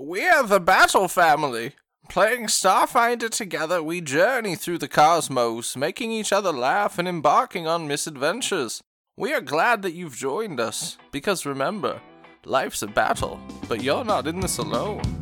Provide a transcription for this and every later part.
We're the Battle Family. Playing Starfinder together, we journey through the cosmos, making each other laugh and embarking on misadventures. We are glad that you've joined us, because remember, life's a battle, but you're not in this alone.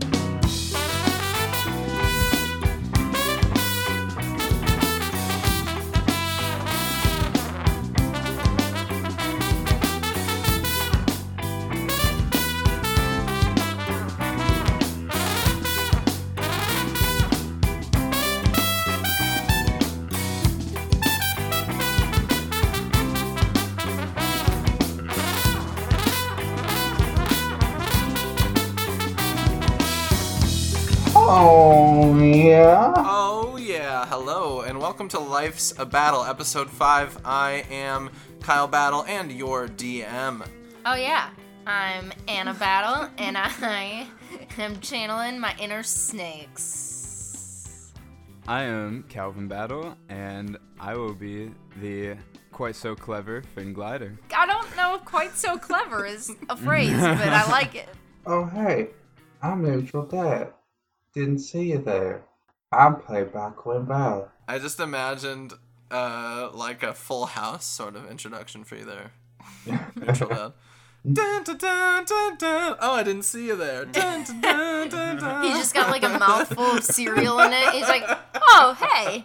Yeah. Oh, yeah. Hello, and welcome to Life's a Battle, Episode 5. I am Kyle Battle and your DM. Oh yeah, I'm Anna Battle, and I am channeling my inner snakes. I am Calvin Battle, and I will be the quite so clever Finn Glider. I don't know if quite so clever is a phrase, but I like it. Oh hey, I'm Neutral Dad. Didn't see you there. I'm playback Quinn Bell. I just imagined uh, like a full house sort of introduction for you there. Neutral Dad. Dun, dun, dun, dun, dun. Oh, I didn't see you there. Dun, dun, dun, dun, dun. He just got like a mouthful of cereal in it. He's like, oh hey,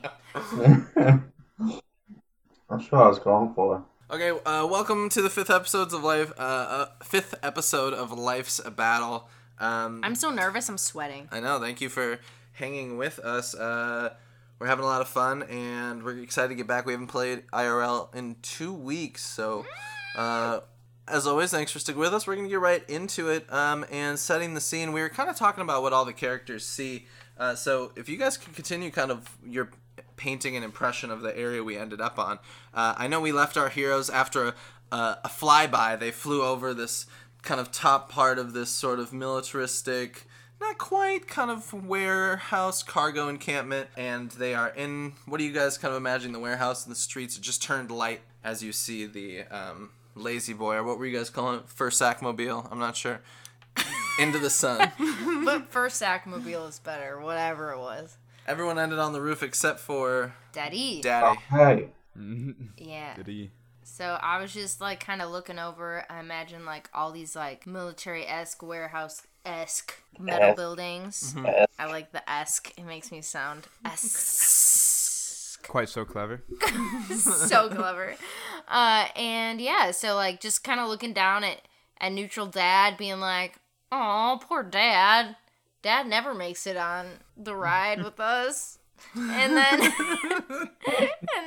That's what I was going for. Okay, uh, welcome to the fifth episodes of life. Uh, uh, fifth episode of Life's a Battle. Um, I'm so nervous, I'm sweating. I know. Thank you for hanging with us. Uh, we're having a lot of fun, and we're excited to get back. We haven't played IRL in two weeks, so uh, as always, thanks for sticking with us. We're gonna get right into it um, and setting the scene. We were kind of talking about what all the characters see. Uh, so if you guys can continue kind of your painting an impression of the area we ended up on. Uh, I know we left our heroes after a, a, a flyby. They flew over this kind of top part of this sort of militaristic, not quite kind of warehouse cargo encampment, and they are in. What do you guys kind of imagine the warehouse and the streets? It just turned light as you see the um, lazy boy, or what were you guys calling it? First sack mobile? I'm not sure. Into the sun. But first Sackmobile is better, whatever it was. Everyone ended on the roof except for Daddy. Oh Daddy. hey. Yeah. Did he? So I was just like kind of looking over. I imagine like all these like military esque warehouse esque metal Esque. buildings. Esque. I like the esque. It makes me sound esque. Quite so clever. so clever. Uh, and yeah, so like just kind of looking down at at neutral dad, being like, "Oh, poor dad. Dad never makes it on the ride with us." And then, and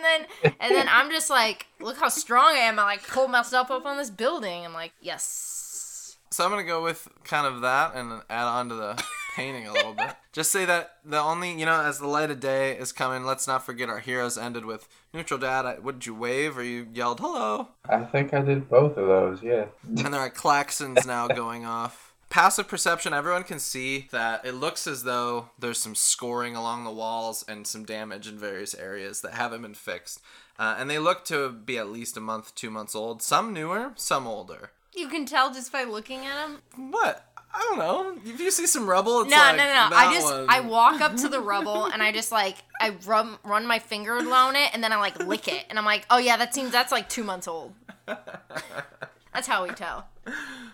then, and then I'm just like, look how strong I am. I like pull myself up on this building. I'm like, yes. So I'm gonna go with kind of that and add on to the painting a little bit. Just say that the only you know as the light of day is coming. Let's not forget our heroes ended with neutral dad. I- What did you wave or you yelled hello? I think I did both of those, yeah. And there are claxons now going off. Passive perception, everyone can see that it looks as though there's some scoring along the walls and some damage in various areas that haven't been fixed. Uh, and they look to be at least a month, two months old. Some newer, some older. You can tell just by looking at them. What? I don't know. If you see some rubble, it's No, like no, no, no. I just one. I walk up to the rubble and I just like I rub run my finger along it and then I like lick it and I'm like, oh yeah, that seems that's like two months old. That's how we tell.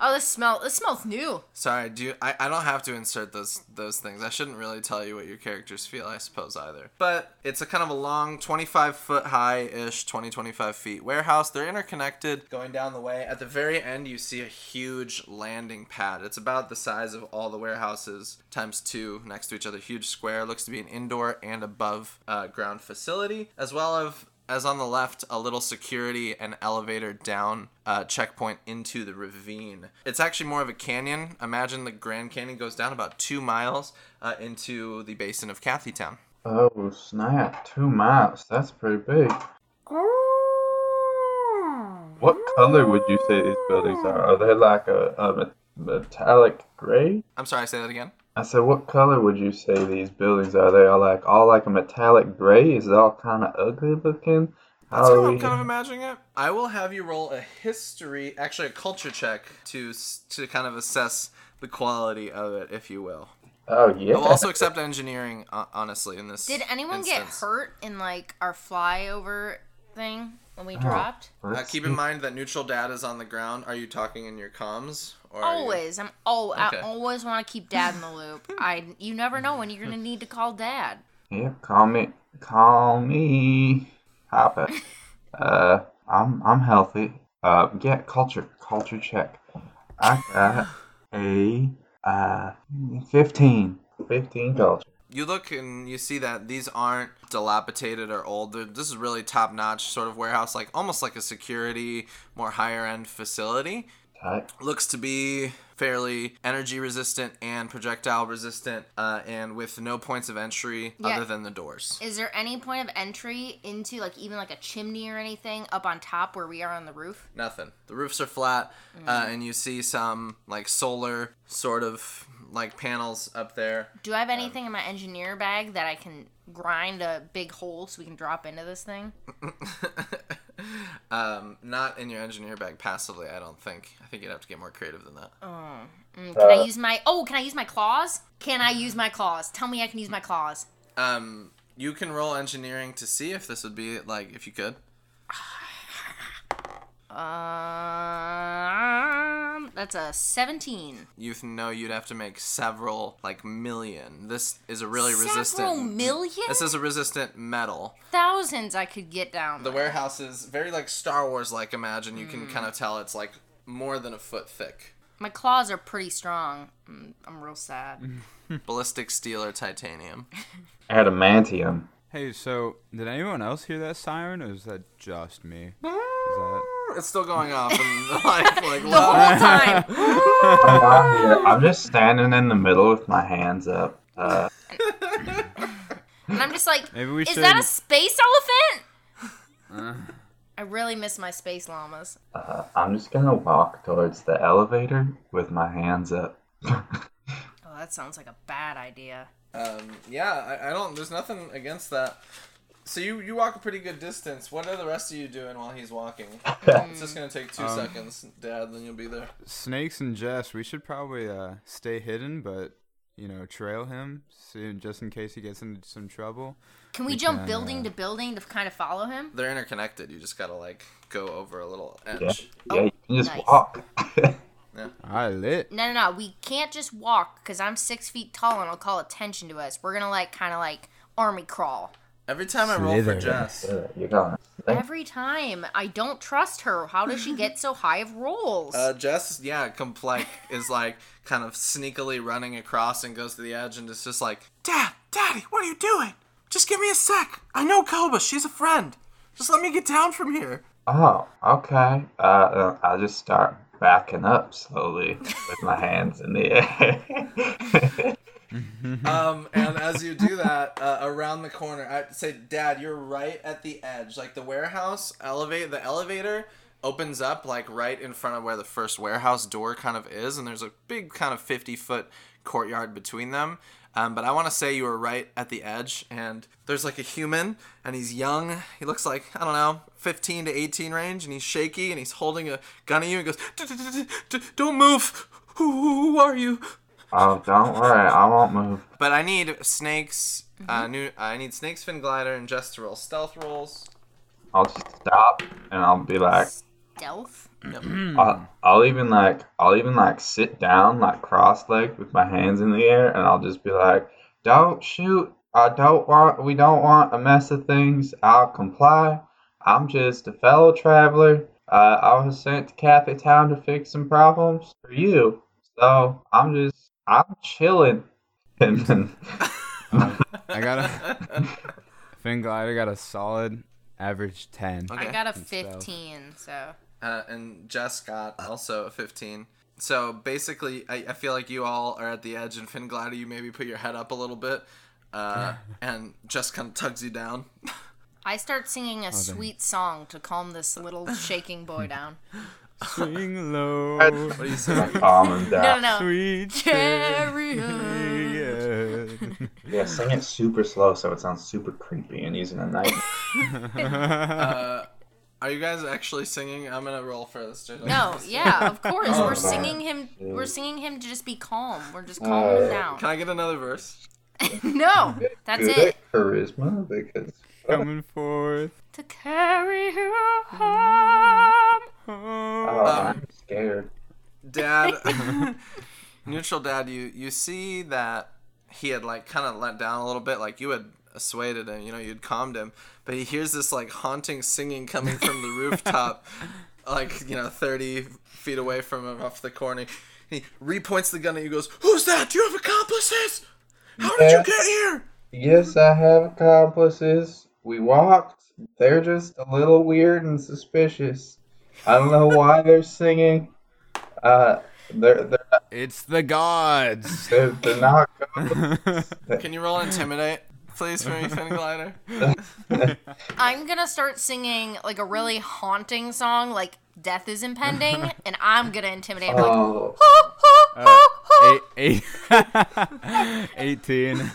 Oh, this smell this smells new. Sorry, do you, I, I don't have to insert those those things. I shouldn't really tell you what your characters feel, I suppose, either. But it's a kind of a long, 25 foot high ish, 20, 25 feet warehouse. They're interconnected going down the way. At the very end, you see a huge landing pad. It's about the size of all the warehouses times two next to each other. Huge square. Looks to be an indoor and above uh, ground facility, as well as as on the left, a little security and elevator down uh, checkpoint into the ravine. It's actually more of a canyon. Imagine the Grand Canyon goes down about two miles uh, into the basin of Cathytown. Oh snap, two miles. That's pretty big. What color would you say these buildings are? Are they like a, a metallic gray? I'm sorry, say that again. I said, what color would you say these buildings are? They are like all like a metallic gray. Is it all kind of ugly looking? That's How how I'm we? kind of imagining it. I will have you roll a history, actually a culture check to to kind of assess the quality of it, if you will. Oh yeah. I'll also accept engineering, uh, honestly, in this. Did anyone get hurt in like our flyover thing when we Oh, dropped? Uh, keep in mind that neutral dad is on the ground. Are you talking in your comms? Or are you- Always. I'm oh Okay. I always want to keep dad in the loop. I you never know when you're gonna need to call dad. Yeah, call me, call me, Papa. uh, I'm I'm healthy. Uh, yeah, culture, culture check. I got a uh, fifteen. Fifteen culture. You look and you see that these aren't dilapidated or old. They're, this is really top notch sort of warehouse, like almost like a security, more higher end facility. Tight. Looks to be fairly energy resistant and projectile resistant, uh, and with no points of entry Yeah. other than the doors. Is there any point of entry into like even like a chimney or anything up on top where we are on the roof? Nothing. The roofs are flat, uh, and you see some like solar sort of like panels up there. Do I have anything in my engineer bag that I can grind a big hole so we can drop into this thing? um, not in your engineer bag passively, I don't think. I think you'd have to get more creative than that. Mm, can I use my oh? Can I use my claws? Can I use my claws? Tell me I can use my claws. Um, you can roll engineering to see if this would be like if you could. Um, that's a seventeen. You th- know you'd have to make several like million. This is a really Several resistant. million? This is a resistant metal. Thousands I could get down. The there. warehouse is very like Star Wars like. Imagine you Hmm. can kind of tell it's like more than a foot thick. My claws are pretty strong. Mm, I'm real sad. Ballistic steel or titanium. Adamantium. Hey, so did anyone else hear that siren, or is that just me? Is that... It's still going off and like like The loud. whole time. I'm out here. I'm just standing in the middle with my hands up. Uh, And I'm just like, Maybe we is should. that a space elephant? I really miss my space llamas. uh, I'm just gonna walk towards the elevator with my hands up. Oh, that sounds like a bad idea. Um, yeah, I, I don't. There's nothing against that. So you you walk a pretty good distance. What are the rest of you doing while he's walking? It's just gonna take two Um, seconds, Dad. Then you'll be there. Snakes and Jess, we should probably uh, stay hidden, but you know, trail him soon, just in case he gets into some trouble. Can we, We jump can, building uh, to building to kind of follow him? They're interconnected. You just gotta like go over a little Yeah, edge. yeah, you can just nice. walk. I lit. No, no, no. We can't just walk because I'm six feet tall and I'll call attention to us. We're gonna like kind of like army crawl. Every time I roll for Slither. Jess, You're going. Every time. I don't trust her. How does she get so high of rolls? uh, Jess, yeah, comp- like is like kind of sneakily running across and goes to the edge and it's just like, Dad, Daddy, what are you doing? Just give me a sec. I know Koba. She's a friend. Just let me get down from here. Oh, okay. Uh, uh, I'll just start backing up slowly with my hands in the air. Um, and as you do that, uh, around the corner, I say, Dad, you're right at the edge. Like the warehouse elevate, the elevator opens up like right in front of where the first warehouse door kind of is, and there's a big kind of 50 foot courtyard between them. Um, but I want to say you were right at the edge, and there's like a human, and he's young. He looks like I don't know, 15 to 18 range, and he's shaky, and he's holding a gun at you, and goes, "D- d- d- d- d- "Don't move. Who are you?" Oh, don't worry. I won't move. But I need snakes. Uh, new. I need snakes, fin glider, and just to roll stealth rolls. I'll just stop and I'll be like, Stealth. I'll, I'll even like, I'll even like sit down like cross-legged with my hands in the air, and I'll just be like, "Don't shoot. I don't want. We don't want a mess of things. I'll comply. I'm just a fellow traveler. Uh, I was sent to Kathy Town to fix some problems for you. So I'm just, I'm chilling." And then, I got a Finn Glider got a solid average ten. Okay. I got a 15, so. Uh, and Jess got also a 15. So basically, I, I feel like you all are at the edge, and Fin Glider, you maybe put your head up a little bit, uh, and Jess kind of tugs you down. I start singing a sweet song to calm this little shaking boy down. Swing low, what do you say? calm him No, down. no, no. sweet Chariot. chariot. Yeah, sing it super slow so it sounds super creepy and he's in a night. Uh, Are you guys actually singing? I'm gonna roll for this. Straight up. No, yeah, of course. Oh, We're man. singing him. We're singing him to just be calm. We're just calming him Uh, down. Can I get another verse? no, that's Good it. Charisma because Coming forth. To carry you home. Oh, Um, I'm scared. Dad, neutral dad, you you see that he had like kind of let down a little bit, like you had assuaded him, you know, you'd calmed him, but he hears this like haunting singing coming from the rooftop, like you know, thirty feet away from him off the corner. He repoints the gun at you, goes, "Who's that? Do you have accomplices? How did Yeah. you get here?" Yes, I have accomplices. We walked. They're just a little weird and suspicious. I don't know why they're singing. Uh, they're they're not, It's the gods. they're, they're not ghosts. Can you roll intimidate, please, for me, Finn Glider? I'm gonna start singing like a really haunting song, like "Death is Impending," and I'm gonna intimidate. him, like, Oh, eight, eight, 18.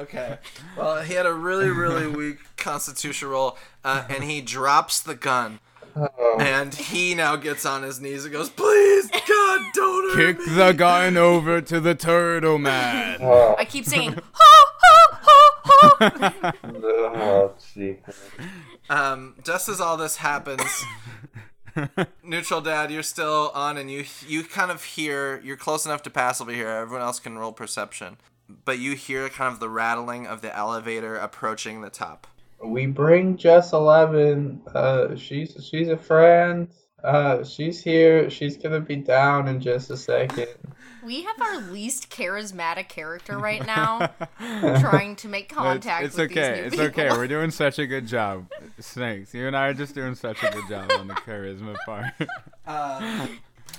Okay. Well, he had a really, really weak constitution roll, uh, and he drops the gun. Oh. And he now gets on his knees and goes, "Please, God, don't hurt Kick me." the gun over to the turtle man. Oh, I keep singing. "Ho, ho, ho, ho." oh, gee. Um, just as all this happens, neutral dad, you're still on, and you you kind of hear. You're close enough to pass over here. Everyone else can roll perception, but you hear kind of the rattling of the elevator approaching the top. We bring Jess Eleven. Uh, she's she's a friend. Uh, she's here. She's gonna be down in just a second. We have our least charismatic character right now, trying to make It's, contact it's with okay. these new It's people. okay. We're doing such a good job. Snakes, you and I are just doing such a good job on the charisma part. Uh,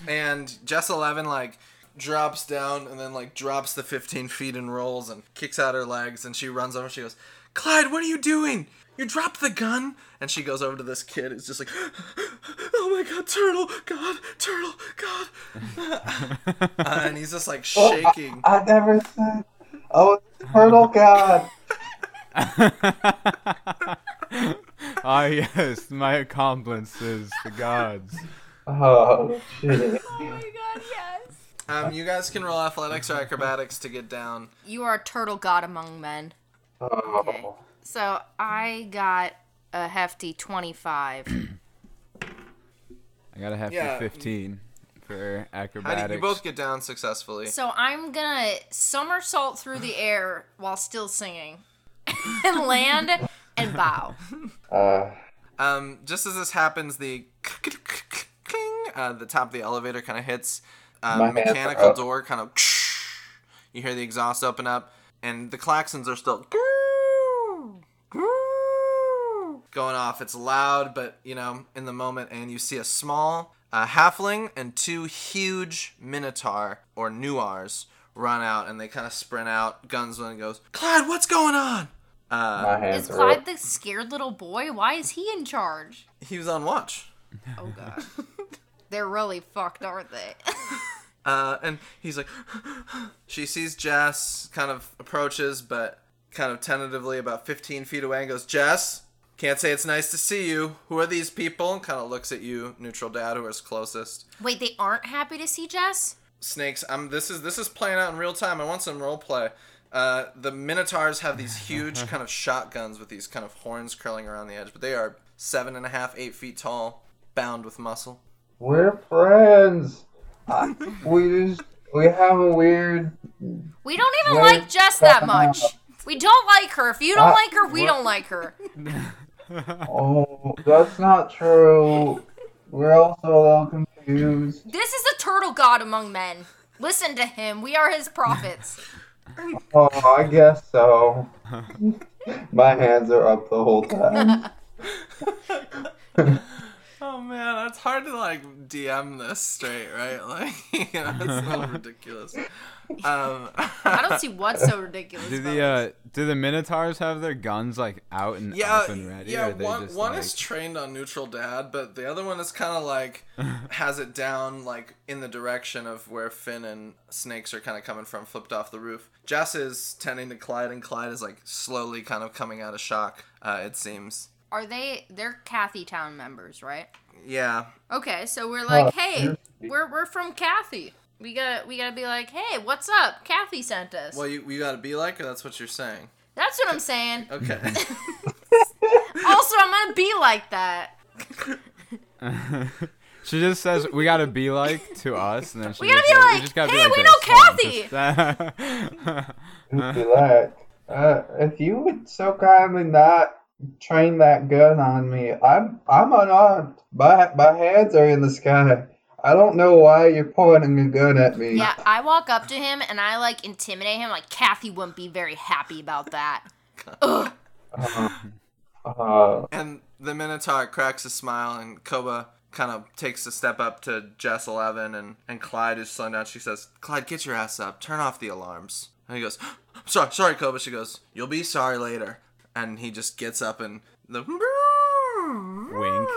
and Jess Eleven like drops down and then like drops the 15 feet and rolls and kicks out her legs and she runs over. She goes, "Clyde, what are you doing? You dropped the gun!" And she goes over to this kid who's just like, "Oh my God, turtle, God, turtle, God!" uh, and he's just like shaking. I never said. Oh, turtle god. ah, yes, my accomplices, the gods. Oh shit. Oh my god, yes. Um, you guys can roll athletics or acrobatics to get down. You are a turtle god among men. Okay. Oh. So I got a hefty 25. I got a hefty Yeah. 15 for How acrobatics. do you both get down successfully? So I'm gonna somersault through the air while still singing, and land and bow. Uh, Um, just as this happens, the uh, the top of the elevator kind of hits. Uh, My hands are mechanical door kind of. You hear the exhaust open up, and the claxons are still going off. It's loud, but you know, in the moment, and you see a small uh, halfling and two huge minotaur or nuars run out, and they kind of sprint out. Guns when goes, Clyde, what's going on? Uh, Is are Clyde up. the scared little boy? Why is he in charge? he was on watch. Oh god. They're really fucked, aren't they? Uh, and he's like, she sees Jess, kind of approaches, but kind of tentatively about 15 feet away and goes, Jess, can't say it's nice to see you. Who are these people? And kind of looks at you, neutral dad, who is closest. Wait, they aren't happy to see Jess? Snakes, I'm, this is this is playing out in real time. I want some role play. Uh, the Minotaurs have these huge kind of shotguns with these kind of horns curling around the edge, but they are seven and a half, eight feet tall, bound with muscle. We're friends. I, we just we have a weird. We don't even Wait, like Jess that much. We don't like her. If you don't Uh, like her, we what? don't like her. Oh, that's not true. We're also a little confused. This is a turtle god among men. Listen to him. We are his prophets. Oh, I guess so. My hands are up the whole time. Oh man, that's hard to like DM this straight, right? Like, you know, it's so ridiculous. Um, I don't see what's so ridiculous. Do the uh, do the minotaurs have their guns like out and yeah, up and ready? yeah. they One just, one like... is trained on neutral dad, but the other one is kind of like has it down like in the direction of where Finn and Snakes are kind of coming from, flipped off the roof. Jess is tending to Clyde, and Clyde is like slowly kind of coming out of shock. Uh, it seems. Are they? They're Kathy Town members, right? Yeah. Okay, so we're like, hey, we're we're from Kathy. We gotta we gotta be like, hey, what's up? Kathy sent us. Well, you, you gotta be like, or that's what you're saying? That's what I'm saying. Okay. Also, I'm gonna be like that. she just says we gotta be like to us, and then she We gotta be says, like, just gotta "Hey, be like we this." know Hold on, just- Relax. Uh, if you would so kindly not train that gun on me, I'm I'm unarmed. My my hands are in the sky. I don't know why you're pointing a gun at me. Yeah, I walk up to him and I like intimidate him. Like Kathy wouldn't be very happy about that. Ugh. Uh, uh, and the Minotaur cracks a smile, and Koba kind of takes a step up to Jess 11, and, and Clyde is slowing down. She says, Clyde, get your ass up. Turn off the alarms. And he goes, sorry, sorry, Koba. She goes, you'll be sorry later. And he just gets up and the Wink.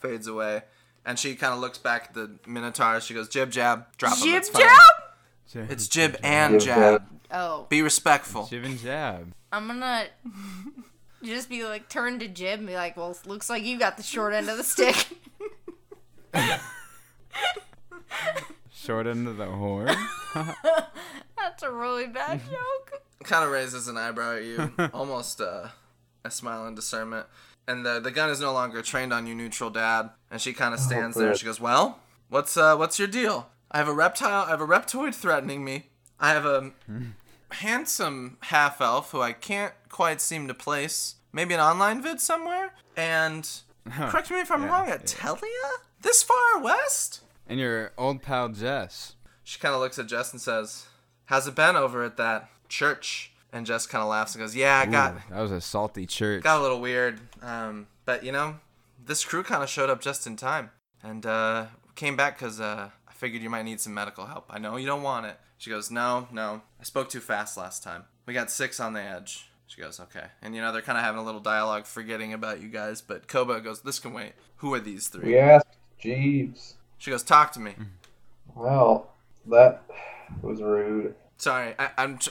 fades away. And she kind of looks back at the Minotaur. She goes, jib, jab, drop him. Jib it's fine." jab. It's jib and Jib, jab. jab. Oh, Be respectful. Jib and jab. I'm gonna just be like turn to Jib and be like, well, looks like you got the short end of the stick. Short end of the horn. That's a really bad joke. Kind of raises an eyebrow at you, almost uh, a smile in discernment. And the the gun is no longer trained on you, neutral dad. And she kind of stands there. She goes, "Well, what's uh, what's your deal? I have a reptile. I have a reptoid threatening me. I have a handsome half elf who I can't quite seem to place. Maybe an online vid somewhere. And correct me if I'm Yeah, wrong. yeah. Atelia, this far west." And your old pal Jess. She kind of looks at Jess and says, "How's it been over at that church?" And Jess kind of laughs and goes, "Yeah, I got." Ooh, that was a salty church. got a little weird. Um, but you know, this crew kind of showed up just in time and uh, came back because uh, I figured you might need some medical help. I know you don't want it. She goes, no, no, I spoke too fast last time. We got six on the edge. She goes, okay. And you know, they're kind of having a little dialogue, forgetting about you guys. But Koba goes, this can wait. Who are these three? we asked Jeeves. She goes, talk to me. Well, that was rude. Sorry, I, I'm. Tr-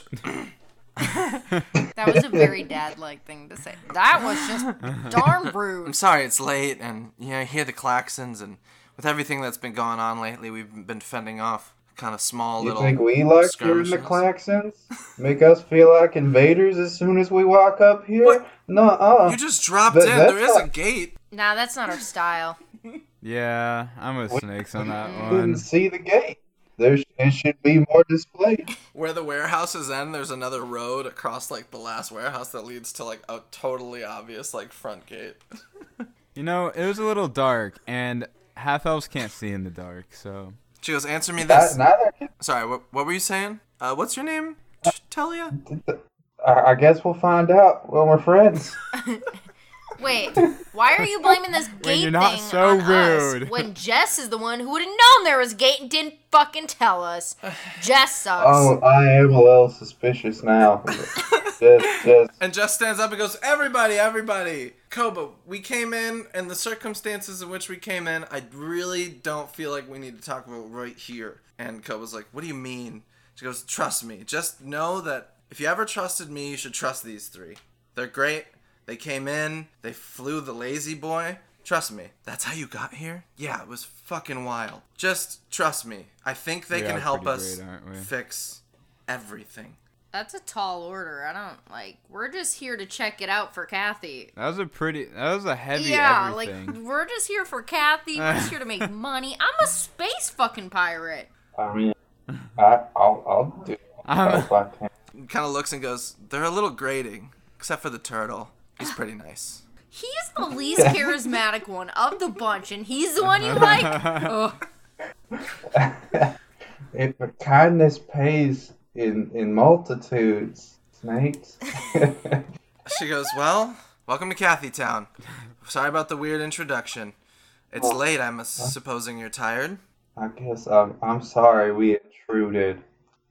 That was a very dad-like thing to say. That was just darn rude. I'm sorry it's late, and you know, I hear the klaxons, and with everything that's been going on lately, we've been fending off kind of small You little. You think we like hearing the skirmishes. claxons? Make us feel like invaders as soon as we walk up here? What? Nuh-uh. You just dropped That- in. that's There is a gate. Nah, that's not our style. Yeah, I'm with Snakes on that Couldn't one. see the gate. There it should be more display. Where the warehouses end, there's another road across like the last warehouse that leads to like a totally obvious like front gate. You know, it was a little dark, and half elves can't see in the dark, so. She goes, "Answer me Not- this." Neither can Sorry, what, what were you saying? Uh, what's your name? T- Telia? I I guess we'll find out when we're friends. Wait, why are you blaming this gate you're not thing so on us rude. when Jess is the one who would have known there was a gate and didn't fucking tell us? Jess sucks. Oh, I am a little suspicious now. just, just, And Jess stands up and goes, "Everybody, everybody, Koba, we came in, and the circumstances in which we came in, I really don't feel like we need to talk about right here." And Koba's like, "What do you mean?" She goes, "Trust me. Just know that if you ever trusted me, you should trust these three. They're great. They came in, they flew the lazy boy." Trust me. That's how you got here? Yeah, it was fucking wild. Just trust me. I think they We can help us great, fix everything. That's a tall order. I don't like. We're just here to check it out for Kathy. That was a pretty. That was a heavy yeah, everything. like we're just here for Kathy. We're just here to make money. I'm a space fucking pirate. I mean, I, I'll, I'll do I'm- if I can. kind of looks and goes, "They're a little grating, except for the turtle. He's pretty nice." He's the least charismatic one of the bunch, and he's the one you uh-huh. like. Ugh. if kindness pays in in multitudes, snakes. She goes, "Well, welcome to Kathy Town. Sorry about the weird introduction. It's oh. late. I'm supposing you're tired." I guess I'm I'm sorry we intruded.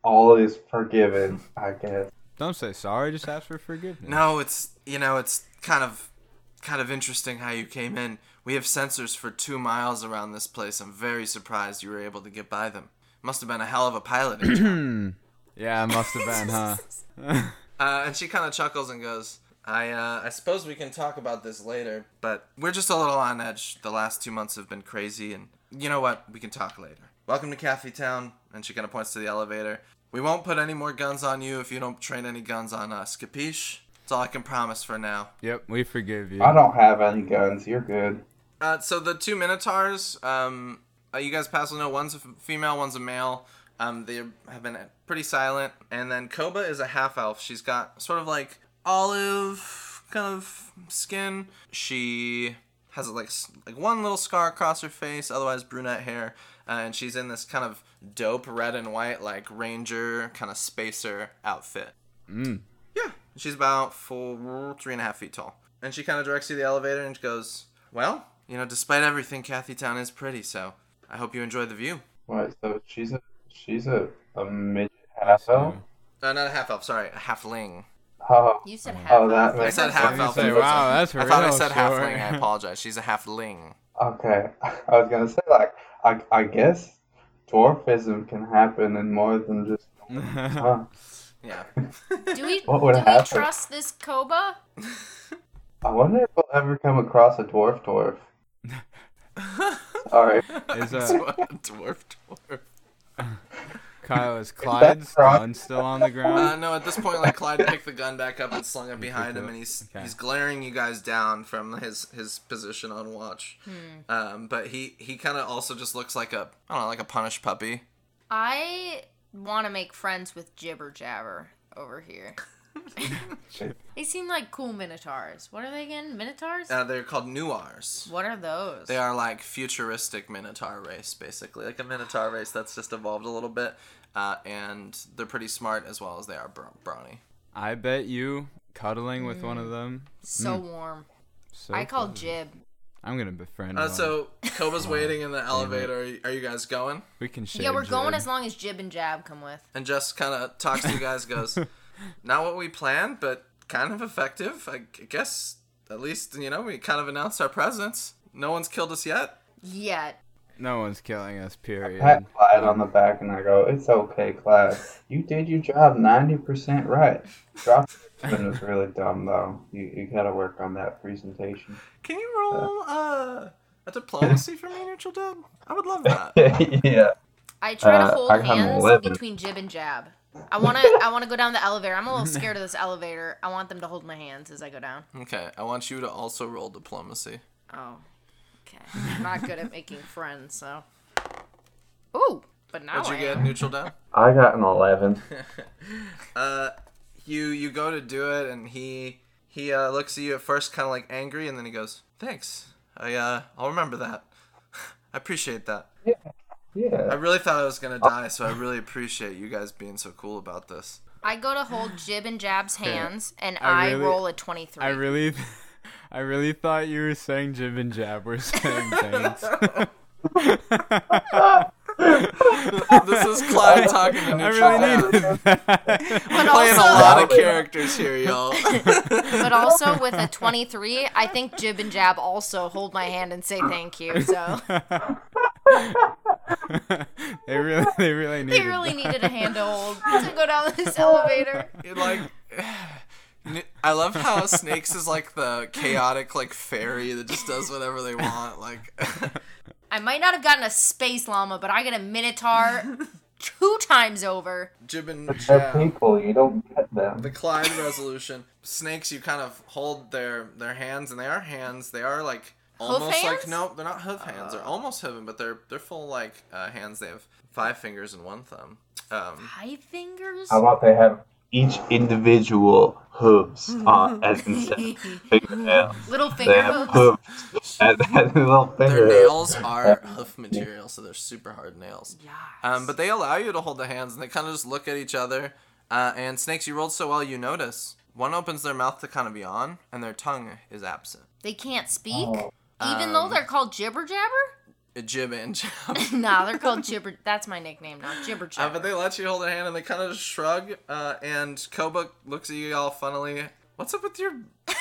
All is forgiven. I guess. Don't say sorry. Just ask for forgiveness. No, it's you know, it's kind of kind of interesting how you came in. We have sensors for two miles around this place. I'm very surprised you were able to get by them. Must have been a hell of a job. Yeah, it must have been, huh? Uh, and she kind of chuckles and goes, I uh, I suppose we can talk about this later, but we're just a little on edge. The last two months have been crazy, and you know what? We can talk later. Welcome to Kathy Town, and she kind of points to the elevator. We won't put any more guns on you if you don't train any guns on us. Capiche? That's all I can promise for now. Yep, we forgive you. I don't have any guns. You're good. Uh, so the two minotaurs, um, uh, you guys pass will know one's a female, one's a male. Um, they have been pretty silent, and then Koba is a half elf. She's got sort of like olive kind of skin. She has like like one little scar across her face, otherwise brunette hair, uh, and she's in this kind of dope red and white like ranger kind of spacer outfit. Mm. Yeah, she's about four, three and a half feet tall. And she kind of directs you to the elevator and she goes, Well, you know, despite everything, Kathy Town is pretty, so I hope you enjoy the view. What? So she's a she's a a midget half elf. Uh, not a half elf, sorry, a halfling. Oh, You said half. Oh, that elf. I makes said half elf. say, wow, that's I thought I said short. halfling. I apologize. She's a halfling. okay. I was gonna say like I I guess dwarfism can happen in more than just. Huh. Yeah. Do we What would do we trust this Koba? I wonder if we'll ever come across a dwarf dwarf. Sorry. Is uh, dwarf, dwarf. Kyle is Clyde's gun still on the ground? Uh, no, at this point, like Clyde picked the gun back up and slung it behind him, and he's Okay. he's glaring you guys down from his his position on watch. Um, but he he kind of also just looks like a I don't know like a punished puppy. I want to make friends with Jibber Jabber over here. They seem like cool minotaurs. What are they again? Minotaurs? Uh, they're called Nuars. what are those? They are like futuristic minotaur race, basically, like a minotaur race that's just evolved a little bit. Uh, and they're pretty smart as well as they are bra- brawny. I bet you cuddling with one of them. so warm. So I call fuzzy. Jib. I'm gonna befriend Uh, so Koba's waiting in the elevator. Are you, are you guys going? we can share. Yeah, we're going as long as Jib and Jab come with. And just kind of talks to you guys. Goes, not what we planned, but kind of effective. I guess at least you know we kind of announced our presence. No one's killed us yet. Yet. No one's killing us. Period. I Pat Clyde on the back and I go, It's okay, Clyde. You did your job ninety percent right. Drop it was really dumb though. You you gotta work on that presentation. Can you roll uh, a diplomacy for me, neutral dub? I would love that. yeah. I try Uh, to hold I got an hands between Jib and Jab. I wanna I wanna go down the elevator. I'm a little scared of this elevator. I want them to hold my hands as I go down. Okay, I want you to also roll diplomacy. Oh. Okay. I'm not good at making friends, so. Ooh, but now What'd you I get, am. neutral down. I got an eleven. Uh, you you go to do it, and he he uh, looks at you at first, kind of like angry, and then he goes, "Thanks. I uh, I'll remember that. I appreciate that. I really thought I was gonna oh. die, so I really appreciate you guys being so cool about this. I go to hold Jib and Jab's hands, and I I, really- roll a 23. I really, I really thought you were saying Jib and Jab were saying thanks. this is Clyde talking to I neutral really Dab. needed that. but Playing a lot of characters here, y'all. but also with a 23, I think Jib and Jab also hold my hand and say thank you. So they really, they really needed. they really that. needed a hand to hold to go down this elevator. You're like. I love how Snakes is like the chaotic like fairy that just does whatever they want. Like I might not have gotten a space llama, but I get a minotaur two times over. Jib and They're Jab. people, you don't get them. the Clyde resolution. Snakes, you kind of hold their their hands, and they are hands. They are like almost hands? like no, they're not hoof hands. They're almost hooven, but they're they're full like uh, hands. They have five fingers and one thumb. Um, Five fingers? How about they have each individual hooves on as instead of fingernails? Little They finger have hooves. hooves as, as little their finger nails are hoof material, so they're super hard nails. Yes. Um, but they allow you to hold the hands, and they kind of just look at each other. Uh, and snakes, you rolled so well, you notice one opens their mouth to kind of yawn, and their tongue is absent. They can't speak? Oh. Even though Um, they're called Jibber Jabber? A jib and jab. nah, they're called Jibber. That's my nickname now. Jibber Uh, Jabber. but they let you hold their hand and they kind of just shrug. Uh, and Koba looks at you all funnily. What's up with your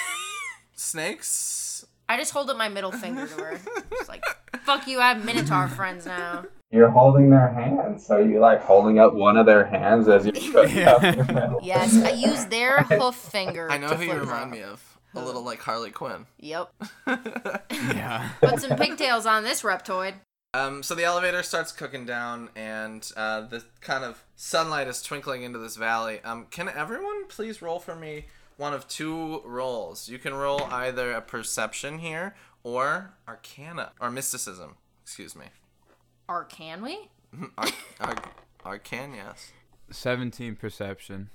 snakes? I just hold up my middle finger to her. Just like, fuck you, I have Minotaur friends now. You're holding their hands, so you're like holding up one of their hands as you're putting up your metal. Yes, I use their hoof finger. I know to who you remind me of. A little like Harley Quinn. Yep. Yeah. Put some pigtails on this reptoid. Um, so the elevator starts cooking down, and uh, the kind of sunlight is twinkling into this valley. Um, can everyone please roll for me one of two rolls? You can roll either a perception here or arcana or mysticism. Excuse me. Or can we? Ar- ar- arcan, yes. 17 perception.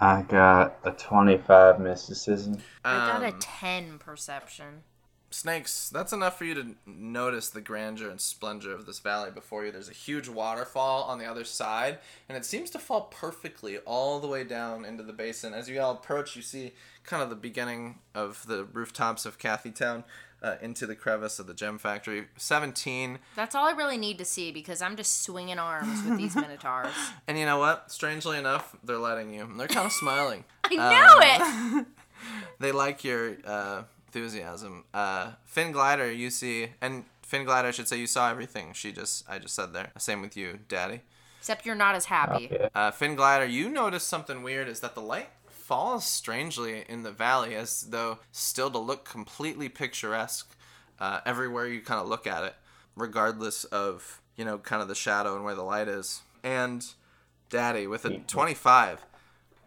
I got a 25 mysticism. I got a Um, 10 perception. Snakes, that's enough for you to notice the grandeur and splendor of this valley before you. There's a huge waterfall on the other side, and it seems to fall perfectly all the way down into the basin. As you all approach, you see kind of the beginning of the rooftops of Cathy Town uh, into the crevice of the gem factory. 17. That's all I really need to see because I'm just swinging arms with these minotaurs. And you know what? Strangely enough, they're letting you. They're kind of smiling. I know it! they like your uh, enthusiasm. Uh, Finn Glider, you see, and Finn Glider, I should say, you saw everything. She just, I just said there. Same with you, Daddy. Except you're not as happy. Okay. Uh, Finn Glider, you noticed something weird is that the light falls strangely in the valley, as though still to look completely picturesque uh, everywhere you kind of look at it, regardless of you know kind of the shadow and where the light is. And Daddy, with a 25,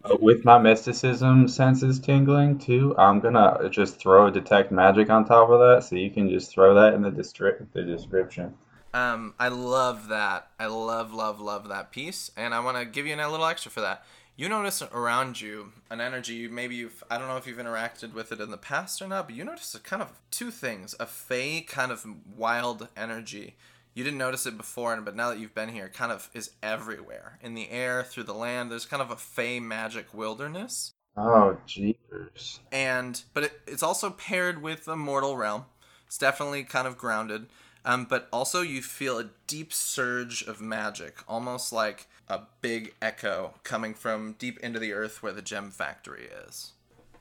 Uh, With my mysticism senses tingling too, I'm gonna just throw a detect magic on top of that, so you can just throw that in the distri- the description. Um, I love that. I love, love, love that piece, and I want to give you a little extra for that. You notice around you an energy. Maybe you've I don't know if you've interacted with it in the past or not, but you notice a kind of two things: a fey kind of wild energy. You didn't notice it before, but now that you've been here, it kind of is everywhere in the air, through the land. There's kind of a fey magic wilderness Oh, jeepers. and but it, it's also paired with a mortal realm. It's definitely kind of grounded, um, but also you feel a deep surge of magic, almost like a big echo coming from deep into the earth where the gem factory is.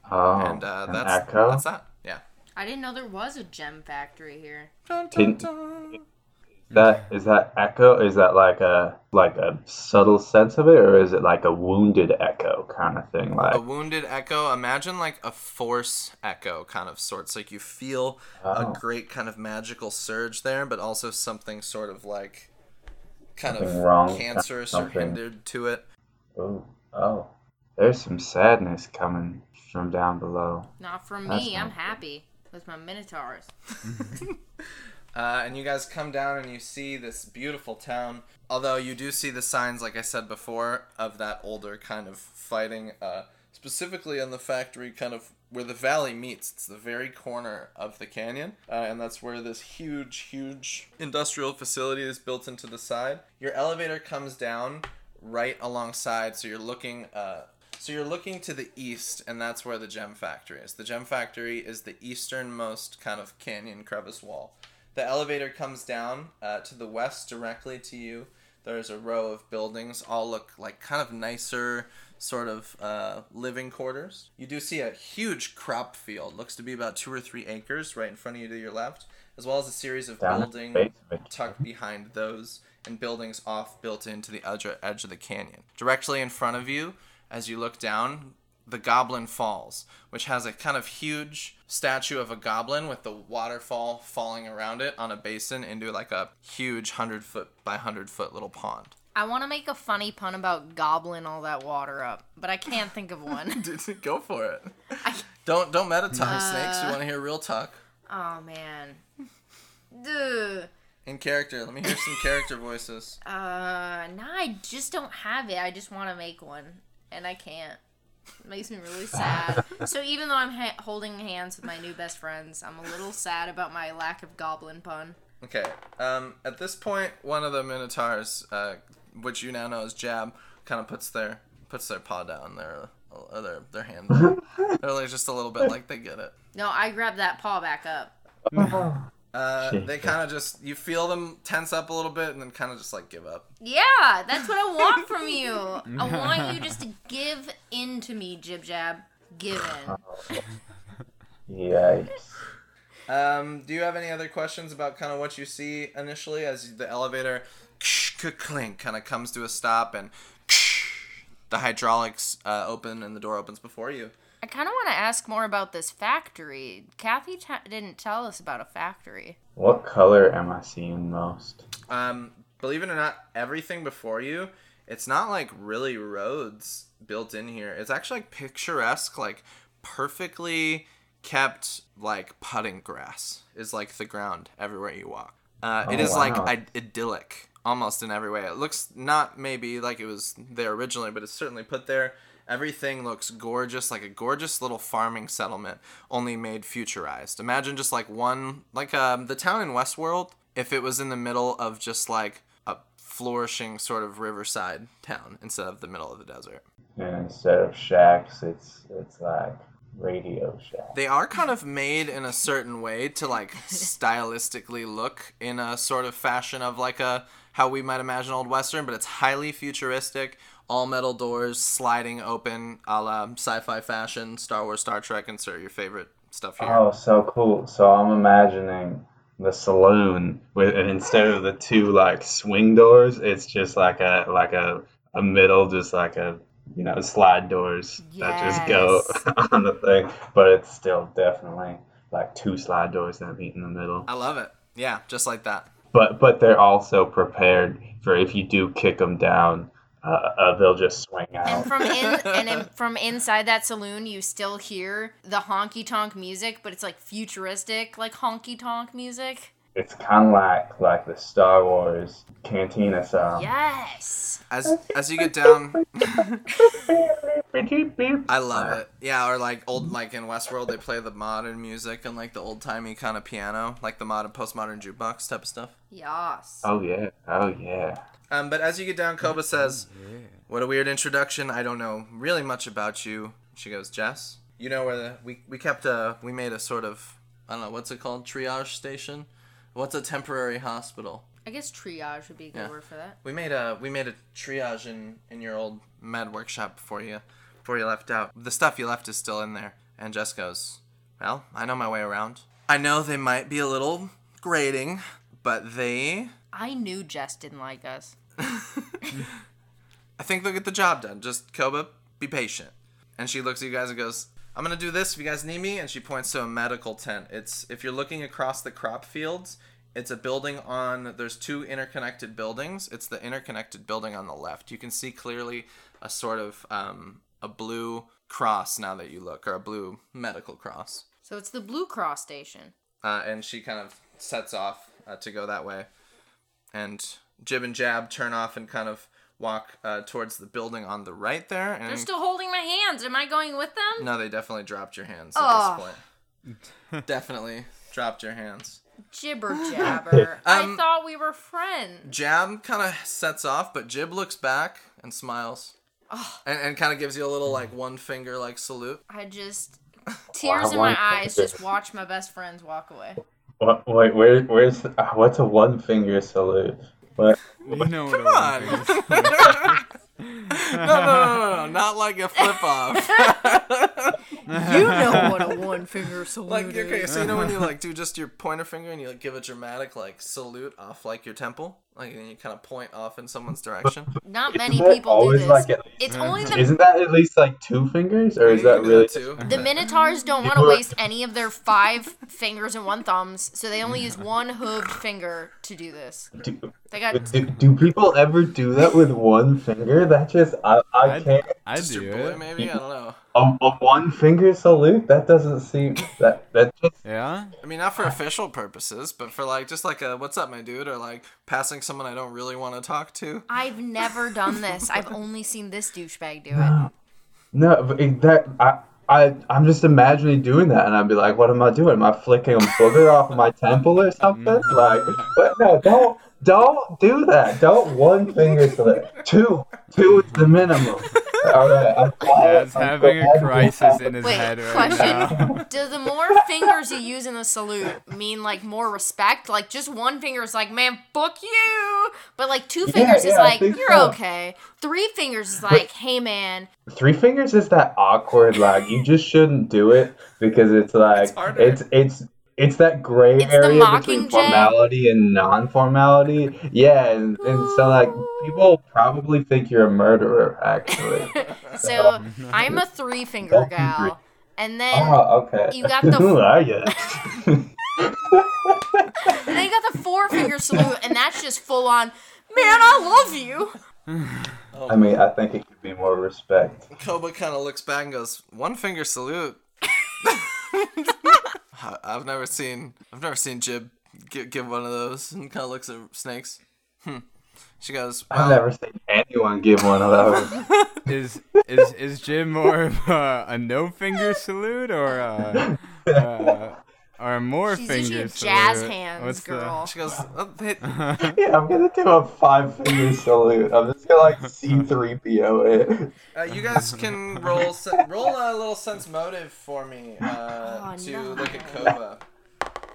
Oh, and uh, an that's echo. that's that. Yeah. I didn't know there was a gem factory here. Dun, dun, Didn't- dun. That is that echo. Is that like a like a subtle sense of it, or is it like a wounded echo kind of thing? Like A wounded echo. Imagine like a force echo kind of sorts. Like you feel a Oh. great kind of magical surge there, but also something sort of like kind of Something wrong, cancerous or hindered to it. oh oh, there's some sadness coming from down below. Not from That's me. I'm not- happy with my minotaurs. Uh, and you guys come down and you see this beautiful town. Although you do see the signs, like I said before, of that older kind of fighting, uh, specifically on the factory, kind of where the valley meets. It's the very corner of the canyon, uh, and that's where this huge, huge industrial facility is built into the side. Your elevator comes down right alongside, so you're looking. Uh, so you're looking to the east, and that's where the gem factory is. The gem factory is the easternmost kind of canyon crevice wall. The elevator comes down uh, to the west directly to you. There's a row of buildings, all look like kind of nicer, sort of uh, living quarters. You do see a huge crop field, looks to be about two or three acres, right in front of you to your left, as well as a series of Down buildings tucked behind those and buildings off built into the edge, edge of the canyon. Directly in front of you, as you look down, the Goblin Falls, which has a kind of huge statue of a goblin with the waterfall falling around it on a basin into like a huge 100 foot by 100 foot little pond. I want to make a funny pun about gobbling all that water up, but I can't think of one. Go for it. Don't don't meta talk, snakes. Uh. We want to hear real talk. oh man. Duh. In character. Let me hear some character voices. Uh, no, I just don't have it. I just want to make one, and I can't. It makes me really sad. so even though I'm ha- holding hands with my new best friends, I'm a little sad about my lack of goblin pun. Okay. Um, at this point, one of the minotaurs, uh, which you now know as Jab, kind of puts their puts their paw down, their uh, their their hand. They're like just a little bit like they get it. No, I grabbed that paw back up. Uh, they kind of just you feel them tense up a little bit and then kind of just like give up. Yeah, that's what I want from you. I want you just to give in to me, Jib Jab. Give in. Yikes. Um, do you have any other questions about kind of what you see initially as the elevator clink kind of comes to a stop, and the hydraulics uh, open and the door opens before you. I kind of want to ask more about this factory. Kathy t- didn't tell us about a factory. What color am I seeing most? Um, believe it or not, everything before you, it's not like really roads built in here. It's actually like picturesque, like perfectly kept like putting grass is like the ground everywhere you walk. Uh, it Oh, is like wow. I- idyllic almost in every way. It looks not maybe like it was there originally, but it's certainly put there. Everything looks gorgeous, like a gorgeous little farming settlement, only made futurized. Imagine just like one, like um, the town in Westworld, if it was in the middle of just like a flourishing sort of riverside town instead of the middle of the desert. And instead of shacks, it's it's like Radio Shack. They are kind of made in a certain way to like stylistically look in a sort of fashion of like a how we might imagine old western, but it's highly futuristic. All metal doors sliding open, a la sci-fi fashion, Star Wars, Star Trek. Insert your favorite stuff here. Oh, so cool. So I'm imagining the saloon with and instead of the two like swing doors, it's just like a like a a middle, just like a you know slide doors that just go on the thing, but it's still definitely like two slide doors that meet in the middle. I love it. Yeah, just like that. But but they're also prepared for if you do kick them down, uh, uh, they'll just swing out. And from in and in, from inside that saloon, you still hear the honky tonk music, but it's like futuristic, like honky tonk music. It's kind of like like the Star Wars cantina sound. Yes. As as you get down, I love it. Yeah, or like old like in Westworld, they play the modern music and like the old timey kind of piano, like the modern postmodern jukebox type of stuff. Yes. Oh yeah, oh yeah. Um, but as you get down, Koba says, "What a weird introduction. I don't know really much about you." She goes, "Jess, you know where the we we kept a we made a sort of I don't know what's it called triage station. What's a temporary hospital? I guess triage would be a good Yeah. word for that. We made a we made a triage in in your old med workshop before you before you left out. The stuff you left is still in there." And Jess goes, "Well, I know my way around. I know they might be a little grating, but they I knew Jess didn't like us. I think they'll get the job done. Just Koba, be patient. And she looks at you guys and goes, I'm gonna do this if you guys need me. And she points to a medical tent. It's if you're looking across the crop fields, it's a building on. There's two interconnected buildings. It's the interconnected building on the left. You can see clearly a sort of um, a blue cross now that you look, or a blue medical cross. So it's the Blue Cross station. Uh, and she kind of sets off uh, to go that way. And Jib and Jab turn off and kind of walk uh, towards the building on the right there. And They're still holding my hands. Am I going with them? no, they definitely dropped your hands at Oh. this point. definitely dropped your hands. Jibber jabber. Um, I thought we were friends. Jab kind of sets off, but Jib looks back and smiles. And, and kind of gives you a little like one finger like salute. I just tears in want my eyes. this. Just watch my best friends walk away. What, wait, where, where's uh, what's a one finger salute? What? You know Come a on. no, no, no, no, no, not like a flip off. You know what a one finger salute like okay, so you know when you like do just your pointer finger and you like give a dramatic like salute off like your temple, like and you kind of point off in someone's direction. Not many Isn't that people do this. like at least- it's only the Isn't that at least like two fingers, or is that really? two? the Minotaurs don't want to waste any of their five fingers and one thumbs, so they only use one hooved finger to do this. Do, They got do, do people ever do that with one finger? That just I, I I'd, can't. I'd do your boy, it. maybe I don't know. A, a one finger salute? That doesn't seem that that just Yeah? I mean, not for official purposes, but for like just like a "What's up, my dude?" or like passing someone I don't really want to talk to. I've never done this. I've only seen this douchebag do it. no. But it- that I. I, I'm just imagining doing that, and I'd be like, "What am I doing? Am I flicking a booger off of my temple or something?" Mm-hmm. Like, but no, don't, don't do that. Don't one finger salute. Two, two is the minimum. All right, I'm glad- Dad's I'm having a crisis in his Wait, head right question. now. Do the more fingers you use in the salute mean like more respect? Like just one finger is like, man, fuck you. But like two fingers is yeah, I like, you're so. okay. Three fingers is like, hey man. Three fingers is that awkward. Like you just shouldn't do it because it's like It's it's it's it's that gray It's area Mockingjay? between formality and non-formality. Yeah, and, and so like oh. people probably think you're a murderer actually. So um, I'm a three finger gal, greedy. and then oh, okay. You got the- Who are you? and then you got the four finger salute, and that's just full on. Man, I love you. I mean, I think it could be more respect. Koba kind of looks back and goes, "One finger salute." I- I've never seen I've never seen Jib give, give one of those and kind of looks at snakes. Hmm. She goes, I've never seen anyone give one of those. Is is is Jim more of a, a no finger salute or a, uh, or a more She's finger usually a salute? jazz hands What's the- girl. She goes, oh, they, yeah, I'm gonna do a five finger salute. I'm just gonna like C3PO it. uh, you guys can roll se- roll a little sense motive for me uh, Oh, to no. look at Koba.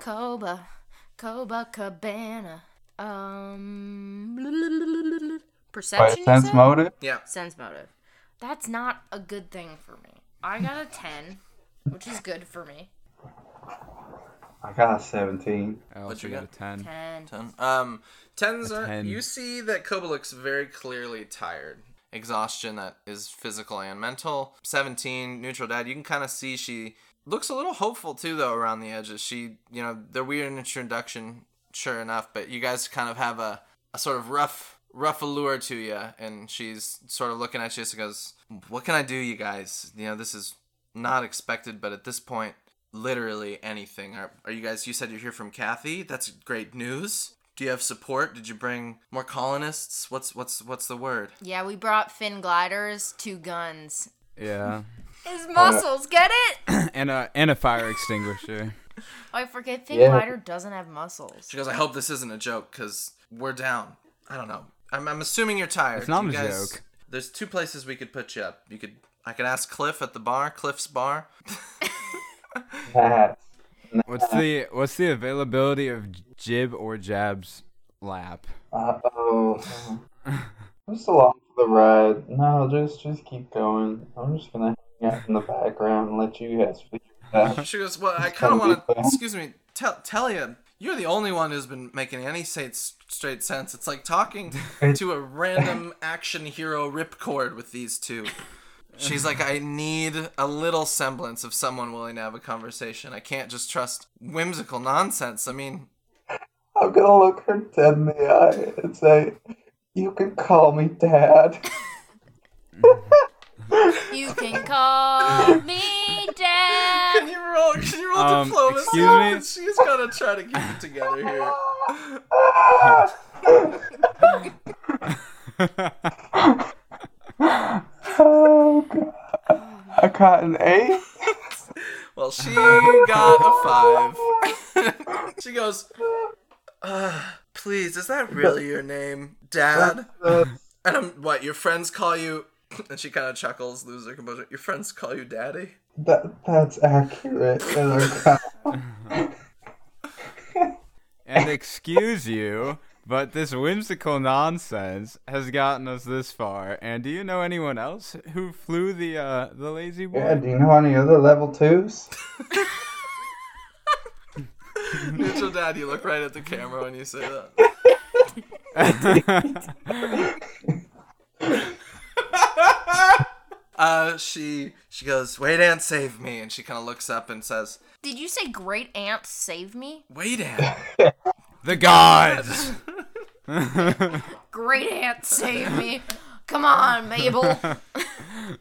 Coba, Coba Cabana. Um, perception. you sense said? motive? Yeah. Sense motive. That's not a good thing for me. I got a ten, which is good for me. I got a 17. I What'd you got a ten. Ten. Ten. Um, tens A are. 10. You see that Koba looks very clearly tired. Exhaustion that is physical and mental. Seventeen, neutral dad. You can kind of see she looks a little hopeful too, though, around the edges. She, you know, they're weird in introduction, sure enough, but you guys kind of have a, a sort of rough, rough allure to you, and she's sort of looking at you and goes, "What can I do, you guys? You know, this is not expected, but at this point, literally anything. Are, are you guys? You said you're here from Kathy. That's great news. Do you have support? Did you bring more colonists? What's what's what's the word? Yeah, we brought Finn gliders, two guns. Yeah, His muscles, get it? and a and a fire extinguisher. Oh, I forget. Finn Yeah. glider doesn't have muscles. She goes. I hope this isn't a joke because we're down. I don't know. I'm, I'm assuming you're tired. It's not You a guys- joke. There's two places we could put you up. You could. I could ask Cliff at the bar. Cliff's bar. That. What's the what's the availability of Jib or Jab's lap? Uh oh. Just along for the ride. No, just just keep going. I'm just gonna hang out in the background and let you guys figure it out. She goes, "Well, I kind of wanna. Excuse me, tell Talia, you're the only one who's been making any straight straight sense. It's like talking to a random action hero ripcord with these two. She's like, I need a little semblance of someone willing to have a conversation. I can't just trust whimsical nonsense. I mean, I'm gonna look her dead in the eye and say, "You can call me Dad." You can call me Dad. can Dad. you roll? Can you roll Um, diplomacy? excuse me? 'Cause She's gotta try to keep it together here. oh god. I got an eight. Well, she got a five. she goes, uh, please, is that really your name, Dad? And I'm, what, your friends call you, and she kind of chuckles, loses her composure. Your friends call you Daddy? that that's accurate. And I'm kind And excuse you, but this whimsical nonsense has gotten us this far. And do you know anyone else who flew the uh, the lazy boy? yeah, do you know any other level twos? Neutral Dad, you look right at the camera when you say that. Uh, she she goes, wait, Aunt, save me, and she kind of looks up and says, Did you say great aunt save me? wait, Aunt. the gods. Great aunt save me. Come on, Mabel.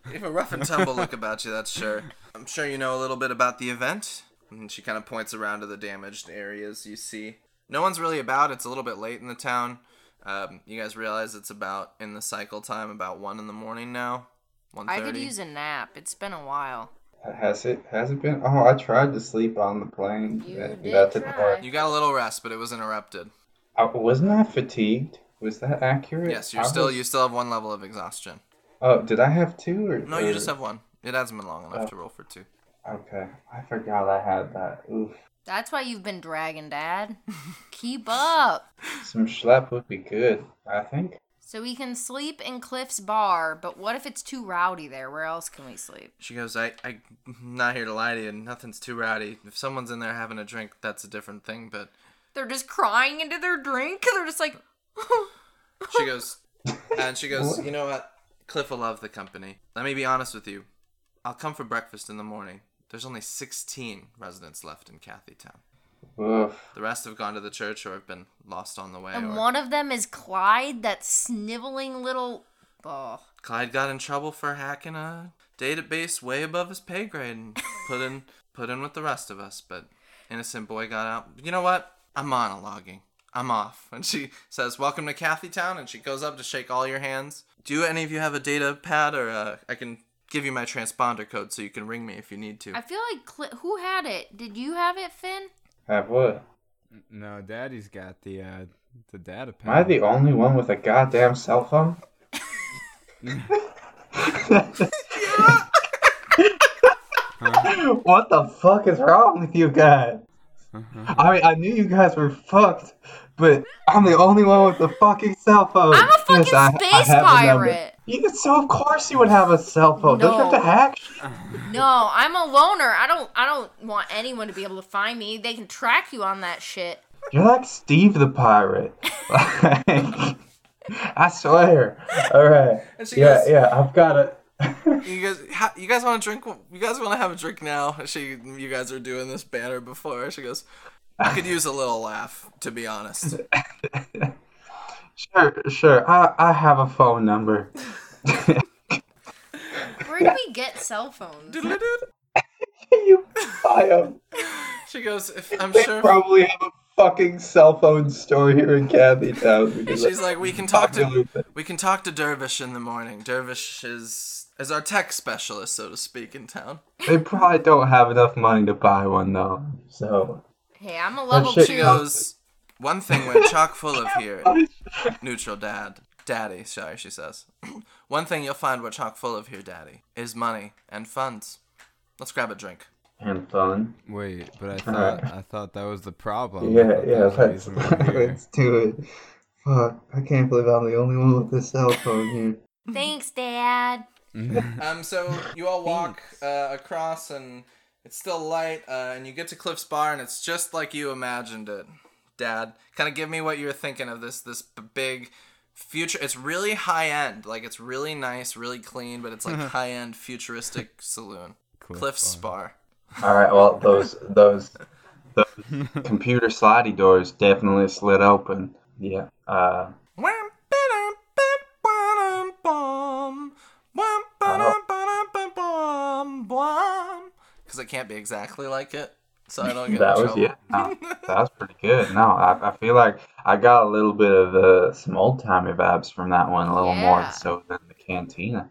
You have a rough and tumble look about you, that's sure. I'm sure you know a little bit about the event. And she kind of points around to the damaged areas you see. No one's really about. It's a little bit late in the town. Um, you guys realize it's about in the cycle time, about one in the morning now. One I could thirty. use a nap. It's been a while. Has it? Has it been? Oh, I tried to sleep on the plane. You That- did that didn't try. You got a little rest, but it was interrupted. I, wasn't I fatigued? Was that accurate? Yes, you're I still was- you still have one level of exhaustion. Oh, did I have two or? No, you just have one. It hasn't been long enough Oh. to roll for two. Okay, I forgot I had that. Oof. That's why you've been dragging, Dad. Keep up. Some schlep would be good. I think. So we can sleep in Cliff's bar, but what if it's too rowdy there? Where else can we sleep? She goes, I, I'm not here to lie to you. Nothing's too rowdy. If someone's in there having a drink, that's a different thing. But They're just crying into their drink. They're just like, she goes, and she goes, you know what? Cliff will love the company. Let me be honest with you. I'll come for breakfast in the morning. There's only 16 residents left in Kathy Town. Oof. The rest have gone to the church or have been lost on the way. and or one of them is Clyde, that sniveling little. Oh, Clyde got in trouble for hacking a database way above his pay grade and put in put in with the rest of us. But innocent boy got out. You know what? I'm monologuing. I'm off. And she says, "Welcome to Kathy Town," and she goes up to shake all your hands. Do any of you have a data pad, or uh, I can give you my transponder code so you can ring me if you need to. I feel like Cl- who had it? Did you have it, Finn? Have what? No, Daddy's got the uh the data pad. Am I the only one with a goddamn cell phone? what the fuck is wrong with you guys? I mean, I knew you guys were fucked, but I'm the only one with the fucking cell phone. I'm a fucking Yes, I- I space have a number. pirate. You, so of course you would have a cell phone. Don't you have to hack? No, I'm a loner. I don't. I don't want anyone to be able to find me. They can track you on that shit. You're like Steve the pirate. I swear. All right. Yeah, goes- yeah. I've got it. You guys, ha, you guys want to drink? You guys want to have a drink now? She, you guys are doing this banner before. She goes, I could use a little laugh, to be honest. Sure, sure. I I have a phone number. Where do we get cell phones? Doodle-doo. you buy 'em. She goes, if, I'm They sure. probably have a fucking cell phone store here in Kathy Town. She's like, we can talk to thing. we can talk to Dervish in the morning. Dervish is is our tech specialist, so to speak, in town. They probably don't have enough money to buy one though. So Hey, I'm a level shit. She two. goes, one thing we're chock full of here, neutral dad, daddy. Sorry, she says. one thing you'll find we're chock full of here, daddy, is money and funds. Let's grab a drink. and fun. Wait, but I thought I thought that was the problem. Yeah, yeah. was the Let's reason we're here. let's do it. Fuck! I can't believe I'm the only one with a cell phone here. Thanks, Dad. Um, so you all walk uh, across, and it's still light, uh, and you get to Cliff's Bar, and it's just like you imagined it. Dad, kind of give me what you were thinking of this this b- big future. It's really high end, like it's really nice, really clean, but it's like high end futuristic saloon. Cliff Cliff's Bar. Bar. All right. Well, those those those computer slidey doors definitely slid open. Yeah. Uh. Because it can't be exactly like it, so I don't get That in was trouble. yeah. No, that was pretty good. No, I, I feel like I got a little bit of uh, some old timey vibes from that one, a little more so than the cantina.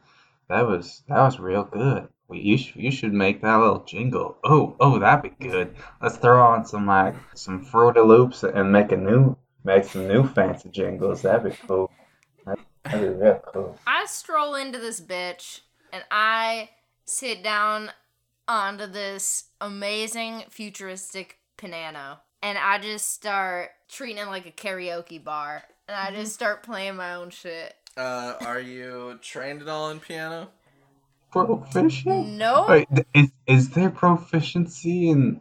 That was that was real good. We, you should you should make that little jingle. Oh oh, that'd be good. Let's throw on some like some Fruity Loops and make a new make some new fancy jingles. That'd be cool. That'd, that'd be real cool. I stroll into this bitch and I sit down onto this amazing futuristic piano and I just start treating it like a karaoke bar and I just start playing my own shit. Uh, are you trained at all in piano? Proficient. No, Wait, is is there proficiency in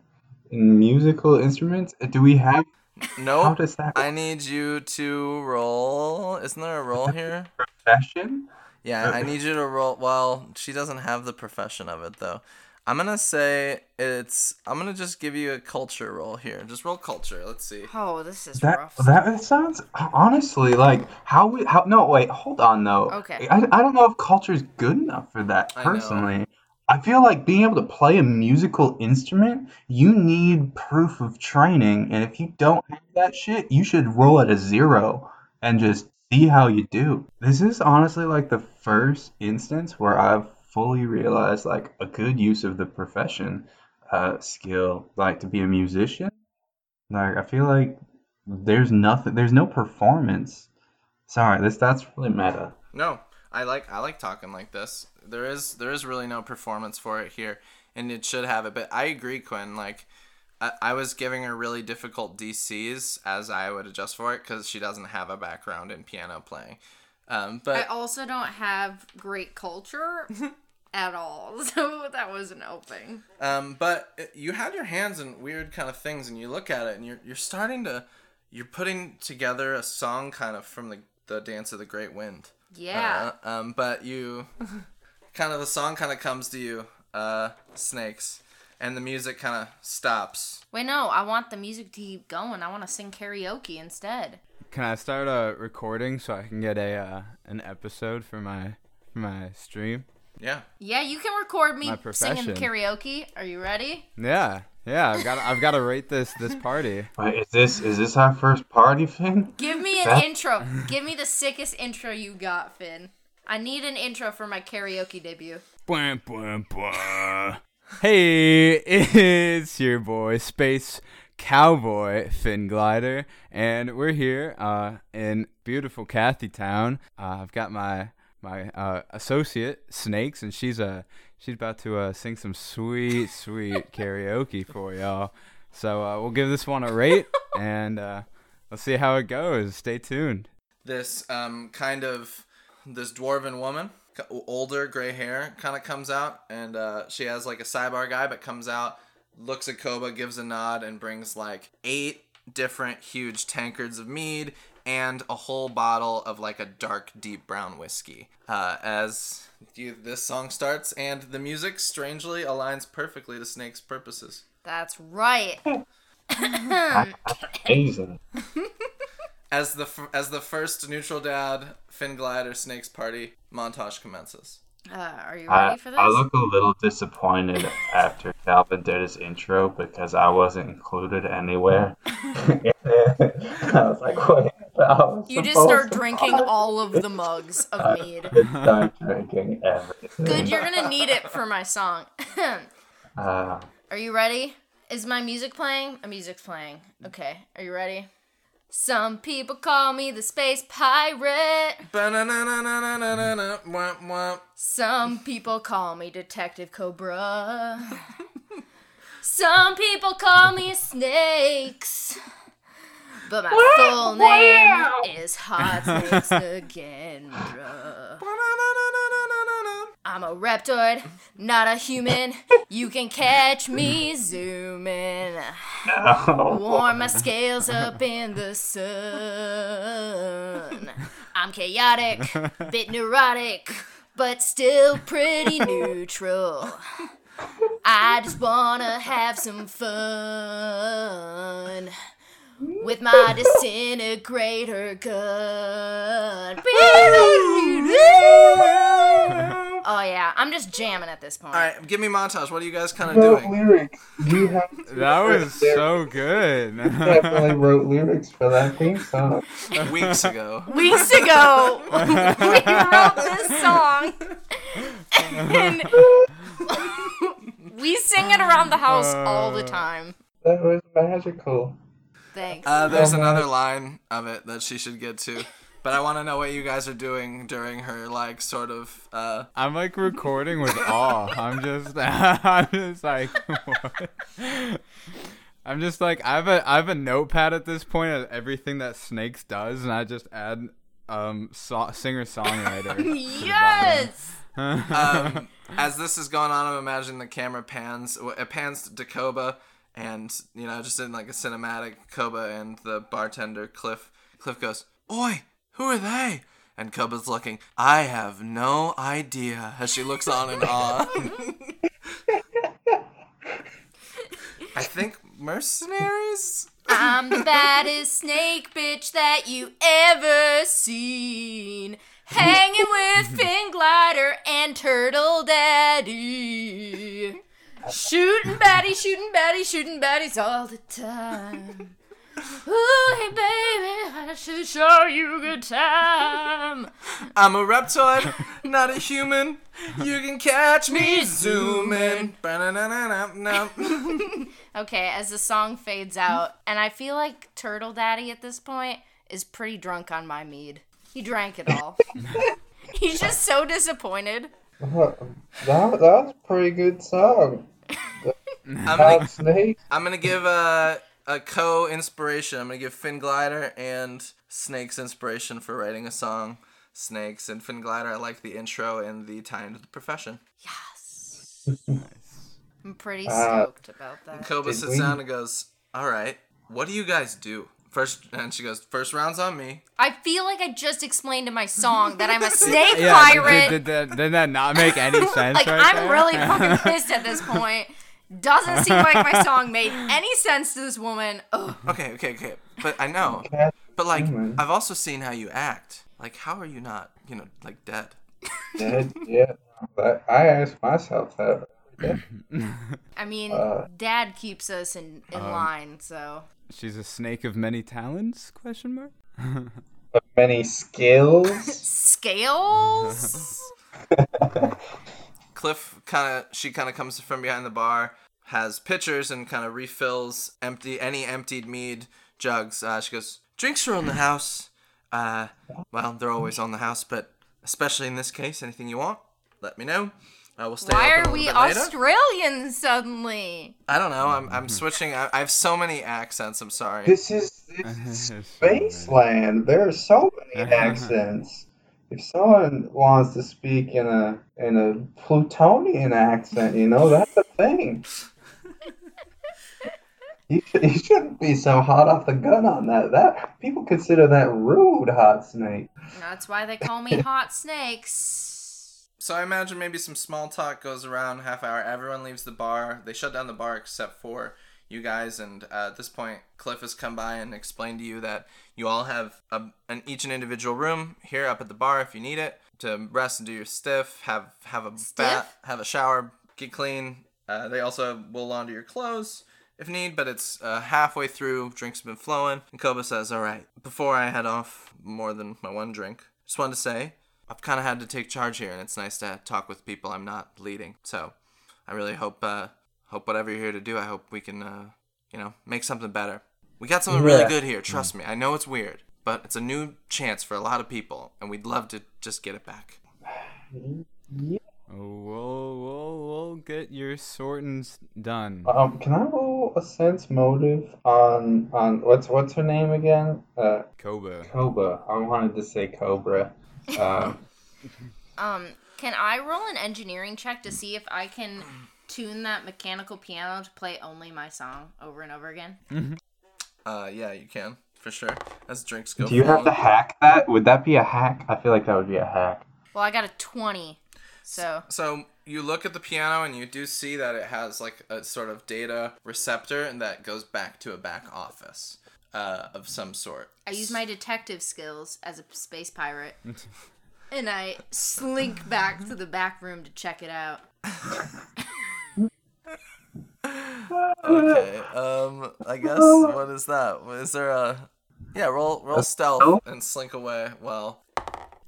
in musical instruments? Do we have? How Nope. does that I need you to roll. Isn't there a roll here? profession? Yeah, I need you to roll. Well, she doesn't have the profession of it though. I'm gonna say it's. I'm gonna just give you a culture roll here. Just roll culture. Let's see. oh, this is That rough. that sounds honestly like how we how no wait hold on though Okay. I, I don't know if culture is good enough for that I personally I feel like being able to play a musical instrument you need proof of training and if you don't have that shit you should roll at a zero and just see how you do this is honestly like the first instance where I've fully realize like a good use of the profession uh, skill like to be a musician like I feel like there's nothing there's no performance. Sorry, this that's really meta. No, I like I like talking like this. There is there is really no performance for it here, and it should have it. But I agree, Quinn. Like, I, I was giving her really difficult DCs as I would adjust for it because she doesn't have a background in piano playing. Um, but I also don't have great culture at all, so that wasn't helping. um, but you had your hands in weird kind of things, and you look at it, and you're you're starting to you're putting together a song kind of from the the Dance of the Great Wind. Yeah. Uh, um, but you kind of the song kind of comes to you, uh, snakes, and the music kind of stops. Wait, no, I want the music to keep going. I want to sing karaoke instead. Can I start a recording so I can get a uh, an episode for my for my stream? Yeah. Yeah, you can record me singing karaoke. Are you ready? Yeah, yeah. I've got I've got to rate this this party. Wait, is this is this our first party, Finn? Give me an That- intro. Give me the sickest intro you got, Finn. I need an intro for my karaoke debut. Bwah, bwah, bwah. Hey, it's your boy Space Cowboy Finn Glider, and we're here uh, in beautiful Cathy Town. Uh, I've got my my uh, associate Snakes, and she's uh she's about to uh, sing some sweet sweet karaoke for y'all. So uh, we'll give this one a rate, and uh, let's see how it goes. Stay tuned. this um, kind of this dwarven woman older gray hair kind of comes out and uh, she has like a sidebar guy but comes out looks at koba gives a nod and brings like eight different huge tankards of mead and a whole bottle of like a dark deep brown whiskey uh, as you, this song starts and the music strangely aligns perfectly to snake's purposes That's right. Amazing. as the f- as the first neutral dad Finn Glider Snake's party montage commences. Uh, are you ready I, for this? I look a little disappointed after Calvin did his intro because I wasn't included anywhere. I was like, wait, I was you just start drinking all of the mugs of mead. start drinking everything. Good, you're gonna need it for my song. Uh, Are you ready? Is my music playing? My music's playing. Okay, are you ready? Some people call me the space pirate. Some people call me Detective Cobra. Some people call me Snakes. But my full name is Hot. Ba-na-na-na-na-na-na-na. I'm a reptoid, not a human. You can catch me zooming. Warm my scales up in the sun. I'm chaotic, bit neurotic, but still pretty neutral. I just wanna have some fun with my disintegrator gun. Oh yeah, I'm just jamming at this point. All right, give me montage. What are you guys kind of doing? lyrics. You have That was so good. definitely wrote lyrics for that theme song. Weeks ago. Weeks ago, we wrote this song, and we sing it around the house all the time. That was magical. Thanks. Uh, there's Oh, another line of it that she should get to, but I want to know what you guys are doing during her like sort of. Uh, I'm like recording with awe. I'm just, I'm just like, what? I'm just like, I have a, I have a notepad at this point of everything that Snakes does, and I just add, um, so- singer songwriter. yes. um, as this is going on, I'm imagining the camera pans. It pans to Koba, and you know, just in like a cinematic, Koba and the bartender Cliff. Cliff goes, "Oi, who are they?" And Koba's looking. I have no idea. As she looks on and on I think mercenaries. I'm the baddest snake bitch that you ever seen. Hanging with Finn Glider and Turtle Daddy. Shooting baddies, shooting baddies, shooting baddies all the time. Ooh, hey baby, I should show you a good time. I'm a reptoid, not a human. You can catch me zooming. Ba-na-na-na-na-na. Okay, as the song fades out, and I feel like Turtle Daddy at this point is pretty drunk on my mead. He drank it all. He's just so disappointed. That, that was a pretty good song. I'm gonna, Snake. I'm gonna give a a co inspiration. I'm gonna give Finn Glider and Snake's inspiration for writing a song snakes. And Finn Glider, I like the intro and the tie into the profession. Yes. I'm pretty Uh, stoked about that. Koba Did sits we- down and goes, "All right, what do you guys do?" First, and she goes, first round's on me. I feel like I just explained in my song that I'm a snake Yeah, pirate. did, did, that, did that not make any sense? like right I'm there? really fucking pissed at this point. Doesn't seem like my song made any sense to this woman. Ugh. Okay, okay, okay. But I know. But like. I've also seen how you act. Like, how are you not, you know, like dead? dead. Yeah, but I ask myself that. Yeah. I mean, Uh, Dad keeps us in, in Um, line, so She's a snake of many talons? Question mark. But many skills. scales. Cliff kind of, she kind of comes from behind the bar, has pitchers, and kind of refills empty any emptied mead jugs. Uh, she goes, "Drinks are on the house. Uh, well, they're always on the house, but especially in this case, anything you want, let me know. I will stay Why open a are we little bit later." Australians suddenly? I don't know. I'm, I'm switching. I, I have so many accents. I'm sorry. This is this is Spaceland. There are so many accents. If someone wants to speak in a in a Plutonian accent, you know that's a thing. You, should, you shouldn't be so hot off the gun on that. That people consider that rude, hot snake. That's why they call me Hot Snakes. So I imagine maybe some small talk goes around half hour. Everyone leaves the bar. They shut down the bar except for you guys. And uh, at this point, Cliff has come by and explained to you that you all have a, an each an individual room here up at the bar if you need it to rest and do your stiff. Have have a bath, have a shower, get clean. Uh, they also will launder your clothes if need, but it's uh, halfway through. Drinks have been flowing, and Koba says, "All right, before I head off, more than my one drink, just wanted to say." I've kind of had to take charge here, and it's nice to talk with people I'm not leading. So, I really hope, uh, hope whatever you're here to do, I hope we can, uh, you know, make something better. We got something really Yeah. good here. Trust me. I know it's weird, but it's a new chance for a lot of people, and we'd love to just get it back. Yeah. Oh, we'll, we'll, we'll get your sortings done. Um, can I roll a sense motive on on what's what's her name again? Uh, Koba. Cobra. I wanted to say Cobra. Um, Um, can I roll an engineering check to see if I can tune that mechanical piano to play only my song over and over again? Uh, yeah, you can for sure. As drinks go. do you have to hack that? Would that be a hack? I feel like that would be a hack. Well, I got a 20. So, So you look at the piano and you do see that it has like a sort of data receptor and that goes back to a back office uh, of some sort. I use my detective skills as a space pirate. and I slink back to the back room to check it out. Okay. Um. I guess what is that? Is there a? Yeah. Roll roll stealth and slink away. Well.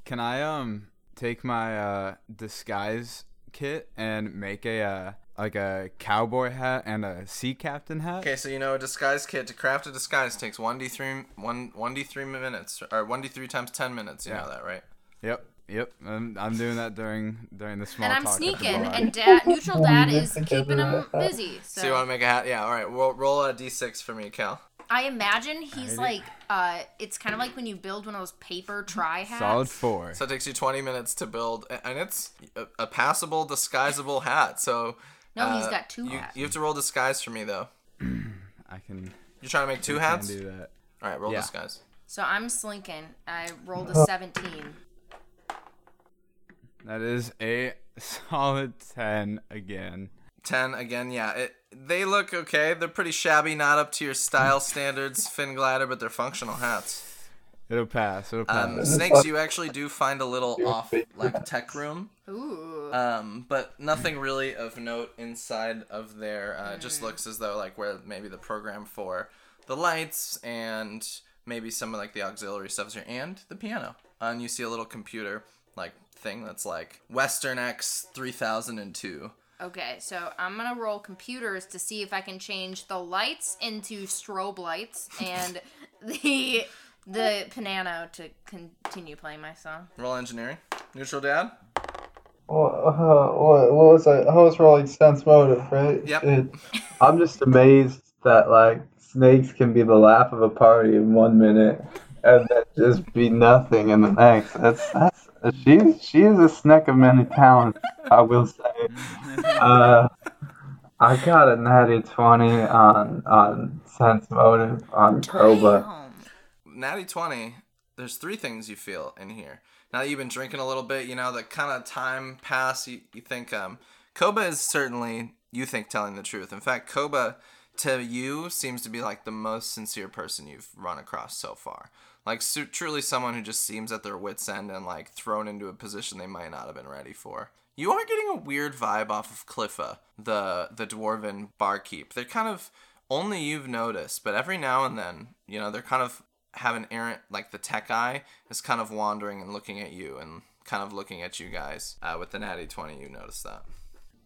Can I um take my uh disguise kit and make a uh like a cowboy hat and a sea captain hat? Okay. So you know a disguise kit to craft a disguise takes one d three one one d three minutes or one d three times ten minutes. You Yeah. know that, right? Yep. Yep. I'm, I'm doing that during during the small and I'm talk sneaking, and dad, neutral dad Weave it is together keeping him busy. So, So you want to make a hat? Yeah. All right. Roll roll a d six for me, Cal. I imagine he's Alrighty. like, uh, it's kind of like when you build one of those paper tri hats. Solid four. So it takes you 20 minutes to build, and it's a, a passable, disguisable hat. So No, he's uh, got two you, hats. You have to roll disguise for me though. I can, You're trying to make two hats. can hats. do that. All right, roll Yeah. disguise. So I'm slinking. I rolled a uh. 17. That is a solid ten again. 10 again. Yeah, it, they look okay. They're pretty shabby, not up to your style standards, Finn Glider, but they're functional hats. It'll pass. It'll pass. Um, snakes, you actually do find a little off, like tech room. Ooh. Um, but nothing really of note inside of there. Uh, it just looks as though like where maybe the program for the lights and maybe some of like the auxiliary stuff is here and the piano. Uh, and you see a little computer like thing that's like Western X three thousand and two. Okay, so I'm gonna roll computers to see if I can change the lights into strobe lights and the the piano to continue playing my song. Roll engineering. Neutral dad. What, uh, what, what was I? I was rolling sense motive, right? Yep. It- I'm just amazed that like snakes can be the laugh of a party in one minute, and then just be nothing in the next. That's that's she she is a snack of many talents. I will say. Uh, I got a natty twenty on on sense motive on Koba. Natty 20, there's three things you feel in here. Now that you've been drinking a little bit, you know, the kind of time pass, you, you think, um, Koba is certainly, you think, telling the truth. In fact, Koba, to you, seems to be like the most sincere person you've run across so far. Like, truly someone who just seems at their wits' end and, like, thrown into a position they might not have been ready for. You are getting a weird vibe off of Cliffa, the the dwarven barkeep. They're kind of only you've noticed, but every now and then, you know, they're kind of have an errant like the tech eye is kind of wandering and looking at you and kind of looking at you guys. Uh, with the natty twenty, you notice that.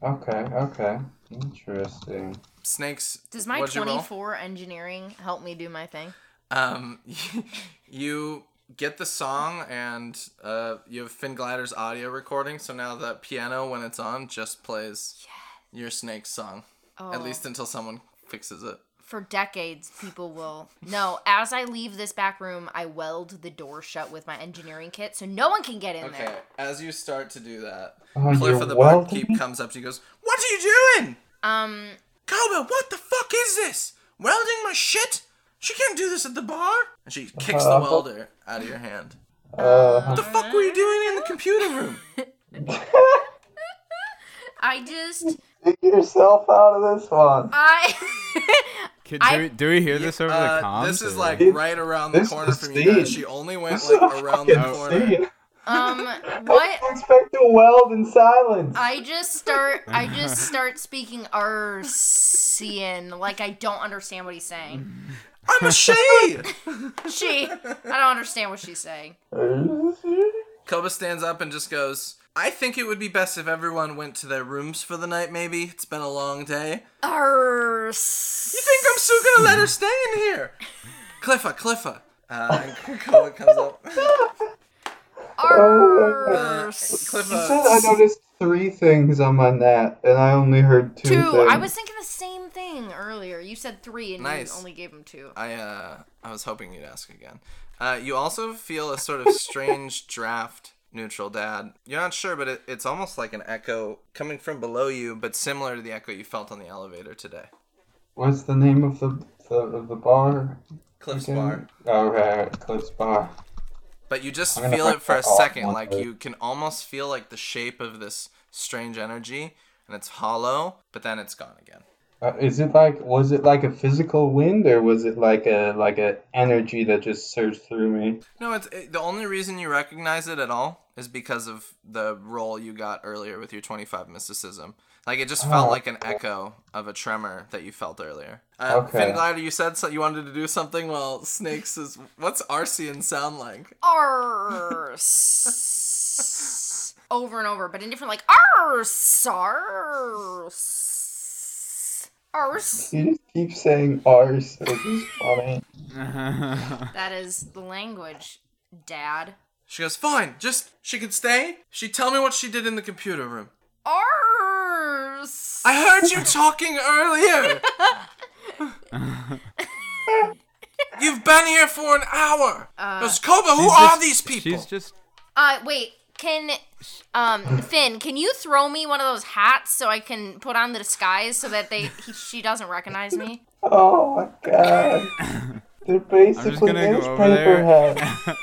Okay, okay, interesting. Snakes. Does my what'd you roll? 24 engineering help me do my thing? Um, you get the song and uh, you have Finn Glider's audio recording. So now that piano, when it's on, just plays your snake song. oh. At least until someone fixes it. For decades, people will. No, as I leave this back room, I weld the door shut with my engineering kit so no one can get in Okay, there. as you start to do that, Oh, Cliff you're of the welding? barkeep comes up to you goes, What are you doing? Um, Koba, what the fuck is this? Welding my shit? She can't do this at the bar. And she kicks the Uh, welder out of your hand. Uh, What the fuck were you doing in the computer room? I just. dig yourself out of this one. I. Kid, I- do, we, do we hear this over the Uh, comms? this is like This- right around the corner is from you guys. She only went This like around the corner. scene. Um, What? what? expect to weld in silence. I just start. I just start speaking Arsian like I don't understand what he's saying. I'm a she! She. I don't understand what she's saying. Koba stands up and just goes, I think it would be best if everyone went to their rooms for the night, maybe. It's been a long day. Ars. You think I'm still gonna let her stay in here? Cliffa, Cliffa. Uh, and comes up. Uh, Ars. You said I noticed three things on my net, and I only heard two. Two. Things. I was thinking the same thing earlier. You said three, and Nice. you only gave him two. I uh, I was hoping you'd ask again. Uh, you also feel a sort of strange draft, neutral dad. You're not sure, but it, it's almost like an echo coming from below you, but similar to the echo you felt on the elevator today. What's the name of the the, of the bar? Cliff's again? bar. Oh, right, Cliff's bar. But you just feel it for a second, like you can almost feel like the shape of this strange energy, and it's hollow, but then it's gone again. Uh, is it like was it like a physical wind or was it like a like a energy that just surged through me? No, it's it, the only reason you recognize it at all is because of the roll you got earlier with your 25 mysticism. Like it just felt Oh, like an echo of a tremor that you felt earlier. Uh, Okay. Finn Glider, you said so you wanted to do something. Well, Snakes is what's Arcean sound like? Ars. over and over, but in different like Ars. Ars. Ars. You just keep saying arse, which is funny. That is the language, Dad. She goes, "Fine, just she could stay. She tell me what she did in the computer room. Ars. I heard you talking earlier. You've been here for an hour. Uh, Goes, Koba, who She's are just- these people? She's just. Uh, wait. Can um Finn? Can you throw me one of those hats so I can put on the disguise so that they he, she doesn't recognize me? Oh my god. They're basically gonna go over newspaper there.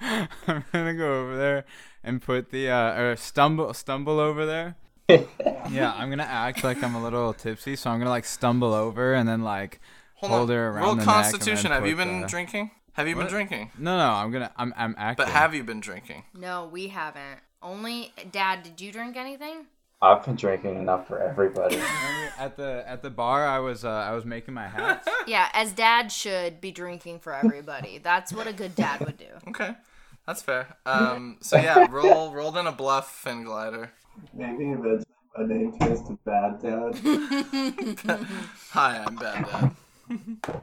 I'm gonna go over there and put the uh, or stumble stumble over there. Yeah, I'm gonna act like I'm a little tipsy, so I'm gonna like stumble over and then like hold, her around Roll the neck and Constitution. Have you been the- drinking? Have you been drinking? No, no, I'm gonna I'm I'm acting. But have you been drinking? No, we haven't. Only Dad. Did you drink anything? I've been drinking enough for everybody. At the at the bar I was uh, I was making my hats. Yeah, as Dad should be drinking for everybody. That's what a good dad would do. Okay, that's fair. Um, so yeah, roll rolled in a bluff, Finn Glider. Maybe that's my name twisted bad dad. Hi, I'm Bad Dad.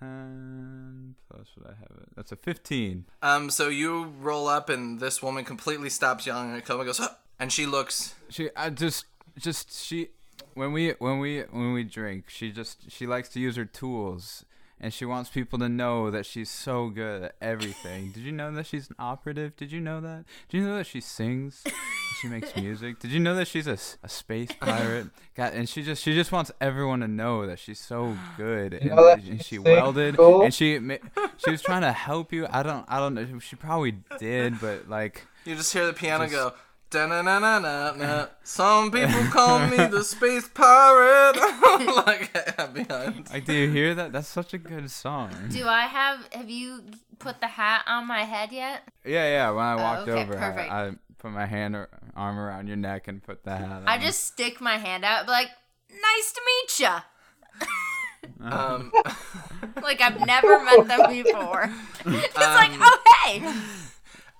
Ten plus what I have it. That's a fifteen. Um, so you roll up, and this woman completely stops yelling at and Goes, huh! and she looks. She I just just she when we when we when we drink she just she likes to use her tools and she wants people to know that she's so good at everything. Did you know that she's an operative? Did you know that? Did you know that she sings? she makes music. Did you know that she's a, a space pirate? God, and she just she just wants everyone to know that she's so good. And, know and she she welded, cool? and she she was trying to help you. I don't I don't know. She probably did, but like. You just hear the piano Just- go. Some people call me the space pirate. like behind. Like, do you hear that? That's such a good song. Do I have? Have you put the hat on my head yet? Yeah, yeah. When I walked okay, over. I, I put my hand or arm around your neck and put the hat on. I just stick my hand out, be like, "Nice to meet ya." Um, Like I've never met them before. It's like, Um, oh hey.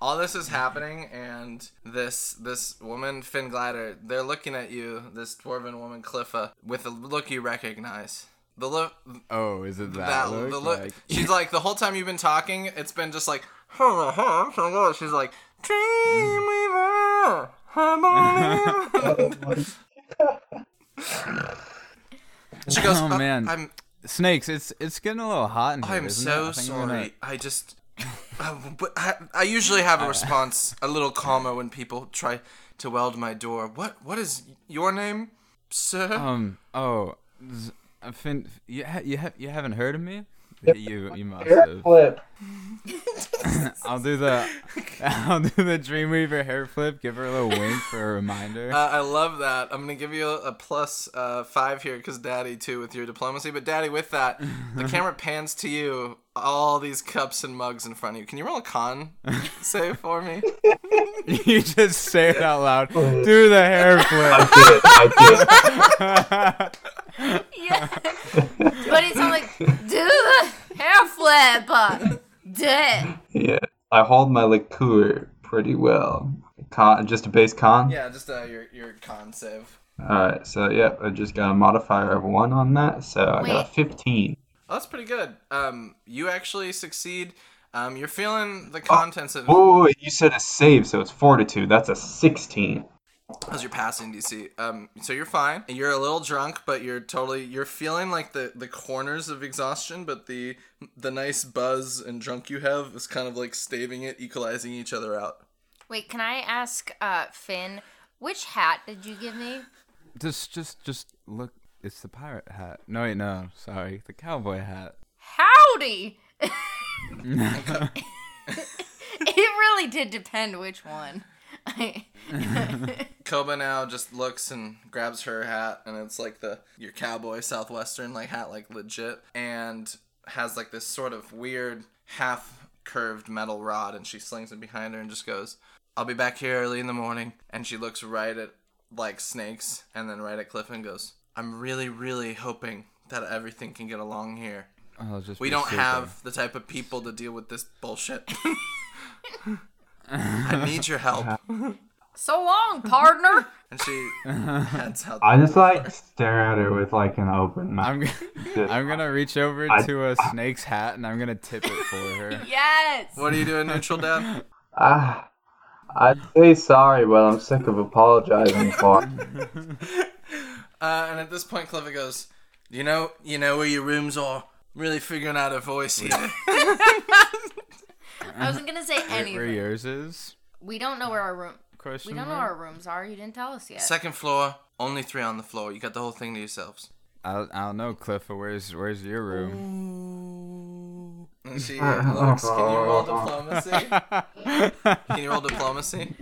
All this is happening, and this this woman Finn Glider, they're looking at you, this dwarven woman Cliffa, with a look you recognize. The look, Oh, is it that, that look? the look. Like, She's like the whole time you've been talking, it's been just like, she's like, Dreamweaver, I believe." She goes, Oh, "Uh, man. I'm snakes. It's it's getting a little hot in here. I'm so it? I think I'm sorry. I just, uh, but I, I usually have a response a little calmer when people try to weld my door. What what is your name, sir? Um. Oh. z- uh, Finn, you ha- you ha- you haven't heard of me? You you must have. flip. I'll do the I'll do the Dreamweaver hair flip. Give her a little wink for a reminder. Uh, I love that. I'm gonna give you a, a plus uh, five here because Daddy too with your diplomacy. But Daddy, with that, the camera pans to you. All these cups and mugs in front of you. Can you roll a con save for me? you just say it out loud. Do the hair flip. I did. I did. Yeah. but it's not like do the hair flip. Uh, Do it. Yeah. I hold my liqueur pretty well. Con, just a base con. Yeah, just uh, your your con save. All right. So yeah, I just got a modifier of one on that, so I got a 15. Oh, that's pretty good. Um, you actually succeed. Um, you're feeling the contents of Oh, you said a save, so it's fortitude. That's a 16. As you're passing DC. Um, so you're fine. You're a little drunk, but you're totally you're feeling like the the corners of exhaustion, but the the nice buzz and drunk you have is kind of like staving it, equalizing each other out. Wait, can I ask uh Finn, which hat did you give me? Just just just look. It's the pirate hat. No wait, no. Sorry, the cowboy hat. Howdy. it really did depend which one. Koba now just looks and grabs her hat, and it's like the your cowboy southwestern like hat, like legit, and has like this sort of weird half curved metal rod, and she slings it behind her and just goes, "I'll be back here early in the morning." And she looks right at like snakes, and then right at Cliff and goes, "I'm really, really hoping that everything can get along here. I'll just. We don't super. have the type of people to deal with this bullshit." I need your help. so long, partner. And she heads out. I just like stare at her with like an open mouth. I'm g- Just- I'm gonna reach over I- to a snake's hat and I'm gonna tip it for her. yes. What are you doing, neutral dad? Ah, I'd say sorry, but I'm sick of apologizing for. it. Uh, and at this point, Clifford goes, "You know, you know where your rooms are. Really figuring out a voice here. I wasn't gonna say anything. Where yours is? We don't know where our room. Question We don't know where our rooms are. You didn't tell us yet. Second floor, only three on the floor. You got the whole thing to yourselves." I, I don't know, Cliffa. Where's where's your room? And she looks. Can you roll diplomacy? Can you roll diplomacy?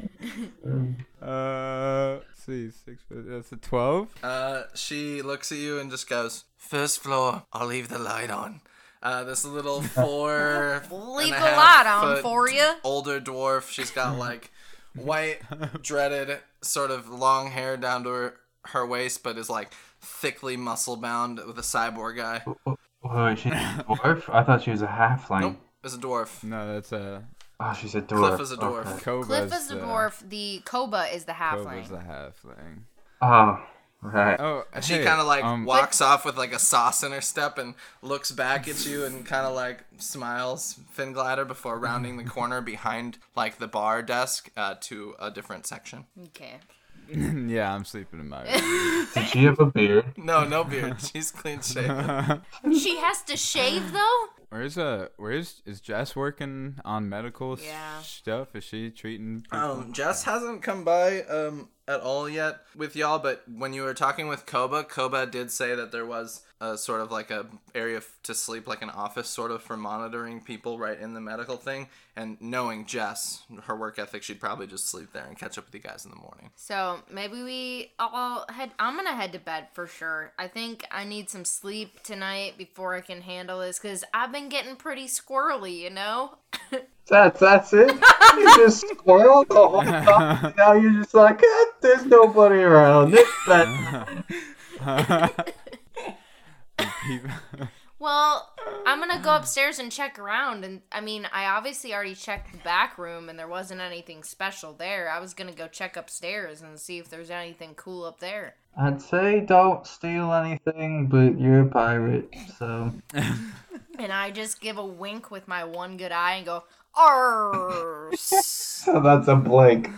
Uh, let's see, six. That's a twelve. Uh, she looks at you and just goes, First floor, I'll leave the light on. Uh, this little four. Leave and the a light on for you. Older dwarf. She's got like white, dreaded, sort of long hair down to her, her waist, but is like thickly muscle bound with a cyborg guy. Oh, is she a dwarf? I thought she was a halfling. Nope, is a dwarf. No, that's a Oh, she's a dwarf. Cliff is a dwarf. Okay. Cliff is the the dwarf. The Koba is the Koba's the halfling. Oh, right. Oh, And she hey, kind of like um, walks off with like a sauce in her step and looks back at you and kind of like smiles, Finn Glider, before rounding the corner behind like the bar desk uh, to a different section. Okay. yeah, I'm sleeping in my room. Did she have a beard? No, no beard. She's clean shaven. She has to shave though. Where's uh where's is Jess working on medical Yeah. stuff? Is she treating people? Um, Jess hasn't come by um at all yet with y'all, but when you were talking with Koba, Koba did say that there was a sort of like a area f- to sleep, like an office sort of for monitoring people right in the medical thing. And knowing Jess, her work ethic, she'd probably just sleep there and catch up with you guys in the morning. So maybe we all head. I'm gonna head to bed for sure. I think I need some sleep tonight before I can handle this because I've been getting pretty squirrely, you know. That's that's it. You just squirrel the whole time. Now you're just like, eh, there's nobody around. It's bad. People- Well, I'm gonna go upstairs and check around, and I mean, I obviously already checked the back room, and there wasn't anything special there. I was gonna go check upstairs and see if there's anything cool up there. I'd say don't steal anything, but you're a pirate, so. And I just give a wink with my one good eye and go, "Arrs." So that's a blink.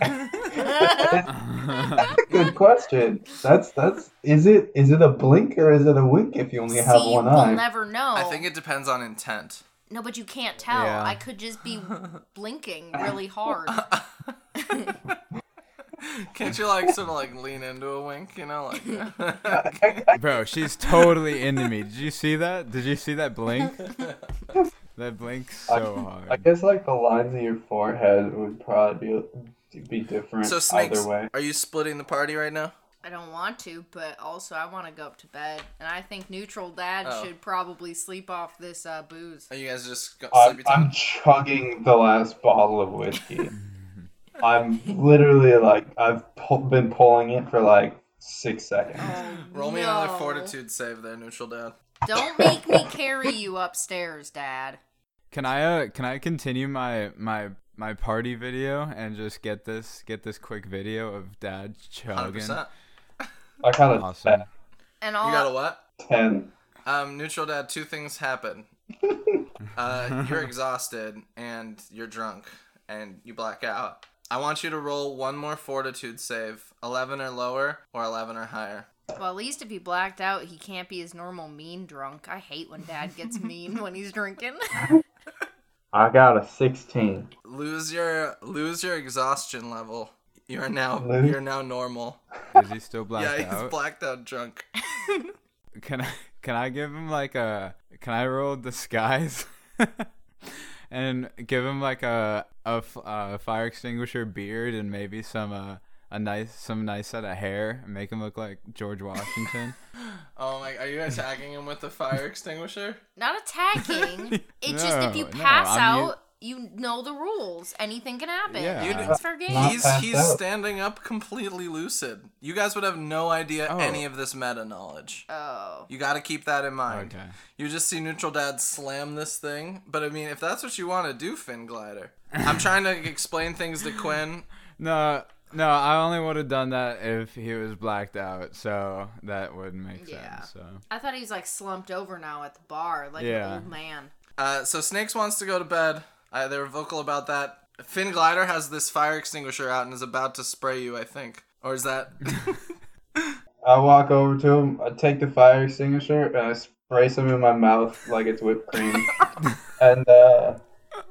Good question. That's that's is it is it a blink or is it a wink if you only have See, one we'll eye? never know. I think it depends on intent. No, but you can't tell. Yeah. I could just be blinking really hard. Can't you like sort of like lean into a wink, you know, like Bro, she's totally into me. Did you see that? Did you see that blink? that blinks so I hard. I guess like the lines of your forehead would probably be be different So snakes, either way. are you splitting the party right now? I don't want to, but also I want to go up to bed, and I think neutral dad Oh. should probably sleep off this uh, booze. Are you guys just go- I'm, sleepy time? I'm chugging the last bottle of whiskey. I'm literally like I've pu- been pulling it for like six seconds. Oh, Roll me no. another fortitude save there, neutral dad. Don't make me carry you upstairs, Dad. Can I uh can I continue my my my party video and just get this get this quick video of dad Hundred chugging? percent. I got a Awesome. And all You all got a what? ten. Um, neutral dad. Two things happen. Uh, you're exhausted and you're drunk and you black out. I want you to roll one more fortitude save, eleven or lower, or eleven or higher. well, at least if he blacked out, he can't be his normal mean drunk. I hate when Dad gets mean when he's drinking. I got a sixteen. Lose your lose your exhaustion level. You are now Lose? you're now normal. Is he still blacked out? yeah, he's out? blacked out drunk. Can I can I give him like a can I roll disguise and give him like a a fire extinguisher beard and maybe some uh a nice some nice set of hair and make him look like George Washington? Oh my! Are you attacking him with the fire extinguisher? Not attacking. It's just if you No, no, pass mean- out, you know the rules. Anything can happen. Yeah. It's for games. He's he's out. standing up completely lucid. You guys would have no idea Oh. any of this meta knowledge. Oh. You got to keep that in mind. Okay. You just see neutral dad slam this thing, but I mean, if that's what you want to do, Finn Glider. I'm trying to explain things to Quinn. No, no, I only would have done that if he was blacked out, so that would make Yeah. sense. So I thought he was like slumped over now at the bar, like Yeah. an old man. Uh, so Snakes wants to go to bed. Uh, they were vocal about that. Finn Glider has this fire extinguisher out and is about to spray you. I think, or is that? I walk over to him, I take the fire extinguisher, and I spray some in my mouth like it's whipped cream. and uh,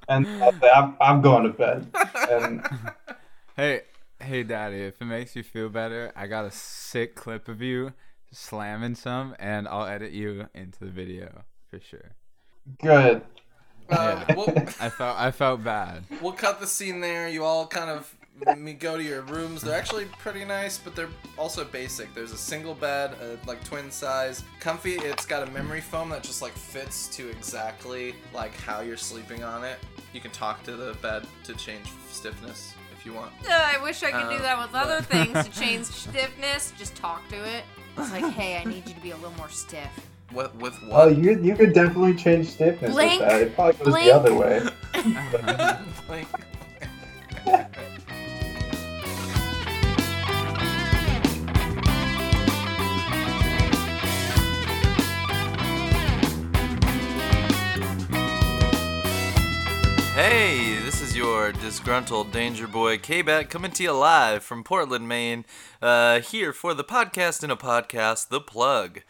and I say, I'm, I'm going to bed. And Hey, hey, Daddy, if it makes you feel better, I got a sick clip of you slamming some, and I'll edit you into the video for sure. good. Uh, we'll, I felt I felt bad. we'll cut the scene there. You all kind of me go to your rooms. They're actually pretty nice, but they're also basic. There's a single bed, uh, like twin size, comfy. It's got a memory foam that just like fits to exactly like how you're sleeping on it. You can talk to the bed to change stiffness if you want. Uh, I wish I could Uh, do that with but- other things to change stiffness. Just talk to it. It's like, hey, I need you to be a little more stiff. With with Oh, what? you you could definitely change stiffness Blink, with that. It probably goes blink. the other way. like, Hey, this is your disgruntled danger boy K-Bat coming to you live from Portland, Maine, uh, here for the podcast in a podcast, The Plug.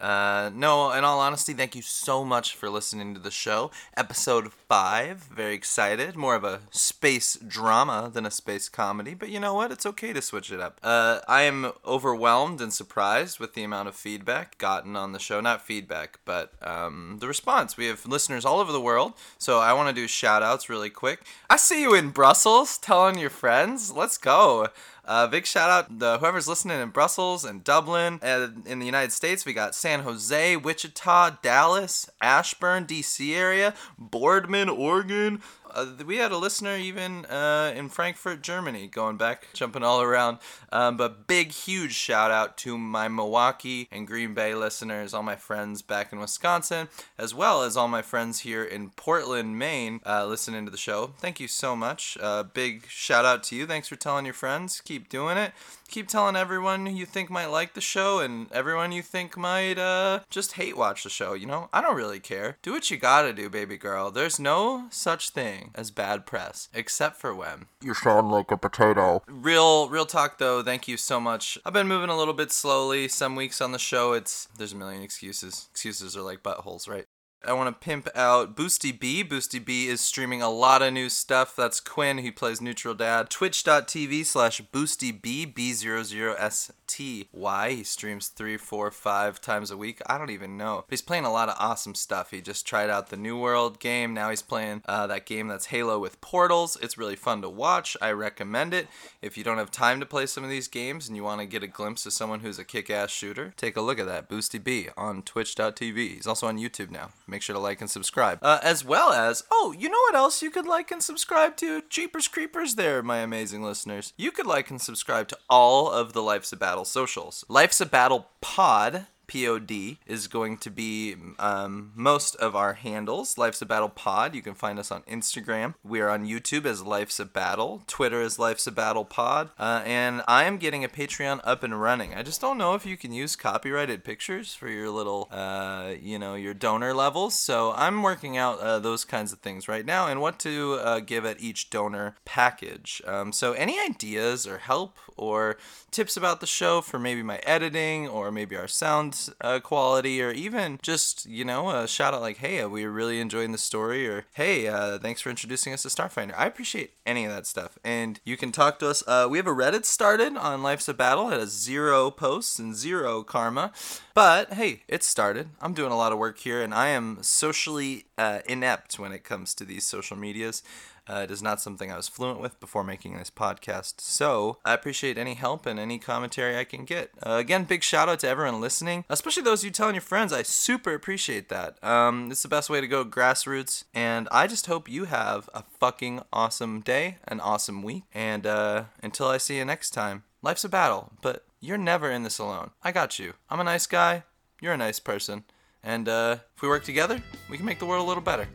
Uh, no, in all honesty, thank you so much for listening to the show. Episode 5, very excited. More of a space drama than a space comedy, but you know what? It's okay to switch it up. Uh, I am overwhelmed and surprised with the amount of feedback gotten on the show. Not feedback, but um, the response. We have listeners all over the world, so I want to do shout outs really quick. I see you in Brussels telling your friends. Let's go. Uh, big shout out to whoever's listening in Brussels and Dublin. And in the United States, we got San Jose, Wichita, Dallas, Ashburn, DC area, Boardman, Oregon. Uh, we had a listener even uh, in Frankfurt, Germany, going back, jumping all around. Um, but big, huge shout out to my Milwaukee and Green Bay listeners, all my friends back in Wisconsin, as well as all my friends here in Portland, Maine, uh, listening to the show. Thank you so much. Uh, big shout out to you. Thanks for telling your friends. Keep doing it. Keep telling everyone you think might like the show and everyone you think might uh, just hate watch the show. You know, I don't really care. Do what you gotta do, baby girl. There's no such thing as bad press, except for when You sound like a potato. real real talk though thank you so much i've been moving a little bit slowly some weeks on the show it's there's a million excuses excuses are like buttholes right I want to pimp out Boosty B. Boosty B is streaming a lot of new stuff. That's Quinn, who plays Neutral Dad. Twitch.tv slash Boosty B, B00STY. He streams three, four, five times a week. I don't even know. But he's playing a lot of awesome stuff. He just tried out the New World game. Now he's playing uh, that game that's Halo with portals. It's really fun to watch. I recommend it. If you don't have time to play some of these games and you want to get a glimpse of someone who's a kick ass shooter, take a look at that. Boosty B on Twitch.tv. He's also on YouTube now. Make sure to like and subscribe. Uh, as well as, oh, you know what else you could like and subscribe to? Jeepers Creepers there, my amazing listeners. You could like and subscribe to all of the Life's a Battle socials. Life's a Battle Pod POD is going to be um, most of our handles. Life's a Battle Pod. You can find us on Instagram. We are on YouTube as Life's a Battle. Twitter is Life's a Battle Pod. Uh, and I am getting a Patreon up and running. I just don't know if you can use copyrighted pictures for your little, uh, you know, your donor levels. So I'm working out uh, those kinds of things right now and what to uh, give at each donor package. Um, so any ideas or help or tips about the show for maybe my editing or maybe our sound uh, quality or even just you know a shout out like hey we were really enjoying the story or hey uh, thanks for introducing us to starfinder. I appreciate any of that stuff. And you can talk to us uh, we have a reddit started on life's a battle. It has zero posts and zero karma. But hey it started. I'm doing a lot of work here and i am socially uh, inept when it comes to these social medias uh, it is not something I was fluent with before making this podcast, so I appreciate any help and any commentary I can get. Uh, again, big shout out to everyone listening, especially those you telling your friends. I super appreciate that. Um, it's the best way to go grassroots, and I just hope you have a fucking awesome day, an awesome week, and uh, until I see you next time, life's a battle, but you're never in this alone. I got you. I'm a nice guy. You're a nice person. And uh, if we work together, we can make the world a little better.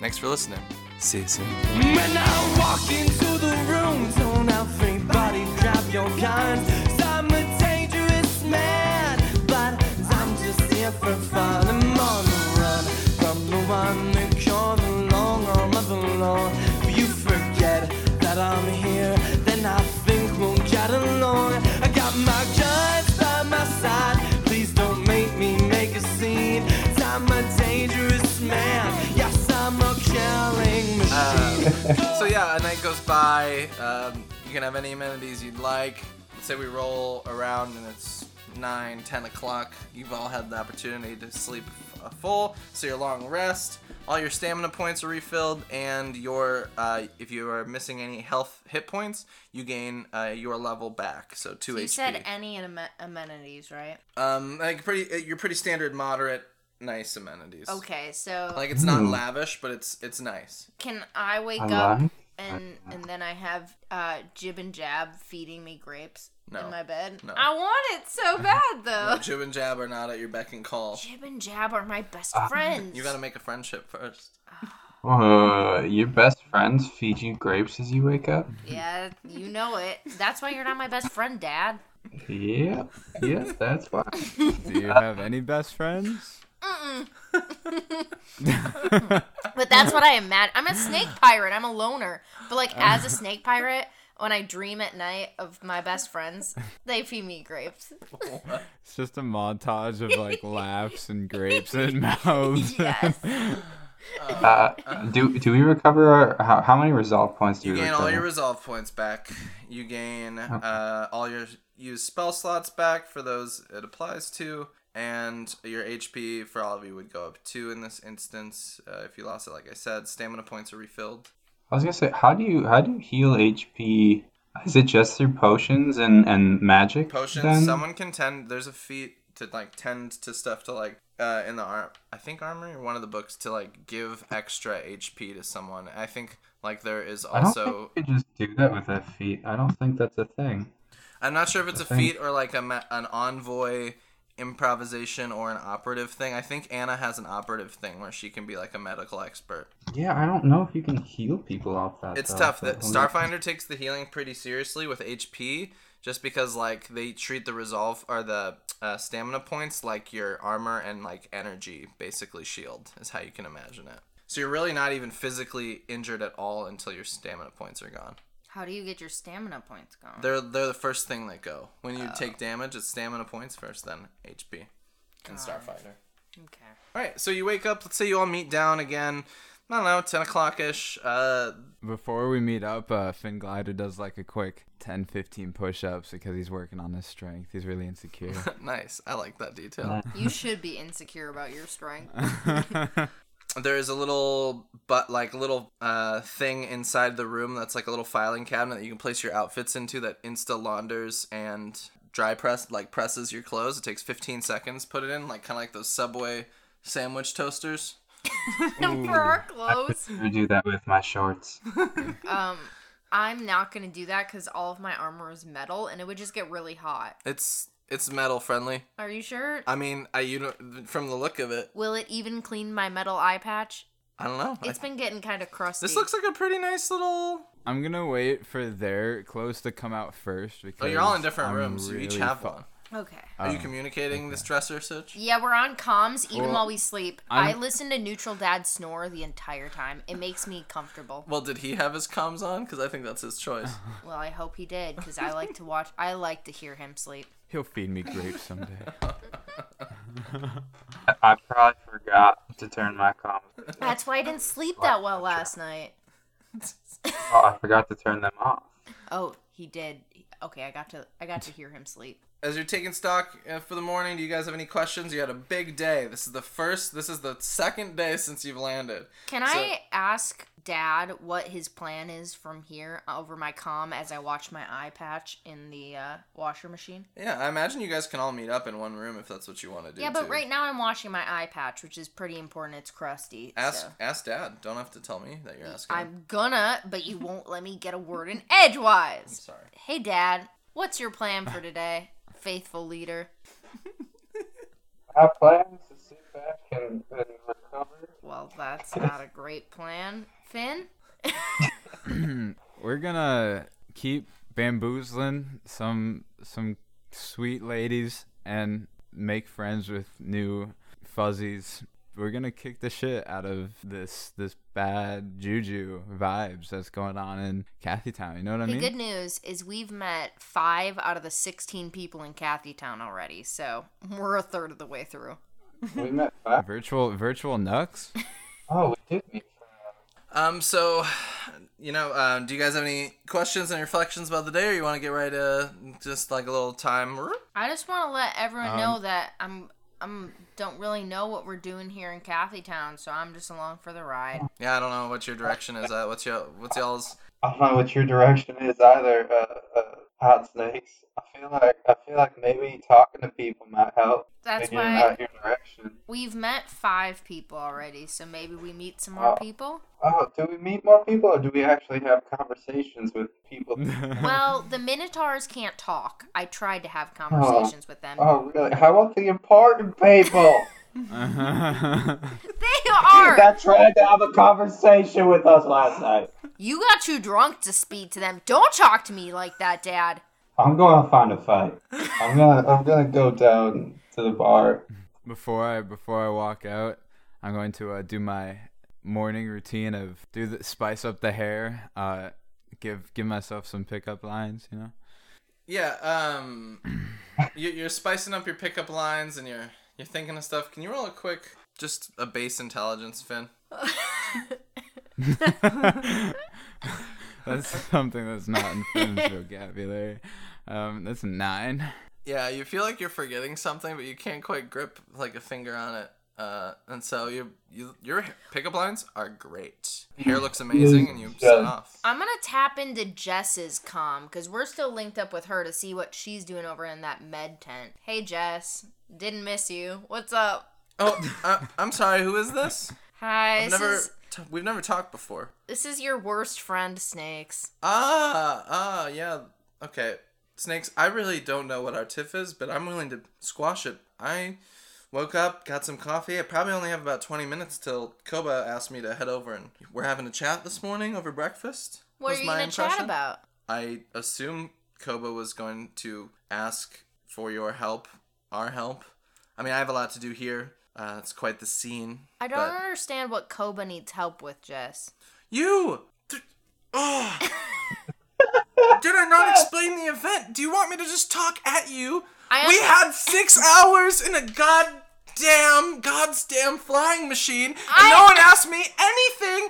Thanks for listening. Guns. 'Cause I'm a dangerous man, but I'm just here for fun. I'm on the run from the one that comes along all of alone. If you forget that I'm here, then I think we'll get along. I got my guns so yeah, a night goes by. Um, you can have any amenities you'd like. Let's say we roll around and it's 9, 10 o'clock. You've all had the opportunity to sleep uh, full, so your long rest. All your stamina points are refilled, and your uh, if you are missing any health hit points, you gain uh, your level back. So two You HP. said any am- amenities, right? um, like pretty, uh, you're pretty standard, moderate, nice amenities. Okay, so Like it's not lavish, but it's it's nice. can I wake I up like- and and then I have uh, Jib and Jab feeding me grapes No. in my bed? No. I want it so bad though. No, Jib and Jab are not at your beck and call. Jib and Jab are my best friends. You gotta make a friendship first. Uh, your best friends feed you grapes as you wake up? Yeah, you know it. That's why you're not my best friend, Dad. Yeah, yeah, that's why. Do you have any best friends? Mm-mm. But that's what I imagine. I'm a snake pirate. I'm a loner. But like as a snake pirate, when I dream at night of my best friends, they feed me grapes. It's just a montage of like laughs and grapes and mouths. Yes. Uh, do do we recover our how, how many resolve points do You we gain recover? all your resolve points back. You gain uh, all your used spell slots back for those it applies to, and your HP for all of you would go up two in this instance. Uh, if you lost it, like I said, stamina points are refilled. I was gonna say, how do you how do you heal HP? Is it just through potions and and magic? Potions. then? Someone can tend. There's a feat to like tend to stuff to like uh, in the arm. I think armory or one of the books to like give extra HP to someone. I think like there is I don't also. think you just do that with that feat. I don't think that's a thing. I'm not sure if it's a think- feat or like a ma- an envoy improvisation or an operative thing. I think Anna has an operative thing where she can be like a medical expert. Yeah, I don't know if you can heal people off that. It's though, tough. That Starfinder takes the healing pretty seriously with HP, just because like they treat the resolve or the uh, stamina points like your armor and like energy, basically shield is how you can imagine it. So you're really not even physically injured at all until your stamina points are gone. How do you get your stamina points going? They're they're the first thing that go when you take damage. It's stamina points first, then HP and Starfinder. Okay. All right, so you wake up. Let's say you all meet down again. I don't know, ten o'clock ish. Uh, Before we meet up, uh, Finn Glider does like a quick 10 15 push ups because he's working on his strength. He's really insecure. nice. I like that detail. You should be insecure about your strength. there is a little but like little uh thing inside the room that's like a little filing cabinet that you can place your outfits into that insta launders and dry press like presses your clothes it takes 15 seconds put it in like kind of like those subway sandwich toasters For our clothes. I do that with my shorts. Um, I'm not gonna do that because all of my armor is metal and it would just get really hot. it's it's metal friendly Are you sure? i mean i you know from the look of it Will it even clean my metal eye patch? i don't know I- It's been getting kind of crusty. this looks like a pretty nice little I'm gonna wait for their clothes to come out first because oh you're all in different I'm rooms you each have fu- one okay. are you Oh, communicating this dresser such Yeah, we're on comms even Well, while we sleep. i I'm- listen to Neutral Dad snore the entire time. It makes me comfortable. well did he have his comms on because i think that's his choice Well, I hope he did because I like to watch. I like to hear him sleep. He'll feed me grapes someday. I, I probably forgot to turn my comms. That's why I didn't sleep that well last night. Oh, I forgot to turn them off. Oh, he did. Okay, I got to. I got to hear him sleep. As you're taking stock uh, for the morning, do you guys have any questions? You had a big day. This is the first. This is the second day since you've landed. Can So- I ask Dad what his plan is from here over my comm as I watch my eye patch in the uh, washer machine? Yeah, I imagine you guys can all meet up in one room if that's what you want to do. yeah, but too. right now I'm washing my eye patch, which is pretty important. It's crusty. ask so. ask Dad. Don't have to tell me that you're asking. I'm gonna, but you won't let me get a word in edgewise. sorry. Hey, Dad, what's your plan for today, faithful leader? My plan is to sit back and, and recover. Well, that's not a great plan, Finn. We're gonna keep bamboozling some some sweet ladies and make friends with new fuzzies. We're gonna kick the shit out of this this bad juju vibes that's going on in Kathy Town. You know what I The mean? The good news is we've met five out of the 16 people in Kathy Town already, so we're a third of the way through. We met five. Virtual virtual nucks. Oh, we did meet. Um. So, you know, um, do you guys have any questions and reflections about the day, or you want to get right to just like a little time? I just want to let everyone Um, know that I'm I'm don't really know what we're doing here in Kathy Town, so I'm just along for the ride. Yeah, I don't know what your direction is. Uh, what's your what's y'all's? I don't know what your direction is either, uh, uh, hot snakes. I feel like I feel like maybe talking to people might help That's figuring why out your direction. we've met five people already, so maybe we meet some more Oh. people. Oh, do we meet more people, or do we actually have conversations with people? Well, the Minotaurs can't talk. I tried to have oh. conversations with them. oh, really? How about the important people They are. that tried to have a conversation with us last night? You got too drunk to speak to them. Don't talk to me like that, Dad. I'm going to find a fight. I'm gonna I'm gonna go down to the bar. before I before I walk out, I'm going to uh, do my morning routine of do the spice up the hair, uh, give give myself some pickup lines, you know. Yeah, um, you, you're spicing up your pickup lines and you're you're thinking of stuff. Can you roll a quick, just a base intelligence, Finn? That's something that's not in Finn's vocabulary. Um, that's nine. Yeah, you feel like you're forgetting something, but you can't quite grip like a finger on it. Uh, and so you, you your pickup lines are great. Hair looks amazing, and you set off. I'm gonna tap into Jess's com because we're still linked up with her to see what she's doing over in that med tent. Hey Jess, didn't miss you. What's up? Oh, uh, I'm sorry. Who is this? Hi. I've This never. is T- we've never talked before. this is your worst friend, Snakes. Ah, ah, yeah. Okay, snakes. I really don't know what our tiff is, but I'm willing to squash it. I woke up, got some coffee. I probably only have about 20 minutes till Koba asked me to head over, and we're having a chat this morning over breakfast. What are you my gonna chat about? I assume Koba was going to ask for your help, our help. I mean, I have a lot to do here. Uh, it's quite the scene. I don't but- understand what Koba needs help with, Jess. You! Th- Oh! Did I not explain the event? Do you want me to just talk at you? I we had six hours in a goddamn, god's damn flying machine, and I- no one asked me anything!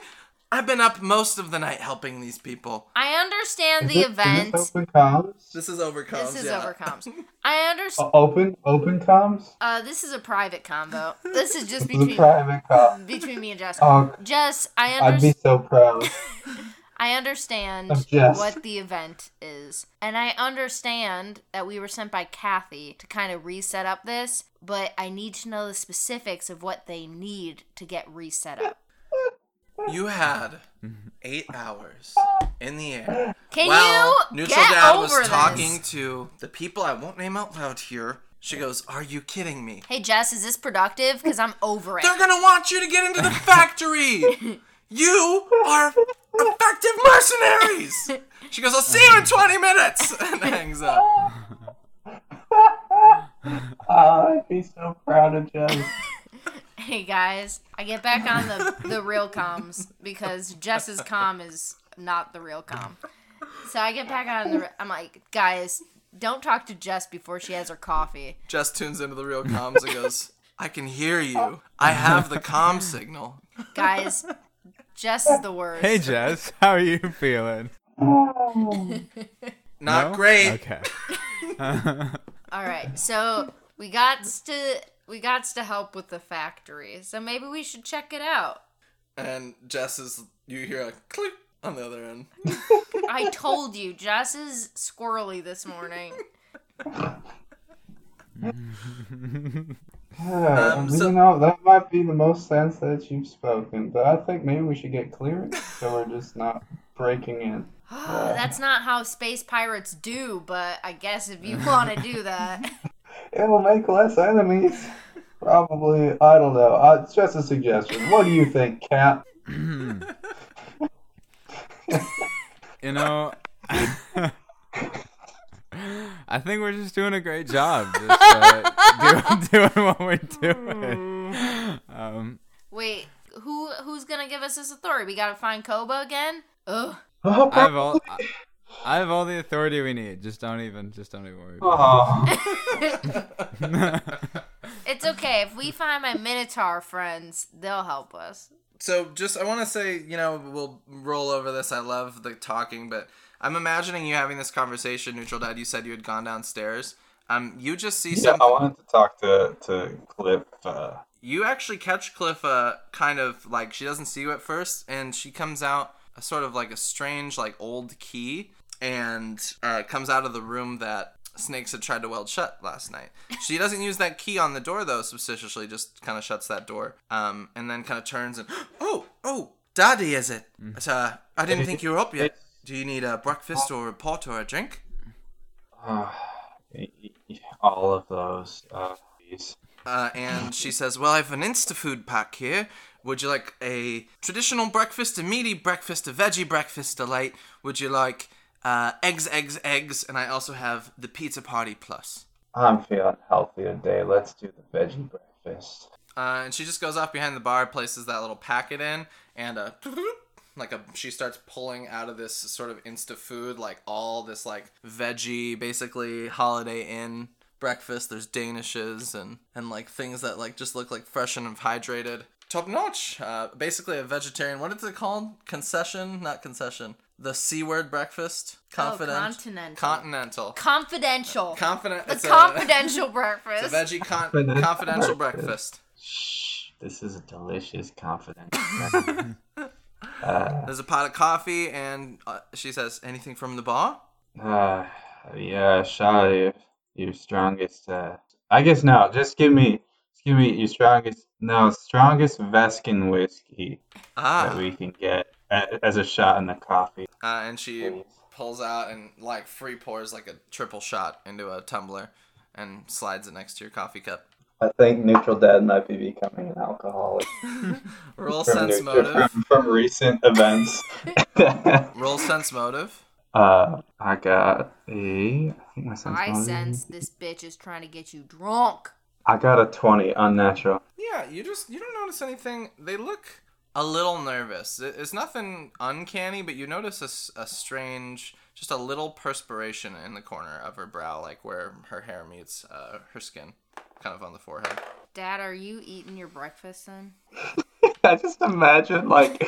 I've been up most of the night helping these people. I understand the Is it- is event. this open comms? This is overcomes. This is yeah. overcomes. I understand. O- open open comms? Uh, this is a private combo. This is just This is a between private comm. between me and Jess. Oh, Jess, I understand. I'd be so proud. I understand what the event is. And I understand that we were sent by Kathy to kind of reset up this, but I need to know the specifics of what they need to get reset up. You had eight hours in the air. Can Well, you Neutral get Dad over was this? talking to the people I won't name out loud here. She goes, Are you kidding me? Hey Jess, is this productive? Because I'm over it. They're gonna want you to get into the factory! you are effective mercenaries! She goes, I'll see you in 20 minutes! And hangs up. Oh, I'd be so proud of Jess. Hey guys, I get back on the the real comms because Jess's com is not the real com. So I get back on the. I'm like, guys, don't talk to Jess before she has her coffee. Jess tunes into the real comms and goes, I can hear you. I have the comm signal. Guys, Jess is the worst. Hey Jess, how are you feeling? Not No? great. Okay. All right, so we got to we got to help with the factory. So maybe we should check it out. And Jess is, you hear a click on the other end. I told you, Jess is squirrely this morning. Yeah, Um, you so- know, that might be the most sense that you've spoken, but I think maybe we should get clearance so we're just not breaking in. That's not how space pirates do, but I guess if you want to do that. It'll make less enemies. Probably, I don't know. Uh, it's just a suggestion. What do you think, Cap? You know, I think we're just doing a great job. Just uh, doing, doing what we're doing. Um, Wait, who who's gonna give us this authority? We gotta find Koba again. Ugh. Oh, I have all. I, I have all the authority we need. Just don't even. Just don't even worry. About oh. It's okay if we find my Minotaur friends, they'll help us. So just I want to say, you know, we'll roll over this. I love the talking, but I'm imagining you having this conversation. Neutral Dad, you said you had gone downstairs. Um, you just see Yeah, something. I wanted to talk to to Cliff. Uh, You actually catch Cliff, uh, kind of like she doesn't see you at first, and she comes out a sort of like a strange, like old key, and uh, comes out of the room that Snakes had tried to weld shut last night. She doesn't use that key on the door though. Suspiciously, just kind of shuts that door, um, and then kind of turns and oh, oh, Daddy, is it? Uh, I didn't think you were up yet. Do you need a breakfast or a pot or a drink? uh, all of those. Uh. Uh, and she says, "Well, I have an Instafood pack here. Would you like a traditional breakfast, a meaty breakfast, a veggie breakfast, a light? Would you like uh, eggs, eggs, eggs? And I also have the pizza party plus. I'm feeling healthy today. Let's do the veggie breakfast. Uh, and she just goes off behind the bar, places that little packet in, and uh, like a she starts pulling out of this sort of insta food like all this like veggie, basically Holiday Inn breakfast. There's danishes and and like things that like just look like fresh and hydrated. Top notch. Uh, basically a vegetarian. What is it called? Concession, not concession. The C word breakfast. Confident. continental. Continental. Confidential. Confident. the it's a- confidential breakfast. it's a veggie con- Confidential confidential breakfast. breakfast. Shh, this is a delicious confidential. There's a pot of coffee, and uh, she says, "Anything from the bar?" uh, yeah, shot your, your strongest. Uh, I guess no. Just give me, just give me your strongest. No, strongest Veskin whiskey that Ah, we can get a- as a shot in the coffee. uh, and she please. pulls out and like free pours like a triple shot into a tumbler, and slides it next to your coffee cup. I think Neutral Dad might be becoming an alcoholic Roll from, sense new- motive. from, from recent events. Roll sense motive. uh, I got a. I think my sense I motive- sense this bitch is trying to get you drunk. I got a twenty, unnatural. Yeah, you just you don't notice anything. They look a little nervous. It's nothing uncanny, but you notice a strange, just a little perspiration in the corner of her brow, like where her hair meets uh, her skin, kind of on the forehead. Dad, are you eating your breakfast then? I just imagine like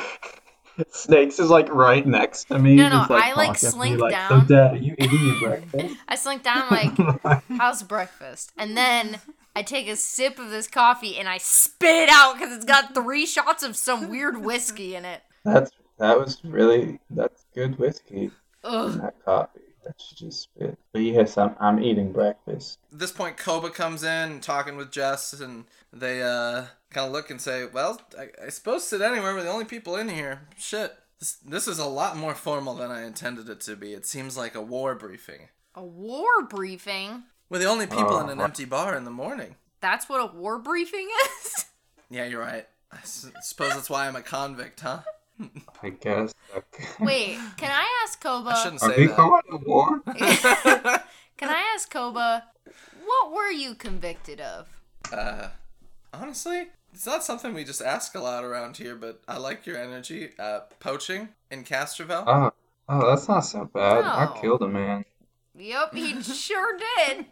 Snakes is like right next to me. No, no, just, like, I, like, talking me, slink like, down. So, Dad, are you eating your breakfast? I slink down like, how's breakfast? And then I take a sip of this coffee and I spit it out because it's got three shots of some weird whiskey in it. That's that was really that's good whiskey. Ugh. Not coffee. That's just spit. But yes, I'm I'm eating breakfast. At this point, Koba comes in, talking with Jess, and they uh, kind of look and say, "Well, I, I suppose sit anywhere. We're the only people in here. Shit, this, this is a lot more formal than I intended it to be. It seems like a war briefing. A war briefing? We're the only people in an empty bar in the morning. That's what a war briefing is? Yeah, you're right. I s- suppose that's why I'm a convict, huh? I guess. Okay. Wait, can I ask Koba? I shouldn't Are say we that. going to war? Can I ask Koba, what were you convicted of? Uh, honestly, it's not something we just ask a lot around here, but I like your energy. Uh, poaching in Castroville. Oh, oh, that's not so bad. No. I killed a man. Yep, he sure did.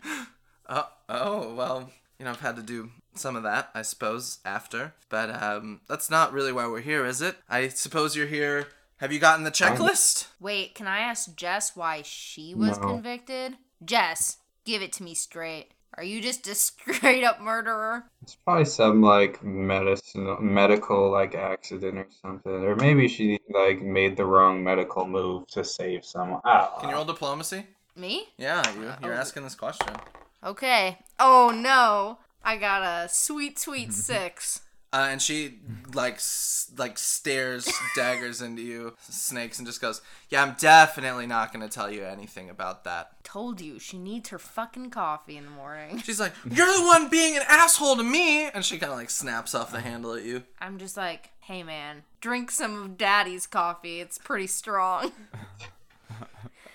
Oh, oh, well, you know, I've had to do some of that, I suppose, after. But um, that's not really why we're here, is it? I suppose you're here. Have you gotten the checklist? Wait, can I ask Jess why she was No. convicted? Jess, give it to me straight. Are you just a straight up murderer? It's probably some like medicine, medical like accident or something, or maybe she like made the wrong medical move to save someone. I don't Can you know. roll diplomacy? Me? Yeah, you, you're oh. asking this question. Okay. Oh no. I got a sweet, sweet six. Uh, and she like s- like stares daggers into you, snakes, and just goes, "Yeah, I'm definitely not gonna tell you anything about that." Told you, she needs her fucking coffee in the morning. She's like, "You're the one being an asshole to me," and she kind of like snaps off the handle at you. I'm just like, hey man, drink some of daddy's coffee. It's pretty strong.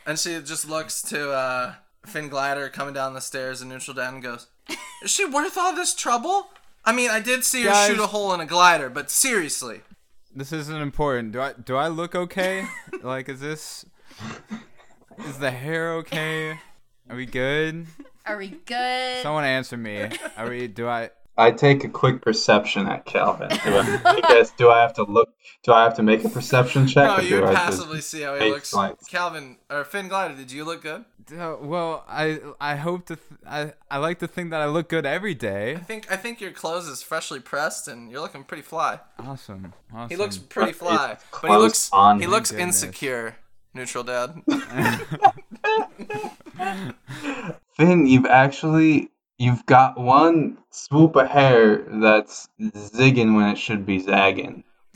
And she just looks to uh, Finn Glider coming down the stairs in neutral down and goes, "Is she worth all this trouble?" I mean, I did see her Guys- shoot a hole in a glider, but seriously, This isn't important. Do I do I look okay? like, is this is the hair okay? Are we good? Are we good? Someone answer me. Are we? Do I? I take a quick perception at Calvin. Do I, I guess do I have to look? Do I have to make a perception check? no, you passively see how he looks. flights? Calvin or Finn Glider, did you look good? Uh, well, I I hope to. Th- I I like to think that I look good every day. I think I think your clothes is freshly pressed and you're looking pretty fly. Awesome. Awesome. He looks pretty fly, but he looks on he looks Goodness. insecure. Neutral dad. Finn, you've actually you've got one swoop of hair that's zigging when it should be zagging.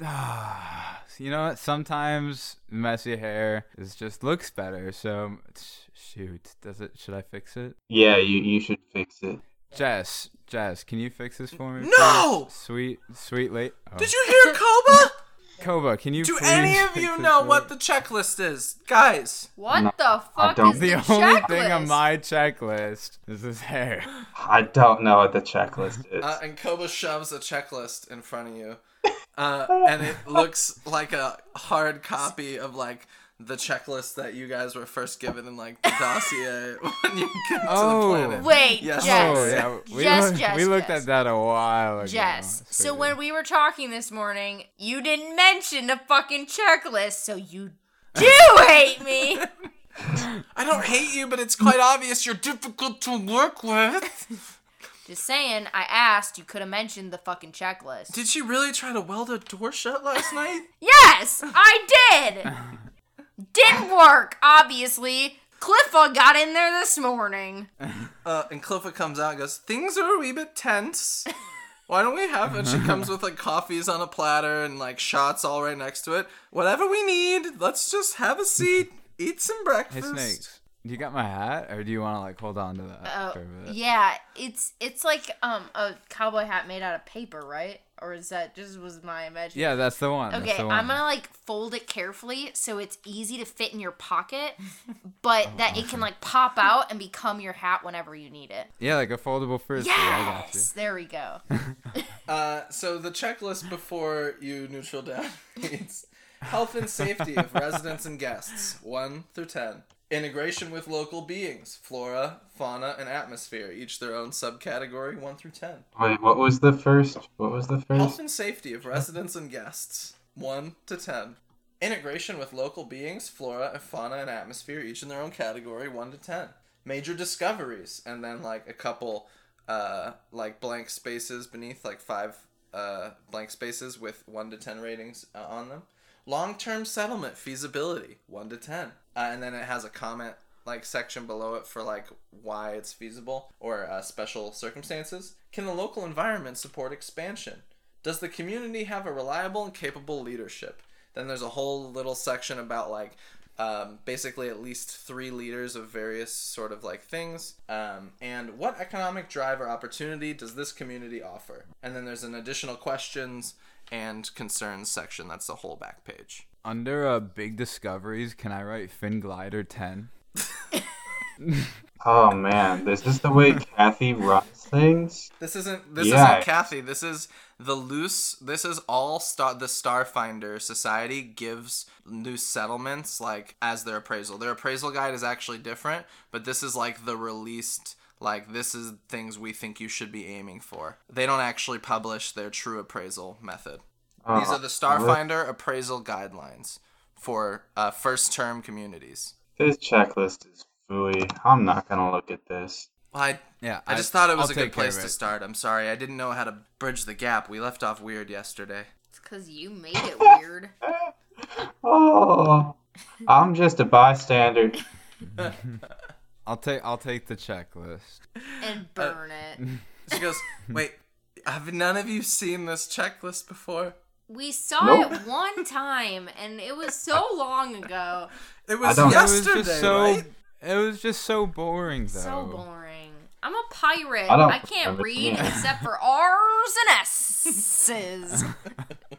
you know what? Sometimes messy hair is just looks better. So shoot, does it? Should I fix it? Yeah, you you should fix it. Jess, Jess, can you fix this for me? No! please? Sweet, sweet late. Oh. Did you hear Koba? Koba, can you Do any of you know for- what the checklist is? Guys, What No, the fuck is The the, only checklist? thing on my checklist is his hair. I don't know what the checklist is. uh, and Koba shoves a checklist in front of you. Uh, and it looks like a hard copy of like the checklist that you guys were first given in like the dossier when you get to Oh. the planet. Wait, Yes. Jess. Oh yeah, we, Jess, looked, Jess, we looked Jess. at that a while ago. Jess, so Figured. when we were talking this morning, you didn't mention the fucking checklist, so you do hate me. I don't hate you, but it's quite obvious you're difficult to work with. Just saying, I asked, you could have mentioned the fucking checklist. Did she really try to weld a door shut last night? yes, I did. Didn't work, obviously. Cliffa got in there this morning. Uh, and Cliffa comes out and goes, Things are a wee bit tense. Why don't we have And she comes with like coffees on a platter and like shots all right next to it. Whatever we need, let's just have a seat, eat some breakfast. Hey breakfast. snakes, you got my hat, or do you want to like hold on to that Oh, for a bit? yeah, it's it's like um a cowboy hat made out of paper, right? Or is that just was my imagination? Yeah, that's the one. Okay, the one. I'm gonna like fold it carefully so it's easy to fit in your pocket, but that it can like pop out and become your hat whenever you need it. Yeah, like a foldable frisbee. I got you. Yes, there we go. Uh, so the checklist before you neutral down reads health and safety of residents and guests, 1 through 10. Integration with local beings, flora, fauna, and atmosphere, each their own subcategory, 1 through 10. Wait, what was the first? What was the first? Health and safety of residents and guests, 1 to 10. Integration with local beings, flora, and fauna, and atmosphere, each in their own category, 1 to 10. Major discoveries, and then like a couple uh, like blank spaces beneath, like five uh, blank spaces with 1 to 10 ratings uh, on them. Long term settlement feasibility, 1 to 10. Uh, and then it has a comment like section below it for like why it's feasible or uh, special circumstances. Can the local environment support expansion? Does the community have a reliable and capable leadership? Then there's a whole little section about like um, basically at least three leaders of various sort of like things. Um, and what economic drive or opportunity does this community offer? And then there's an additional questions and concerns section. That's the whole back page. Under uh, big discoveries, can I write Finn Glider 10? Oh man, this is the way Kathy runs things. This isn't this Yeah. isn't Kathy. This is the loose. This is all star. The Starfinder Society gives new settlements like as their appraisal. Their appraisal guide is actually different, but this is like the released. Like this is things we think you should be aiming for. They don't actually publish their true appraisal method. These Oh, are the Starfinder appraisal guidelines for uh, first term communities. This checklist is fooey. I'm not gonna look at this. Well, I Yeah, I just thought it was I'll a good place to start. I'm sorry, I didn't know how to bridge the gap. We left off weird yesterday. It's because you made it weird. Oh, I'm just a bystander. I'll take I'll take the checklist. and burn it. She goes, "Wait, have none of you seen this checklist before?" We saw Nope. it one time, and it was so long ago. It was don't- It was yesterday, just so right? it was just so boring though. So boring. I'm a pirate. I I, can't read seeing except for R's and S's.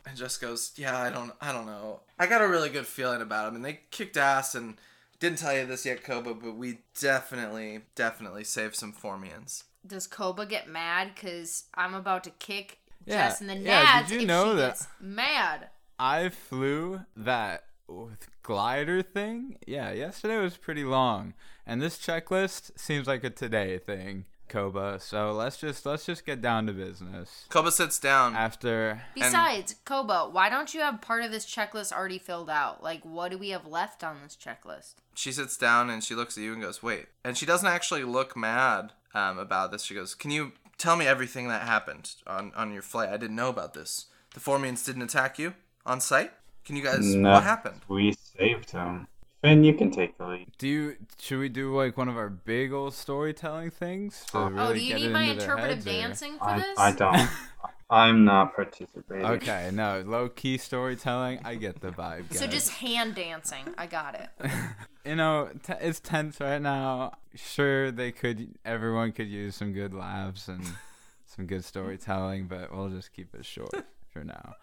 And just goes, "Yeah, I don't, I don't know. I got a really good feeling about them, and they kicked ass. And didn't tell you this yet, Koba, but we definitely, definitely saved some Formians. Does Koba get mad because I'm about to kick Yeah, Jess in the yeah, nads did you if know she that- gets mad? I flew that with glider thing. Yeah, yesterday was pretty long, and this checklist seems like a today thing, Koba. So let's just let's just get down to business. Koba sits down. After Besides, Koba, why don't you have part of this checklist already filled out? Like, what do we have left on this checklist? she sits down and she looks at you and goes, "Wait." And she doesn't actually look mad um, about this. She goes, "Can you tell me everything that happened on on your flight? I didn't know about this. The Formians didn't attack you on site. Can you guys? No, What happened?" We saved him. Finn, you can take the lead. do you should we do like one of our big old storytelling things? To oh, really do you get need my interpretive heads, or- dancing for I, this? I don't. I'm not participating. Okay, no, low key storytelling. I get the vibe. So just hand dancing. I got it. you know, t- it's tense right now. Sure, they could, everyone could use some good laughs and some good storytelling, but we'll just keep it short for now.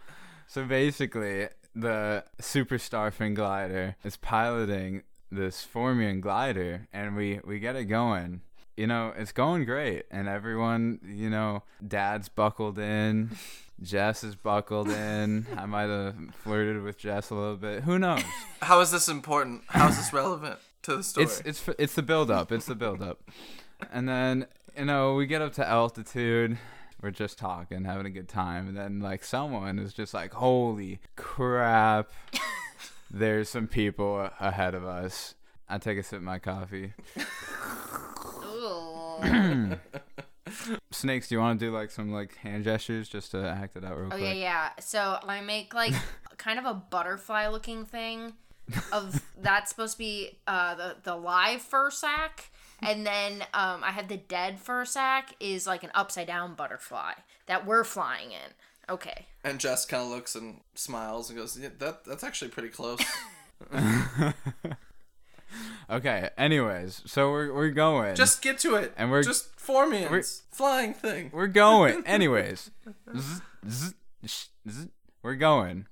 So basically, the superstar Finn Glider is piloting this Formian glider, and we we get it going. You know, it's going great, and everyone, you know, Dad's buckled in, Jess is buckled in. I might have flirted with Jess a little bit. Who knows? How is this important? How is this relevant to the story? It's it's it's the build up. It's the build up. And then, you know, we get up to altitude. We're just talking, having a good time, and then like someone is just like, "Holy crap!" There's some people ahead of us. I take a sip of my coffee. Snakes, do you want to do like some like hand gestures just to act it out real Oh quick? yeah, yeah. So I make like kind of a butterfly looking thing. Of that's supposed to be uh, the the live fur sack, and then um, I have the dead fur sack is like an upside down butterfly that we're flying in. Okay. and Jess kind of looks and smiles and goes, yeah, "That that's actually pretty close." Okay. Anyways, so we're we're going. Just get to it. And we're- just Formians we're- flying thing. We're going. Anyways, Zzz, zzz, zzz, we're going,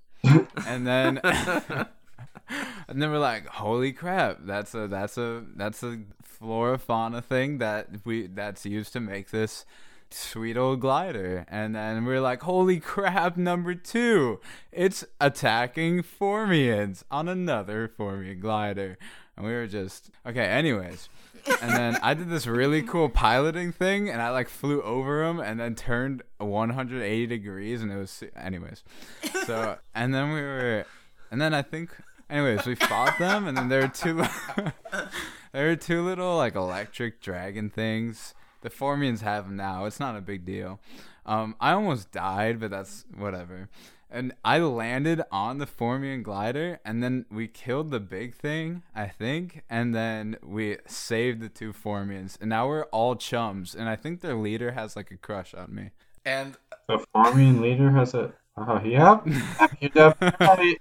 and then and then we're like, holy crap! That's a that's a that's a flora fauna thing that we that's used to make this sweet old glider. And then we're like, holy crap! Number two, it's attacking Formians on another Formian glider, and we were just okay. Anyways and then I did this really cool piloting thing, and I like flew over them, and then turned 180 degrees, and it was anyways. So and then we were, and then I think, anyways, we fought them, and then there were two, there were two little like electric dragon things. The Formians have them now. It's not a big deal. Um, I almost died, but that's whatever. And I landed on the Formian glider, and then we killed the big thing, I think, and then we saved the two Formians, and now we're all chums. And I think their leader has like a crush on me. And The Formian leader has a. Oh, yep. You're definitely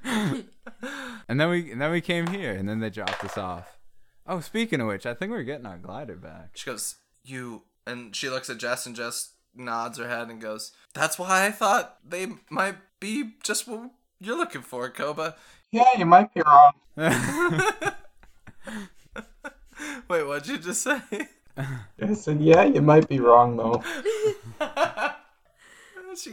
And then we and then we came here, and then they dropped us off. Oh, speaking of which, I think we're getting our glider back. she goes, "You." And she looks at Jess, and Jess nods her head and goes, "That's why I thought they might be just what you're looking for, Koba." Yeah, you might be wrong. Wait, what'd you just say? I said, yeah, you might be wrong though. she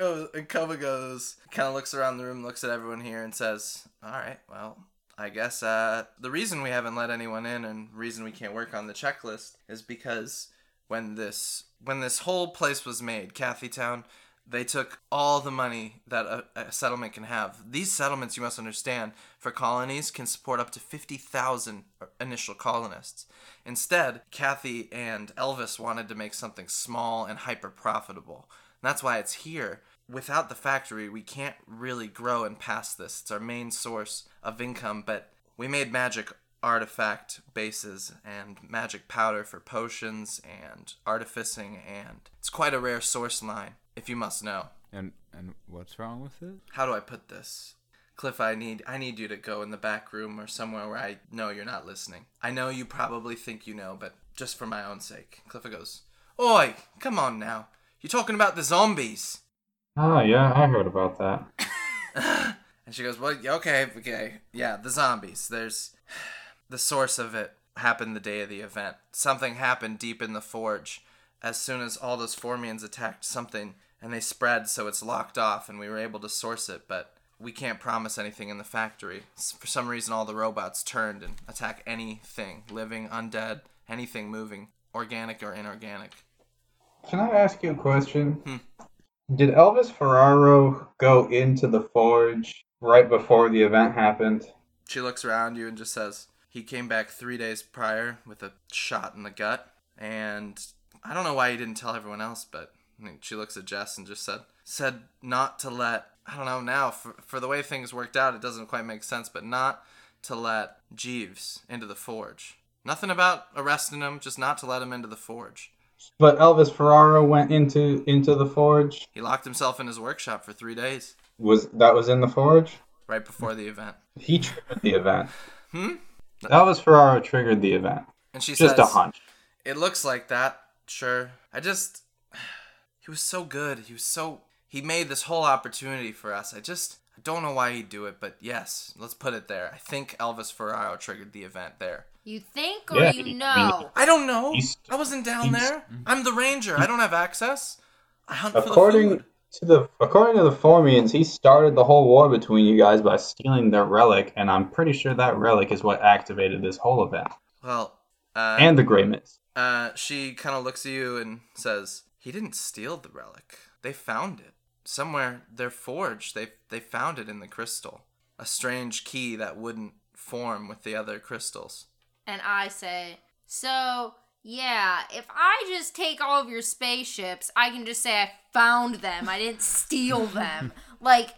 oh, and Koba goes, kind of looks around the room, looks at everyone here, and says, "All right, well, I guess uh, the reason we haven't let anyone in and reason we can't work on the checklist is because when this when this whole place was made, Kathy Town." They took all the money that a, a settlement can have. These settlements, you must understand, for colonies can support up to 50,000 initial colonists. Instead, Kathy and Elvis wanted to make something small and hyper profitable. And that's why it's here. Without the factory, we can't really grow and pass this. It's our main source of income, but we made magic artifact bases and magic powder for potions and artificing, and it's quite a rare source line, if you must know. And and what's wrong with it? How do I put this? Cliff, I need I need you to go in the back room or somewhere where I know you're not listening. I know you probably think you know, but just for my own sake. Cliff goes, Oi, come on now. You're talking about the zombies. Oh, yeah, I heard about that. And she goes, Well, okay, okay. Yeah, the zombies. There's the source of it happened the day of the event. Something happened deep in the forge. As soon as all those Formians attacked something and they spread, so it's locked off, and we were able to source it, but we can't promise anything in the factory. For some reason, all the robots turned and attack anything living, undead, anything moving, organic or inorganic. Can I ask you a question? Hmm. Did Elvis Ferraro go into the forge right before the event happened? She looks around you and just says, He came back three days prior with a shot in the gut. And I don't know why he didn't tell everyone else, but I mean, she looks at Jess and just said, said not to let, I don't know now, for, for the way things worked out, it doesn't quite make sense, but not to let Jeeves into the forge. Nothing about arresting him, just not to let him into the forge. But Elvis Ferraro went into into the forge. He locked himself in his workshop for three days, Was that was in the forge? right before the event. He triggered the event. Hmm? Elvis Ferraro triggered the event. And she Just says, a hunch. It looks like that, sure. I just. He was so good. He was so. He made this whole opportunity for us. I just. I don't know why he'd do it, but yes, let's put it there. I think Elvis Ferraro triggered the event there. You think or Yeah, you know? I don't know. He's- I wasn't down he's- there. I'm the ranger. I don't have access. I hunt for the According food. to the according to the Formians, he started the whole war between you guys by stealing their relic, and I'm pretty sure that relic is what activated this whole event. Well, uh, and the Grey Mist. uh, she kind of looks at you and says, "He didn't steal the relic. They found it somewhere. They're forged. They they found it in the crystal. A strange key that wouldn't form with the other crystals." And I say, so yeah, if I just take all of your spaceships, I can just say I found them. I didn't steal them. like,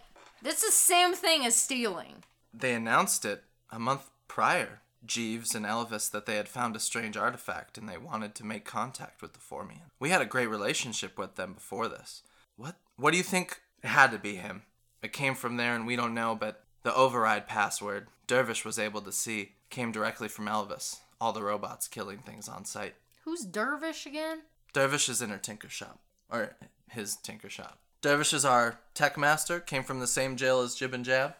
that's the same thing as stealing. They announced it a month prior, Jeeves and Elvis, that they had found a strange artifact and they wanted to make contact with the Formian. We had a great relationship with them before this. What? What do you think? It had to be him. It came from there and we don't know, but the override password Dervish was able to see came directly from Elvis. All the robots killing things on site. Who's Dervish again? Dervish is in her tinker shop. Or his tinker shop. Dervish is our tech master, came from the same jail as Jib and Jab.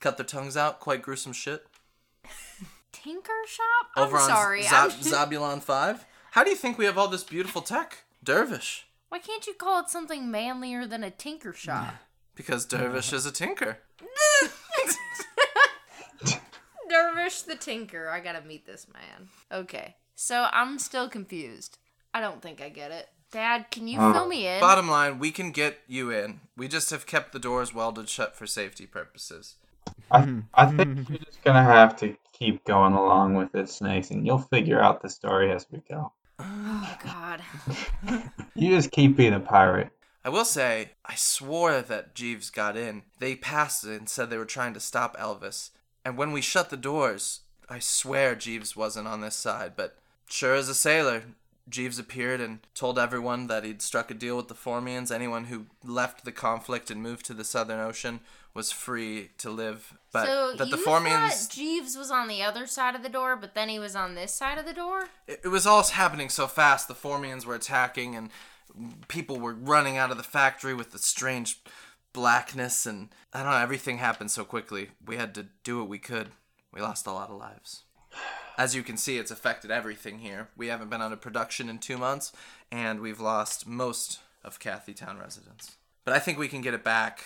Cut their tongues out, quite gruesome shit. Tinker Shop? I'm over on sorry. Z- I'm- Zabulon 5? How do you think we have all this beautiful tech? Dervish. Why can't you call it something manlier than a Tinker Shop? Because Dervish is a tinker. Dervish the Tinker. I gotta meet this man. Okay. So I'm still confused. I don't think I get it. Dad, can you Uh, fill me in? Bottom line, we can get you in. We just have kept the doors welded shut for safety purposes. I, I think you're just gonna have to keep going along with it, Snakes, and you'll figure out the story as we go. oh, God. You just keep being a pirate. I will say, I swore that Jeeves got in. They passed it and said they were trying to stop Elvis. And when we shut the doors, I swear Jeeves wasn't on this side, but sure as a sailor, Jeeves appeared and told everyone that he'd struck a deal with the Formians. Anyone who left the conflict and moved to the Southern Ocean was free to live. But so that you the Formians. thought Jeeves was on the other side of the door, but then he was on this side of the door? it, it was all happening so fast. The Formians were attacking, and people were running out of the factory with the strange blackness, and I don't know. Everything happened so quickly. We had to do what we could. We lost a lot of lives. As you can see, it's affected everything here. We haven't been out of production in two months, and we've lost most of Kathy Town residents. But I think we can get it back.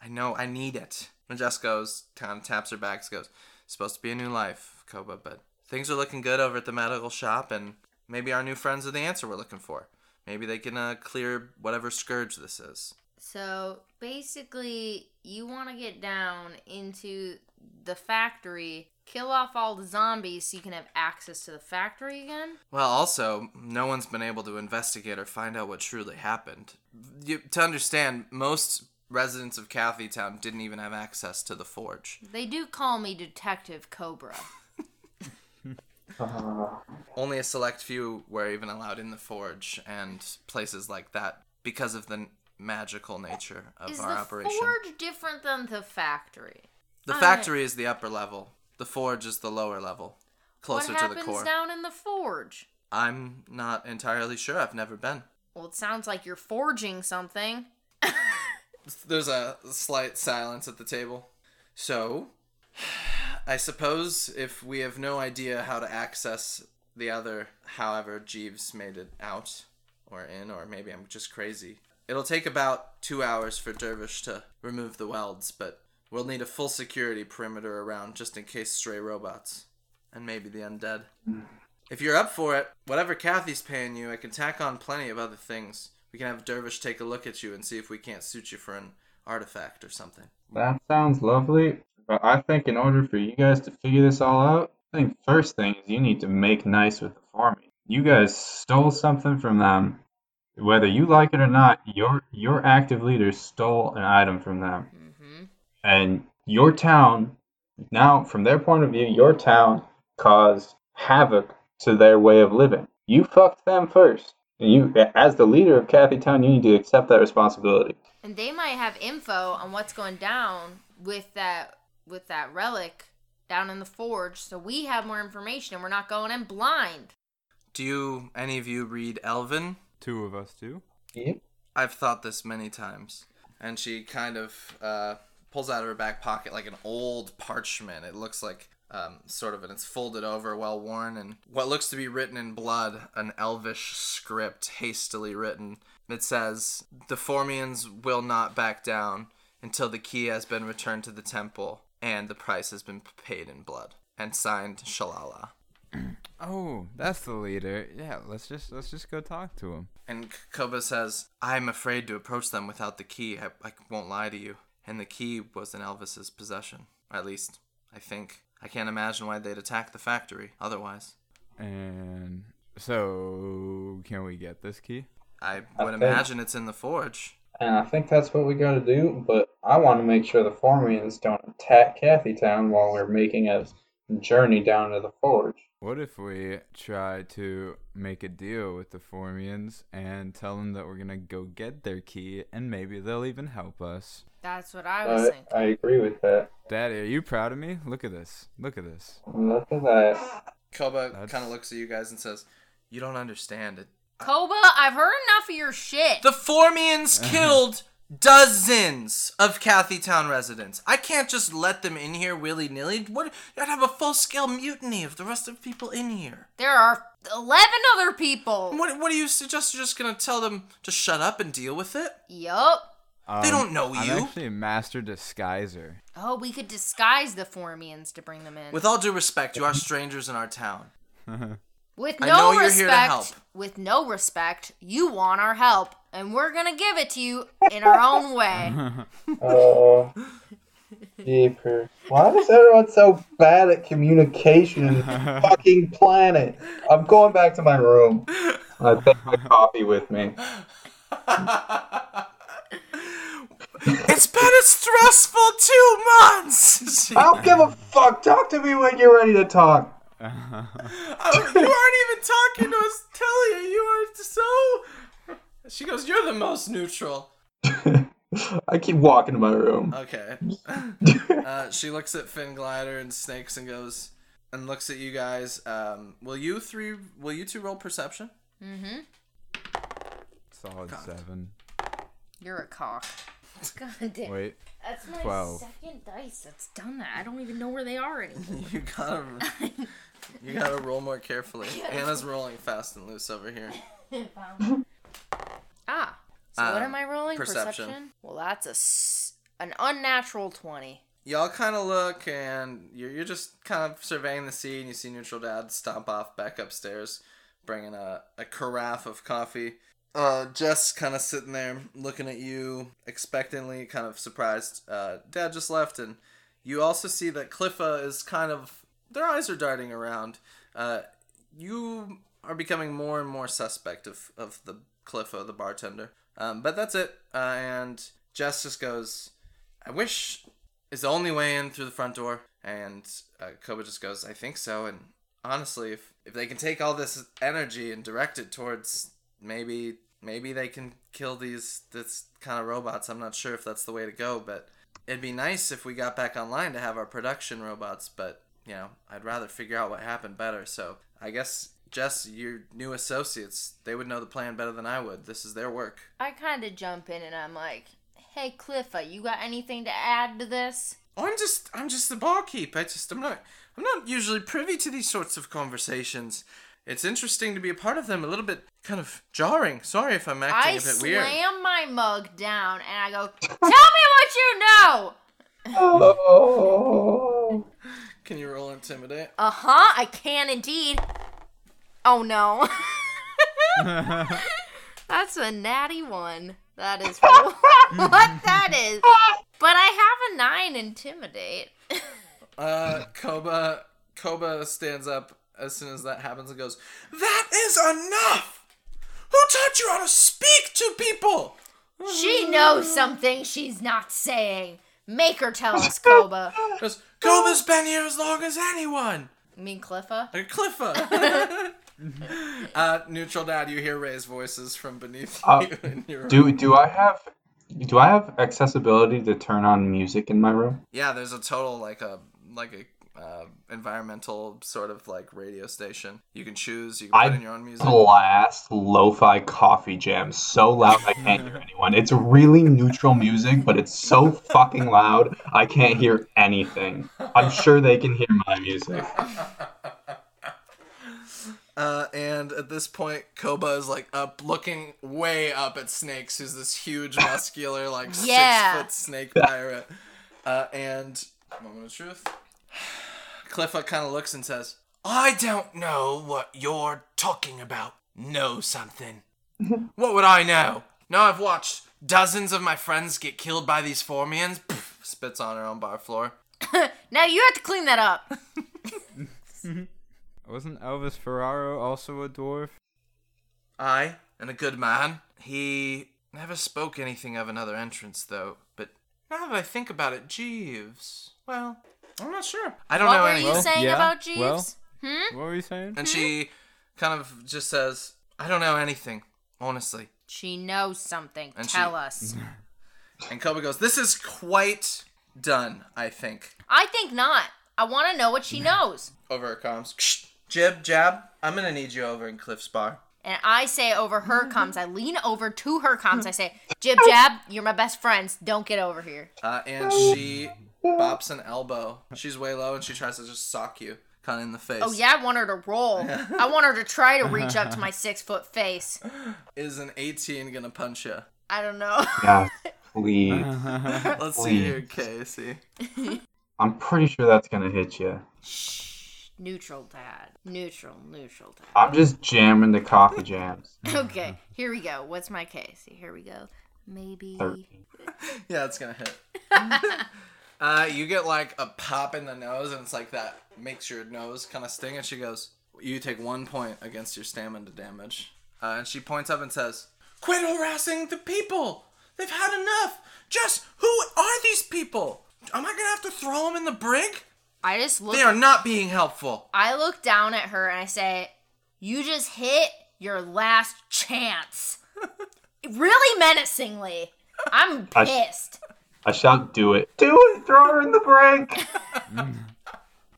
I know I need it. And Jess goes, kind of taps her back, goes, supposed to be a new life, Koba, but things are looking good over at the medical shop, and maybe our new friends are the answer we're looking for. Maybe they can uh, clear whatever scourge this is. So basically, you want to get down into the factory, kill off all the zombies so you can have access to the factory again? Well, also, no one's been able to investigate or find out what truly happened. You, to understand, most residents of Kathy Town didn't even have access to the forge. They do call me Detective Cobra. Uh-huh. Only a select few were even allowed in the forge and places like that because of the n- magical nature of our operation. Is our the operation. forge different than the factory? the I- factory is the upper level. The forge is the lower level, closer to the happens core. down in the forge? I'm not entirely sure. I've never been. Well, it sounds like you're forging something. There's a slight silence at the table. So, I suppose if we have no idea how to access the other, however Jeeves made it out or in, or maybe I'm just crazy. It'll take about two hours for Dervish to remove the welds, but we'll need a full security perimeter around just in case stray robots. And maybe the undead. If you're up for it, whatever Kathy's paying you, I can tack on plenty of other things. We can have Dervish take a look at you and see if we can't suit you for an artifact or something. That sounds lovely, but I think in order for you guys to figure this all out, I think first thing is you need to make nice with the Formian. You guys stole something from them. Whether you like it or not, your your active leader stole an item from them. Mm-hmm. And your town, now from their point of view, your town caused havoc to their way of living. You fucked them first. And you as the leader of Kathy Town, you need to accept that responsibility. And they might have info on what's going down with that with that relic down in the forge, so we have more information and we're not going in blind. Do you, any of you, read Elven? Two of us do. Yep. I've thought this many times. And she kind of uh, pulls out of her back pocket like an old parchment. It looks like um, sort of, and it's folded over, well worn, and what looks to be written in blood, an elvish script hastily written. It says, The Formians will not back down until the key has been returned to the temple and the price has been paid in blood. And signed Shalala. Oh, that's the leader. Yeah, let's just let's just go talk to him. And Koba says, I'm afraid to approach them without the key. I, I won't lie to you. And the key was in Elvis's possession. At least, I think. I can't imagine why they'd attack the factory otherwise. And so, can we get this key? I I would think- imagine it's in the forge. And I think that's what we gotta do, but I want to make sure the Formians don't attack Kathy Town while we're making a journey down to the forge. What if we try to make a deal with the Formians and tell them that we're gonna go get their key and maybe they'll even help us? That's what I was I, thinking. I agree with that. Daddy, are you proud of me? Look at this. Look at this. Look at that. Koba kind of looks at you guys and says, You don't understand it. Koba, I've heard enough of your shit. The Formians killed dozens of Kathy Town residents. I can't just let them in here willy nilly. What? I'd have a full scale mutiny of the rest of the people in here. there are 11 other people. What? What do you suggest? You're just gonna tell them to shut up and deal with it? Yup. They Um, don't know you. I'm you. actually a master disguiser. Oh, we could disguise the Formians to bring them in. With all due respect, you are strangers in our town. With I no know you're respect, here to help. with no respect, you want our help, and we're gonna give it to you in our own way. Oh, jeepers. Why is everyone so bad at communication fucking planet? I'm going back to my room. I take my coffee with me. it's been a stressful two months. I don't give a fuck. Talk to me when you're ready to talk. Oh, you aren't even talking to us, Telia. You are so. She goes, You're the most neutral. I keep walking to my room. Okay. uh, she looks at Finn Glider and Snakes and goes, and looks at you guys. Um, will you three? Will you two roll perception? Mm-hmm. Solid seven. You're a cock. God damn. Wait, That's my 12. second dice that's done that. I don't even know where they are anymore. You gotta. You gotta roll more carefully. Anna's rolling fast and loose over here. ah. So what Uh, am I rolling? perception. Well, that's a s- an unnatural 20. Y'all kind of look and you're, you're just kind of surveying the scene. You see Neutral Dad stomp off back upstairs, bringing a, a carafe of coffee. Uh, Jess kind of sitting there looking at you expectantly, kind of surprised. Uh, Dad just left, and you also see that Cliffa is kind of. Their eyes are darting around. Uh, you are becoming more and more suspect of, of the Cliffa, the bartender. Um, but that's it. Uh, and Jess just goes, I wish is the only way in through the front door. And uh, Koba just goes, I think so. And honestly, if, if they can take all this energy and direct it towards maybe maybe they can kill these this kind of robots. I'm not sure if that's the way to go, but it'd be nice if we got back online to have our production robots. But you know, I'd rather figure out what happened better. So I guess Jess, your new associates, they would know the plan better than I would. This is their work. I kind of jump in and I'm like, "Hey, Cliffa, you got anything to add to this?" Oh, I'm just I'm just the barkeep. I just I'm not I'm not usually privy to these sorts of conversations. It's interesting to be a part of them. A little bit kind of jarring. Sorry if I'm acting I a bit weird. I slam weird. my mug down and I go, "Tell me what you know." Oh. Can you roll intimidate? Uh huh. I can indeed. Oh no. That's a natty one. That is what that is. But I have a nine intimidate. Uh, Koba Koba stands up as soon as that happens and goes, "That is enough. Who taught you how to speak to people?" She knows something she's not saying. Make her tell us, Koba. Goes, Koba's been here as long as anyone. You mean Cliffa? Or Cliffa. uh, neutral dad, you hear Ray's voices from beneath Uh, you in your room. Do do I have do I have accessibility to turn on music in my room? Yeah, there's a total like a like a uh, environmental sort of like radio station. You can choose. You can I put in your own music. blast lo-fi coffee jam so loud I can't hear anyone. It's really neutral music, but it's so fucking loud I can't hear anything. I'm sure they can hear my music. Uh, and at this point, Koba is like up, looking way up at Snakes, who's this huge, muscular, like Yeah. six foot snake pirate. Uh, and moment of truth, Cliffa kind of looks and says, "I don't know what you're talking about. Know something? what would I know? Now I've watched dozens of my friends get killed by these Formians." Pff, spits on her own bar floor. Now you have to clean that up. Wasn't Elvis Ferraro also a dwarf? Aye, and a good man. He never spoke anything of another entrance, though. But now that I think about it, Jeeves. Well, I'm not sure. I don't What know were anything. you saying yeah, about Jeeves? well. hmm? What were you saying? and she kind of just says, "I don't know anything, honestly." She knows something. And Tell she- us. And Koba goes, "This is quite done, I think." I think not. I want to know what she knows. Over her comms, jib jab. I'm gonna need you over in Cliff's bar. And I say over her comms, I lean over to her comms. I say, Jib Jab, you're my best friends. Don't get over here. Uh, and she bops an elbow. She's way low, and she tries to just sock you, kind of in the face. Oh, yeah, I want her to roll. I want her to try to reach up to my six foot face. Is an 18 gonna punch you? I don't know. Yeah, please. Let's see here, Casey. I'm pretty sure that's gonna hit you. Shh, neutral dad. Neutral, neutral dad. I'm just jamming the coffee jams. Okay, here we go. What's my case? Here we go. Maybe. Thirteen. Yeah, it's gonna hit. Uh, you get like a pop in the nose, and it's like that makes your nose kind of sting. And she goes, "You take one point against your stamina damage." Uh, and she points up and says, "Quit harassing the people. They've had enough. Just who are these people? Am I gonna have to throw them in the brig? I just look. They are not being helpful." I look down at her and I say, "You just hit your last chance." really menacingly. I'm pissed. I shout, "Do it! Do it! Throw her in the break!"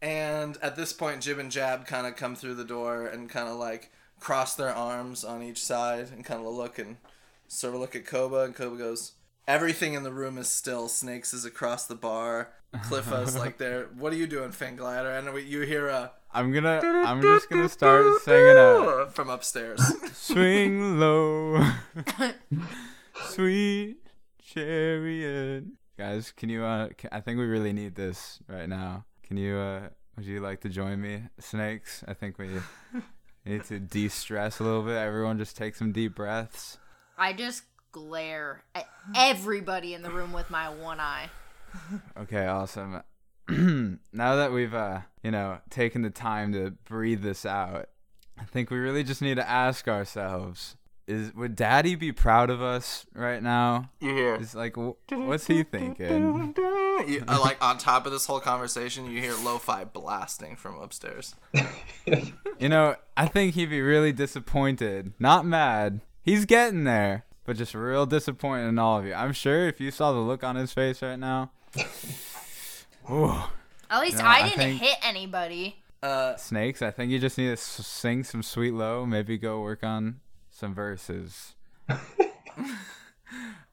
And at this point, Jib and Jab kind of come through the door and kind of like cross their arms on each side and kind of look and sort of look at Koba. And Koba goes, Everything in the room is still. Snakes is across the bar. Cliffa's like there. What are you doing, Fang Glider? And we- you hear a I'm gonna. I'm just gonna start singing a from upstairs. swing low, sweet chariot. Guys, can you? Uh, ca- I think we really need this right now. Can you? Uh, would you like to join me, Snakes? I think we need to de-stress a little bit. Everyone, just take some deep breaths. I just glare at everybody in the room with my one eye. Okay, awesome. now that we've uh, you know, taken the time to breathe this out, I think we really just need to ask ourselves: Is would Daddy be proud of us right now? you hear. Is like, what's he thinking? You, uh, like on top of this whole conversation, you hear lo-fi blasting from upstairs. You know, I think he'd be really disappointed. Not mad. He's getting there, but just real disappointed in all of you. I'm sure if you saw the look on his face right now. Ooh. At least No, I I didn't think- hit anybody. Uh, Snakes, I think you just need to s- sing some sweet low, maybe go work on some verses.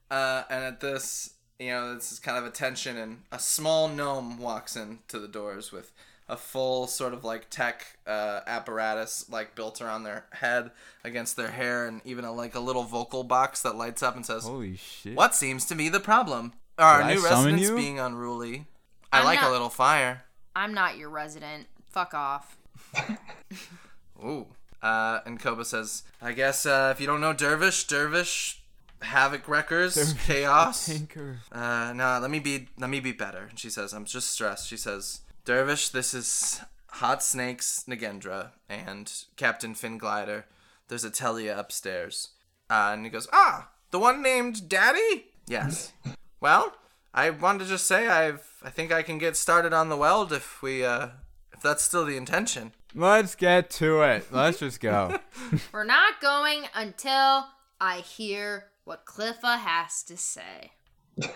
Uh, and at this, you know, this is kind of a tension, and a small gnome walks into the doors with a full sort of like tech uh, apparatus like built around their head against their hair, and even a, like a little vocal box that lights up and says, Holy shit. "What seems to be the problem? Are our I new summon residents you? being unruly? I I'm like a little fire. I'm not your resident. Fuck off. Ooh." Uh, and Koba says, "I guess uh, if you don't know Dervish, Dervish." Havoc Wreckers, Chaos. Tinker. Uh, no, let me be let me be better. And she says, I'm just stressed. She says, Dervish, this is Hot Snakes Nagendra and Captain Finn Glider. There's a Telia upstairs. Uh, and he goes, Ah, the one named Daddy? Yes. well, I wanted to just say I've I think I can get started on the weld if we uh if that's still the intention. Let's get to it. Let's just go. We're not going until I hear what Cliffa has to say.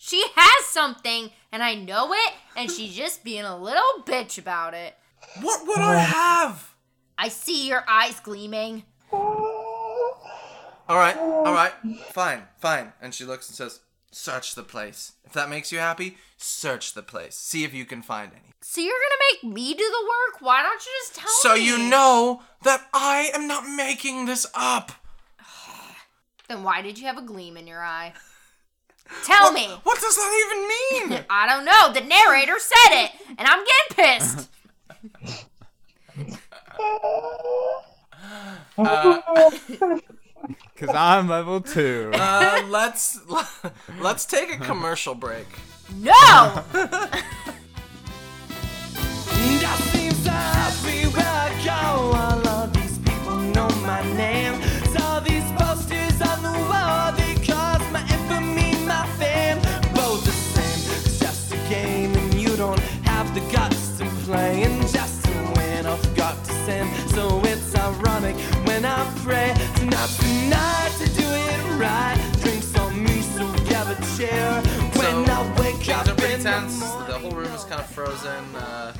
She has something, and I know it, and she's just being a little bitch about it. What would I have? I see your eyes gleaming. All right, all right, fine, fine. And she looks and says, "Search the place. If that makes you happy, search the place. See if you can find any." So you're gonna make me do the work? Why don't you just tell So me? So you know that I am not making this up. Then why did you have a gleam in your eye? Tell me. What does that even mean? I don't know. The narrator said it, and I'm getting pissed. Uh, Cause I'm level two. uh, let's let's take a commercial break. No. That seems so happy where I go. All of these people know my name. Saw these posters on the wall. They cause my infamy, my fame. Both the same. It's just a game, and you don't have the guts to play. And just to win, I've got to sin. So it's ironic when I pray tonight, to do it right. Drinks on me, so grab a chair. When So, I wake up are pretty in the The whole room is kind of frozen. Uh,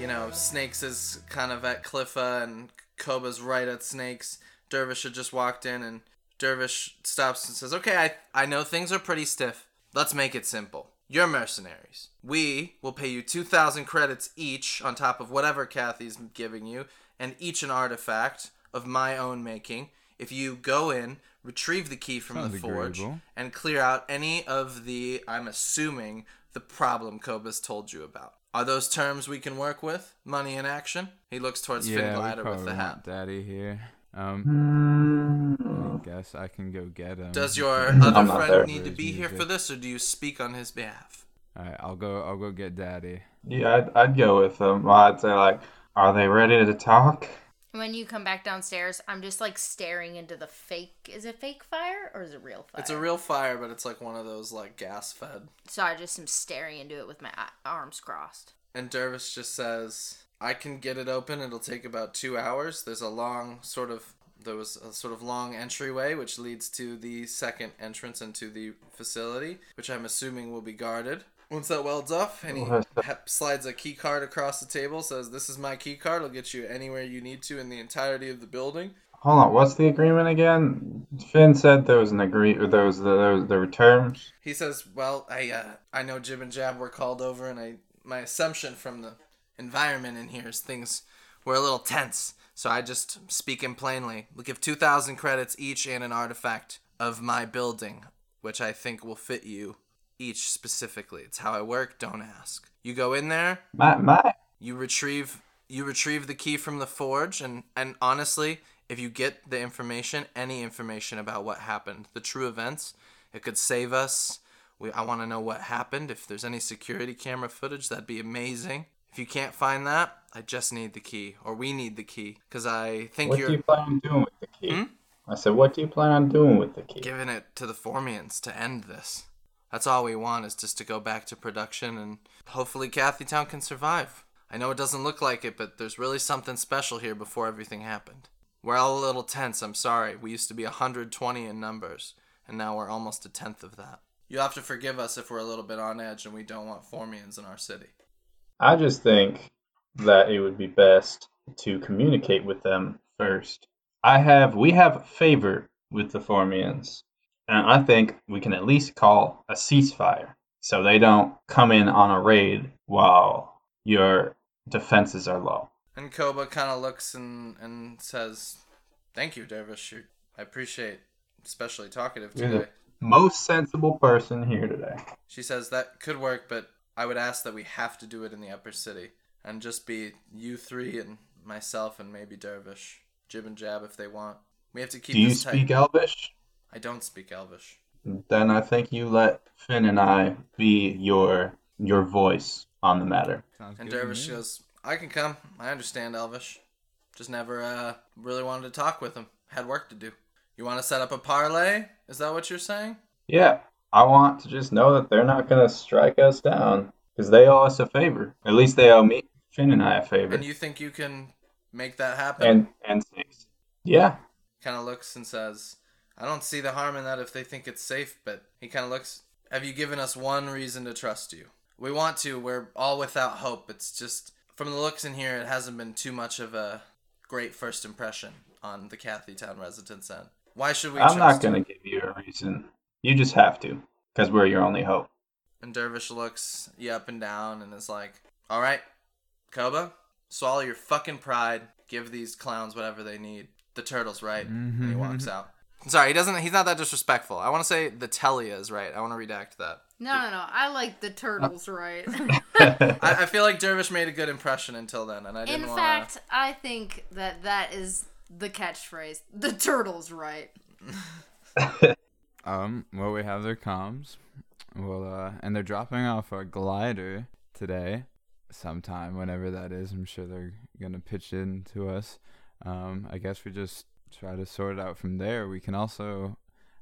you know, Snakes is kind of at Cliffa, and Koba's right at Snakes. Dervish had just walked in, and Dervish stops and says, "Okay, I I know things are pretty stiff. Let's make it simple. You're mercenaries. We will pay you two thousand credits each on top of whatever Kathy's giving you, and each an artifact of my own making. If you go in." Retrieve the key from Sounds the forge agreeable. and clear out any of the, I'm assuming, the problem Cobus told you about. Are those terms we can work with? Money in action? He looks towards Finn yeah, we Glider with the hat. Daddy here. Um, I guess I can go get him. Does your I'm other not friend there. need to be here for this, or do you speak on his behalf? All right, I'll go. I'll go get Daddy. yeah, I'd, I'd go with them. I'd say like, are they ready to talk? When you come back downstairs, I'm just like staring into the fake. Is it fake fire or is it real fire? It's a real fire, but it's like one of those like gas fed. So I just am staring into it with my arms crossed. And Dervish just says, I can get it open. It'll take about two hours. There's a long sort of there was a sort of long entryway which leads to the second entrance into the facility, which I'm assuming will be guarded. Once that welds off, and he slides a key card across the table, says, "This is my key card. It'll get you anywhere you need to in the entirety of the building." Hold on, what's the agreement again? Finn said there was an agree. There was the there, there were terms. He says, "Well, I uh, I know Jib and Jab were called over, and I my assumption from the environment in here is things were a little tense. So I just speaking plainly, we'll give two thousand credits each and an artifact of my building, which I think will fit you each specifically. It's how I work. Don't ask. You go in there, My my. you retrieve you retrieve the key from the forge and and honestly if you get the information any information about what happened the true events it could save us we, i want to know what happened if there's any security camera footage that'd be amazing if you can't find that i just need the key or we need the key because i think What you're What do you plan on doing with the key? Hmm? I said, what do you plan on doing with the key? giving it to the Formians to end this. That's all we want is just to go back to production and hopefully Kathy Town can survive. I know it doesn't look like it, but there's really something special here before everything happened. We're all a little tense, I'm sorry. We used to be 120 in numbers, and now we're almost a tenth of that. You'll have to forgive us if we're a little bit on edge and we don't want Formians in our city. I just think that it would be best to communicate with them first. I have we have favor with the Formians, and I think we can at least call a ceasefire so they don't come in on a raid while your defenses are low. And Koba kind of looks and, and says, Thank you, Dervish. I appreciate, especially talkative today. the most sensible person here today. She says that could work, but I would ask that we have to do it in the upper city and just be you three and myself and maybe Dervish, Jib and Jab if they want. We have to keep Do you this tight. speak Elvish? I don't speak Elvish. Then I think you let Finn and I be your your voice on the matter. Sounds And Dervish me. goes, I can come. I understand Elvish. Just never uh, really wanted to talk with him. Had work to do. You want to set up a parlay? Is that what you're saying? Yeah, I want to just know that they're not gonna strike us down because they owe us a favor. At least they owe me, Finn and I a favor. And you think you can make that happen? and and six. Yeah, kind of looks and says, I don't see the harm in that if they think it's safe, but he kind of looks, have you given us one reason to trust you? We want to. We're all without hope. It's just from the looks in here, it hasn't been too much of a great first impression on the Kathy Town residents' end. Why should we? I'm trust not gonna give you a reason. You just have to, because we're your only hope. And Dervish looks you up and down and is like, "All right, Koba, swallow your fucking pride. Give these clowns whatever they need. The turtle's right." And he mm-hmm. walks out. Sorry, he doesn't. He's not that disrespectful. I want to say the Telia is right. I want to redact that. No, no, no. I like the turtles, right? I, I feel like Dervish made a good impression until then, and I didn't In want fact, I think that that is the catchphrase. The turtles, right? Um, well, we have their comms. Well, uh, and they're dropping off a glider today, sometime, whenever that is. I'm sure they're gonna pitch in to us. Um, I guess we just try to sort it out from there. We can also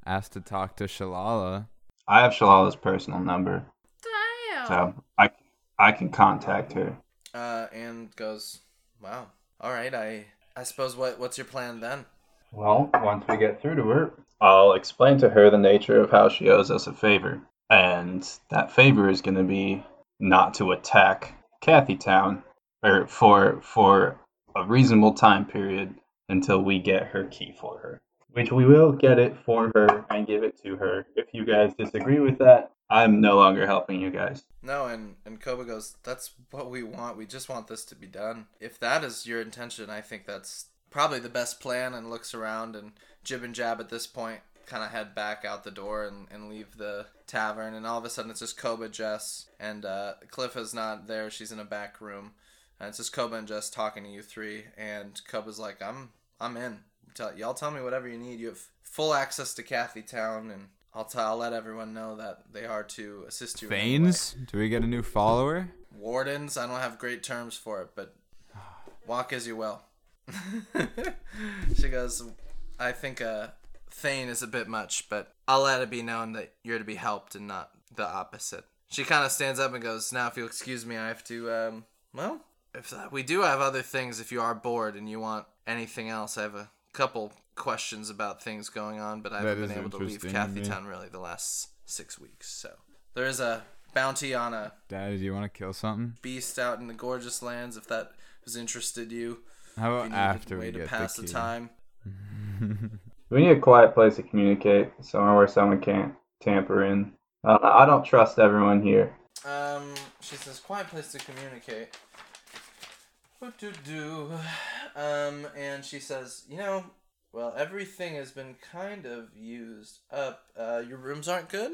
ask to talk to Shalala. I have Shalala's personal number, Damn. so I I can contact her. Uh, and goes, "Wow, all right. I I suppose what what's your plan then?" Well, once we get through to her, I'll explain to her the nature of how she owes us a favor. And that favor is going to be not to attack Kathy Town or for for a reasonable time period until we get her key for her. Which we will get it for her and give it to her. If you guys disagree with that, I'm no longer helping you guys. No, and and Koba goes, "That's what we want. We just want this to be done. If that is your intention, I think that's probably the best plan." And looks around, and Jib and Jab at this point kind of head back out the door and, and leave the tavern. And all of a sudden, it's just Koba, Jess, and uh, Cliff is not there. She's in a back room, and it's just Koba and Jess talking to you three. And Koba's like, "I'm I'm in. Tell y'all tell me whatever you need. You have full access to Kathy Town, and I'll t- I'll let everyone know that they are to assist you." in. Fanes? Do we get a new follower? Wardens, I don't have great terms for it, but walk as you will. she goes, I think uh, Thane is a bit much, but I'll let it be known that you're to be helped and not the opposite. She kind of stands up and goes, Now, if you'll excuse me, I have to, um, well, if uh, we do have other things, if you are bored and you want anything else, I have a couple questions about things going on, but I haven't is been able to leave interesting to Town really the last six weeks. So there is a bounty on a Daddy, do you want to kill something? beast out in the gorgeous lands if that has interested you. How If you about after a way we to get pass the the, time. We need a quiet place to communicate, somewhere where someone can't tamper in. Uh, I don't trust everyone here. Um, she says, quiet place to communicate. What to do? Um, and she says, you know, well, everything has been kind of used up. Uh, your rooms aren't good?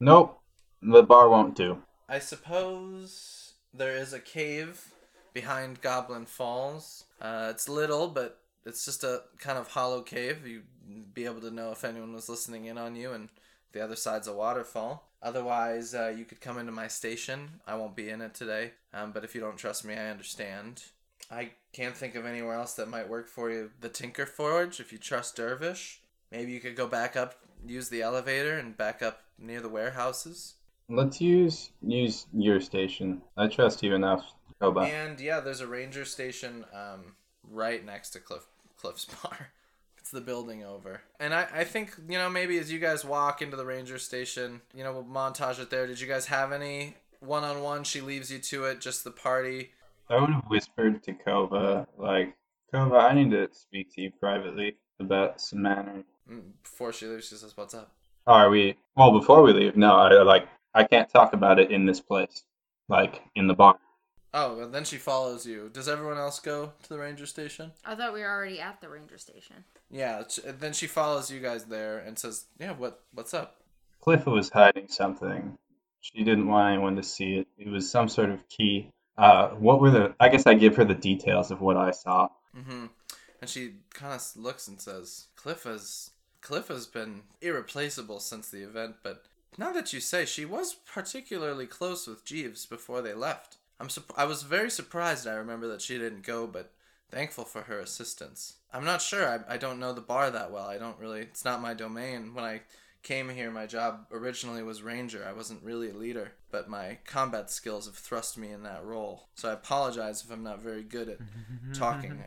Nope, the bar won't do. I suppose there is a cave behind Goblin Falls. Uh, it's little, but it's just a kind of hollow cave. You'd be able to know if anyone was listening in on you, and the other side's a waterfall. Otherwise, uh, you could come into my station. I won't be in it today, um, but if you don't trust me, I understand. I can't think of anywhere else that might work for you. The Tinker Forge, if you trust Dervish. Maybe you could go back up, use the elevator, and back up near the warehouses. Let's use use your station. I trust you enough, Koba. And yeah, there's a ranger station um, right next to Cliff Cliff's bar. The building over. And I, I think, you know, maybe as you guys walk into the ranger station, you know, we'll montage it there. Did you guys have any one on one? She leaves you to it, just the party. I would have whispered to Koba, like, Koba, I need to speak to you privately about some matter. Mm, Before she leaves, she says, What's up? Oh, are we? Well, before we leave, no, I like, I can't talk about it in this place, like in the bar. Oh, and then she follows you. Does everyone else go to the ranger station? I thought we were already at the ranger station. Yeah, ch- then she follows you guys there and says, Yeah, what what's up? Cliffa was hiding something. She didn't want anyone to see it. It was some sort of key. Uh, what were the? I guess I give her the details of what I saw. Mm-hmm. And she kind of looks and says, "Cliff has Cliff has been irreplaceable since the event, but now that you say, she was particularly close with Jeeves before they left. I'm sup- I was very surprised. I remember that she didn't go, but thankful for her assistance. I'm not sure. I I don't know the bar that well. I don't really. It's not my domain. When I came here, my job originally was ranger. I wasn't really a leader, but my combat skills have thrust me in that role. So I apologize if I'm not very good at talking.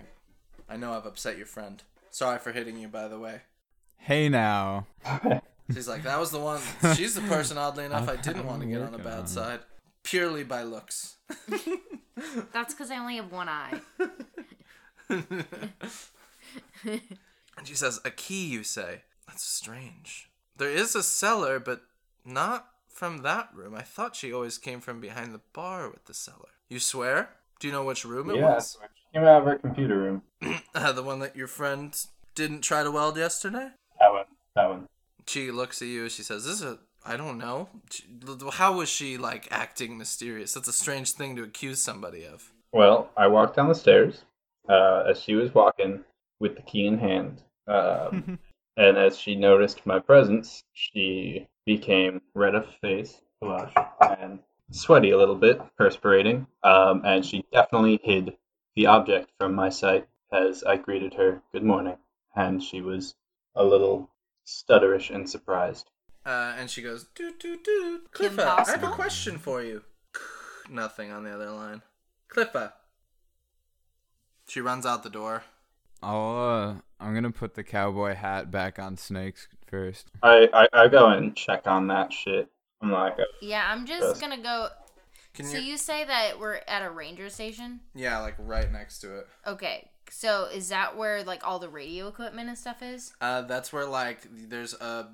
I know I've upset your friend. Sorry for hitting you, by the way. Hey now. She's like, that was the one. She's the person, oddly enough, I didn't want to get on the bad side, purely by looks. That's because I only have one eye. And she says, A key, you say? That's strange. There is a cellar, but not from that room. I thought she always came from behind the bar with the cellar. You swear? Do you know which room it Yeah, was? she came out of her computer room. Uh, the one that your friend didn't try to weld yesterday? That one. That one. She looks at you. She says, "This is a I don't know. How was she like acting mysterious? That's a strange thing to accuse somebody of." Well, I walked down the stairs uh, as she was walking with the key in hand. Um, and as she noticed my presence, she became red of face, blush, and sweaty a little bit, perspirating. Um, and she definitely hid the object from my sight as I greeted her good morning. And she was a little stutterish and surprised. Uh, and she goes, "Doot doot doot." Kim Cliffa, I have a Possible? question for you. Nothing on the other line. Cliffa. She runs out the door. I'll uh, I'm gonna put the cowboy hat back on Snakes first. I, I, I go and check on that shit. I'm like, uh, Yeah, I'm just Yes. gonna go. Can So you? you say that we're at a ranger station? Yeah, like right next to it. Okay, so is that where like all the radio equipment and stuff is? Uh, that's where like there's uh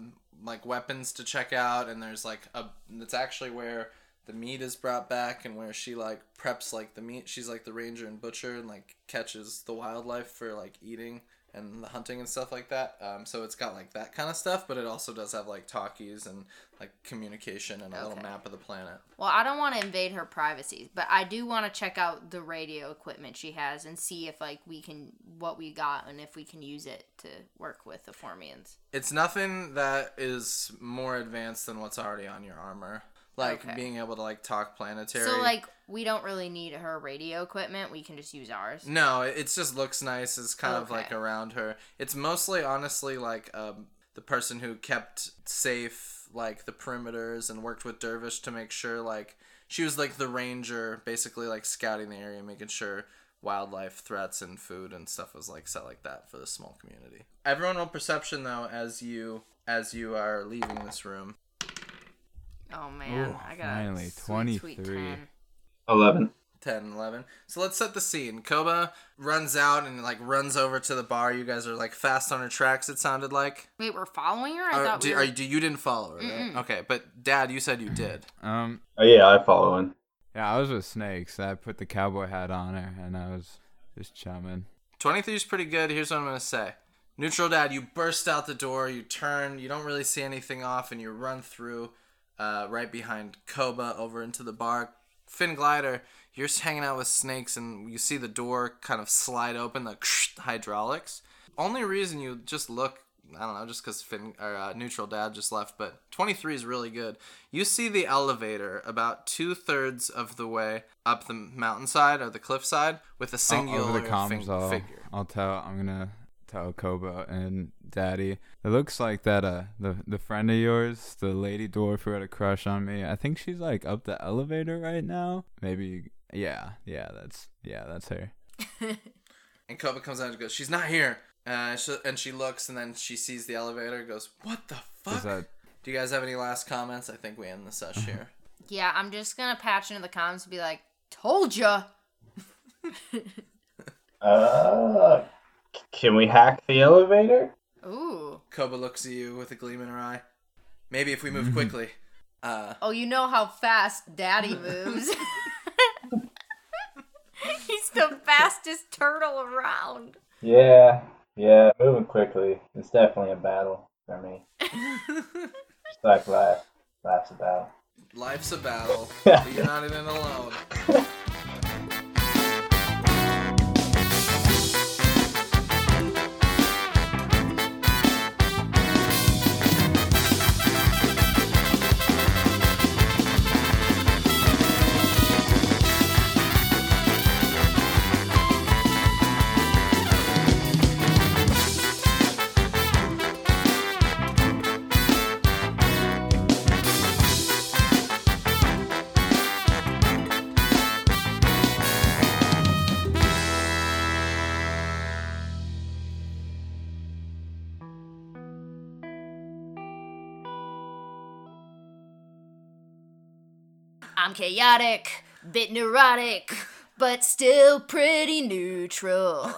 like weapons to check out, and there's like a. That's actually where the meat is brought back, and where she like preps like the meat. She's like the ranger and butcher, and like catches the wildlife for like eating and the hunting and stuff like that. Um, so it's got like that kind of stuff, but it also does have like talkies and like communication and a little map of the planet. Well, I don't want to invade her privacy, but I do want to check out the radio equipment she has and see if like we can what we got and if we can use it to work with the Formians. It's nothing that is more advanced than what's already on your armor. Like Okay. being able to like talk planetary. So like we don't really need her radio equipment. We can just use ours. No, it just looks nice. It's kind of like around her. It's mostly, honestly, like um, the person who kept safe, like the perimeters, and worked with Dervish to make sure, like she was like the ranger, basically like scouting the area, making sure wildlife threats and food and stuff was like set like that for the small community. Everyone roll perception though as you as you are leaving this room. Oh man, Ooh, I got finally, a sweet, sweet 23. 10. 11. 10 11 so let's set the scene koba runs out and like runs over to the bar you guys are like fast on her tracks it sounded like Wait, we're following her? I thought do, we were... are you, do- you didn't follow her right? okay but dad you said you did Um, Oh, yeah, I follow in. yeah, I was with Snakes. I put the cowboy hat on her, and I was just chumming. 23 is pretty good here's what i'm gonna say neutral dad you burst out the door you turn you don't really see anything off and you run through uh, right behind koba over into the bar finn glider you're just hanging out with snakes and you see the door kind of slide open the hydraulics only reason you just look I don't know, just because Finn or uh, neutral dad just left, but 23 is really good. You see the elevator about two thirds of the way up the mountainside or the cliffside with a I'll- singular over the comms, fin- I'll, figure. I'll tell. I'm gonna tell Koba and Daddy. It looks like that. Uh, the the friend of yours, the lady dwarf who had a crush on me. I think she's like up the elevator right now. Maybe. Yeah. Yeah. That's yeah. That's her. And Koba comes out and goes, "She's not here." Uh, she, and she looks, and then she sees the elevator. and Goes, "What the fuck?" Is that Do you guys have any last comments? I think we end the sesh here. Yeah, I'm just gonna patch into the comments and be like, "Told ya." Uh, can we hack the elevator? Ooh. Koba looks at you with a gleam in her eye. Maybe if we move quickly. Uh, Oh, you know how fast Daddy moves. He's the fastest turtle around. Yeah, yeah, moving quickly. It's definitely a battle for me. Just like life. Life's a battle. life's a battle, but you're not in it alone. I'm chaotic, bit neurotic, but still pretty neutral.